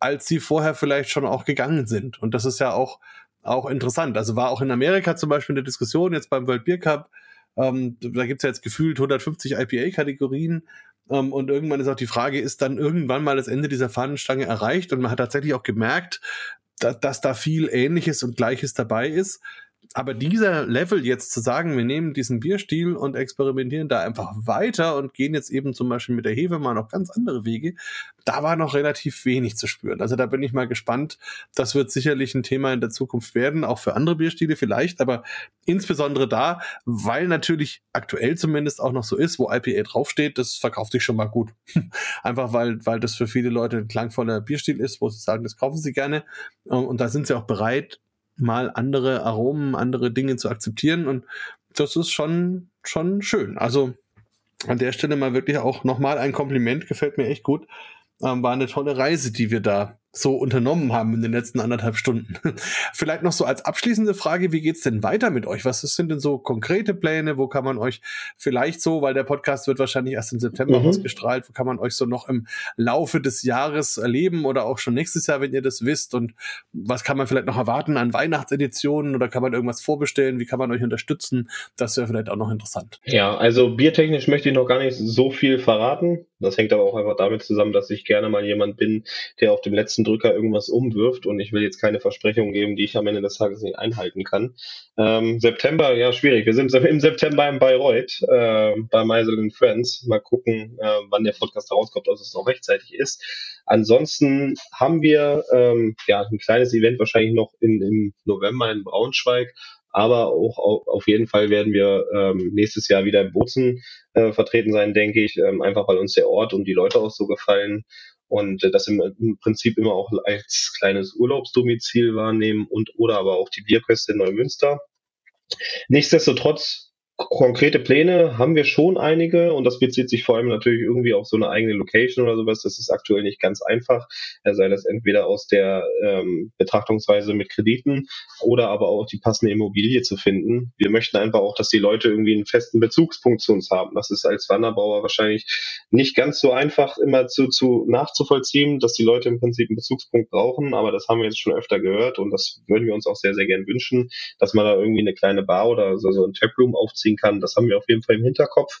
als sie vorher vielleicht schon auch gegangen sind. Und das ist ja auch, auch interessant. Also war auch in Amerika zum Beispiel eine Diskussion jetzt beim World Beer Cup. Ähm, da gibt's ja jetzt gefühlt 150 IPA-Kategorien. Ähm, und irgendwann ist auch die Frage, ist dann irgendwann mal das Ende dieser Fahnenstange erreicht? Und man hat tatsächlich auch gemerkt, dass, dass da viel Ähnliches und Gleiches dabei ist aber dieser Level jetzt zu sagen, wir nehmen diesen Bierstil und experimentieren da einfach weiter und gehen jetzt eben zum Beispiel mit der Hefe mal noch ganz andere Wege, da war noch relativ wenig zu spüren. Also da bin ich mal gespannt. Das wird sicherlich ein Thema in der Zukunft werden, auch für andere Bierstile vielleicht, aber insbesondere da, weil natürlich aktuell zumindest auch noch so ist, wo IPA draufsteht, das verkauft sich schon mal gut. Einfach weil, weil das für viele Leute ein klangvoller Bierstil ist, wo sie sagen, das kaufen sie gerne. Und da sind sie auch bereit, mal andere Aromen, andere Dinge zu akzeptieren und das ist schon, schon schön. Also an der Stelle mal wirklich auch nochmal ein Kompliment, gefällt mir echt gut. Ähm, war eine tolle Reise, die wir da so unternommen haben in den letzten anderthalb Stunden. Vielleicht noch so als abschließende Frage, wie geht's denn weiter mit euch? Was sind denn so konkrete Pläne? Wo kann man euch vielleicht so, weil der Podcast wird wahrscheinlich erst im September mhm. ausgestrahlt, wo kann man euch so noch im Laufe des Jahres erleben oder auch schon nächstes Jahr, wenn ihr das wisst? Und was kann man vielleicht noch erwarten an Weihnachtseditionen oder kann man irgendwas vorbestellen? Wie kann man euch unterstützen? Das wäre vielleicht auch noch interessant. Ja, also biertechnisch möchte ich noch gar nicht so viel verraten. Das hängt aber auch einfach damit zusammen, dass ich gerne mal jemand bin, der auf dem letzten Drücker irgendwas umwirft und ich will jetzt keine Versprechungen geben, die ich am Ende des Tages nicht einhalten kann. Ähm, September, ja, schwierig. Wir sind im September in Bayreuth äh, bei Meisel Friends. Mal gucken, äh, wann der Podcast rauskommt, ob es auch rechtzeitig ist. Ansonsten haben wir ähm, ja ein kleines Event wahrscheinlich noch in, im November in Braunschweig aber auch auf jeden Fall werden wir ähm, nächstes Jahr wieder in Bozen äh, vertreten sein, denke ich, ähm, einfach weil uns der Ort und die Leute auch so gefallen und äh, das im, im, Prinzip immer auch als kleines Urlaubsdomizil wahrnehmen und oder aber auch die Bierköste in Neumünster. Nichtsdestotrotz konkrete Pläne haben wir schon einige und das bezieht sich vor allem natürlich irgendwie auf so eine eigene Location oder sowas. Das ist aktuell nicht ganz einfach, sei das entweder aus der ähm, Betrachtungsweise mit Krediten oder aber auch die passende Immobilie zu finden. Wir möchten einfach auch, dass die Leute irgendwie einen festen Bezugspunkt zu uns haben. Das ist als Wanderbauer wahrscheinlich nicht ganz so einfach immer zu, zu nachzuvollziehen, dass die Leute im Prinzip einen Bezugspunkt brauchen, aber das haben wir jetzt schon öfter gehört und das würden wir uns auch sehr, sehr gern wünschen, dass man da irgendwie eine kleine Bar oder so, so ein Taproom aufzieht nachvollziehen kann. Das haben wir auf jeden Fall im Hinterkopf.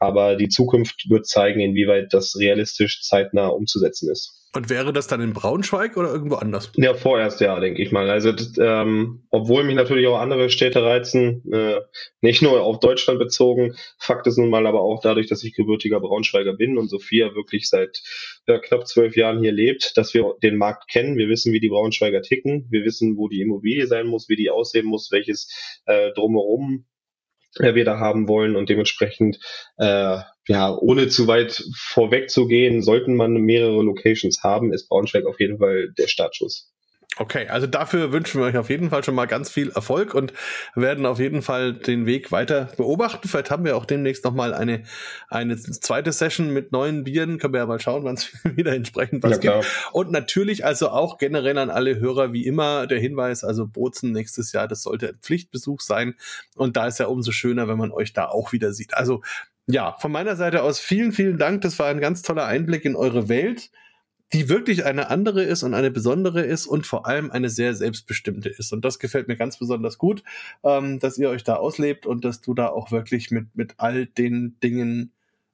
Aber die Zukunft wird zeigen, inwieweit das realistisch zeitnah umzusetzen ist. Und wäre das dann in Braunschweig oder irgendwo anders? Ja, vorerst ja, denke ich mal. Also, ähm, obwohl mich natürlich auch andere Städte reizen, äh, nicht nur auf Deutschland bezogen. Fakt ist nun mal aber auch dadurch, dass ich gebürtiger Braunschweiger bin und Sophia wirklich seit ja, knapp zwölf Jahren hier lebt, dass wir den Markt kennen. Wir wissen, wie die Braunschweiger ticken. Wir wissen, wo die Immobilie sein muss, wie die aussehen muss, welches äh, drumherum wir da haben wollen und dementsprechend äh, ja ohne zu weit vorweg zu gehen, sollten man mehrere Locations haben, ist Braunschweig auf jeden Fall der Startschuss. Okay, also dafür wünschen wir euch auf jeden Fall schon mal ganz viel Erfolg und werden auf jeden Fall den Weg weiter beobachten. Vielleicht haben wir auch demnächst noch mal eine, eine zweite Session mit neuen Bieren. Können wir ja mal schauen, wann es wieder entsprechend was ja, gibt. Und natürlich also auch generell an alle Hörer wie immer der Hinweis, also Bozen nächstes Jahr, das sollte ein Pflichtbesuch sein. Und da ist ja umso schöner, wenn man euch da auch wieder sieht. Also ja, von meiner Seite aus vielen, vielen Dank. Das war ein ganz toller Einblick in eure Welt die wirklich eine andere ist und eine besondere ist und vor allem eine sehr selbstbestimmte ist. Und das gefällt mir ganz besonders gut, ähm, dass ihr euch da auslebt und dass du da auch wirklich mit, mit all den Dingen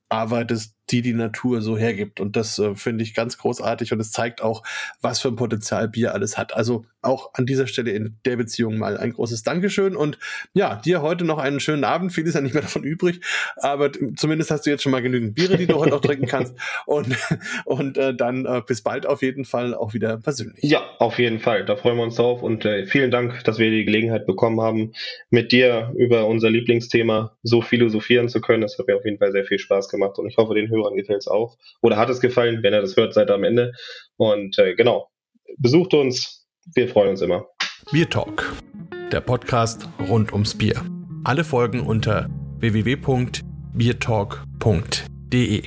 arbeitest, die die Natur so hergibt. Und das äh, finde ich ganz großartig und es zeigt auch, was für ein Potenzial Bier alles hat. Also auch an dieser Stelle in der Beziehung mal ein großes Dankeschön und ja, dir heute noch einen schönen Abend. Viel ist ja nicht mehr davon übrig, aber zumindest hast du jetzt schon mal genügend Biere, die du heute auch trinken kannst und, und äh, dann äh, bis bald auf jeden Fall auch wieder persönlich. Ja, auf jeden Fall. Da freuen wir uns drauf und äh, vielen Dank, dass wir die Gelegenheit bekommen haben, mit dir über unser Lieblingsthema so philosophieren zu können. Das hat mir auf jeden Fall sehr viel Spaß gemacht und ich hoffe, den Hörern gefällt es auch. Oder hat es gefallen? Wenn er das hört, seid ihr am Ende. Und äh, genau, besucht uns. Wir freuen uns immer. Bier Talk, der Podcast rund ums Bier. Alle Folgen unter www.biertalk.de.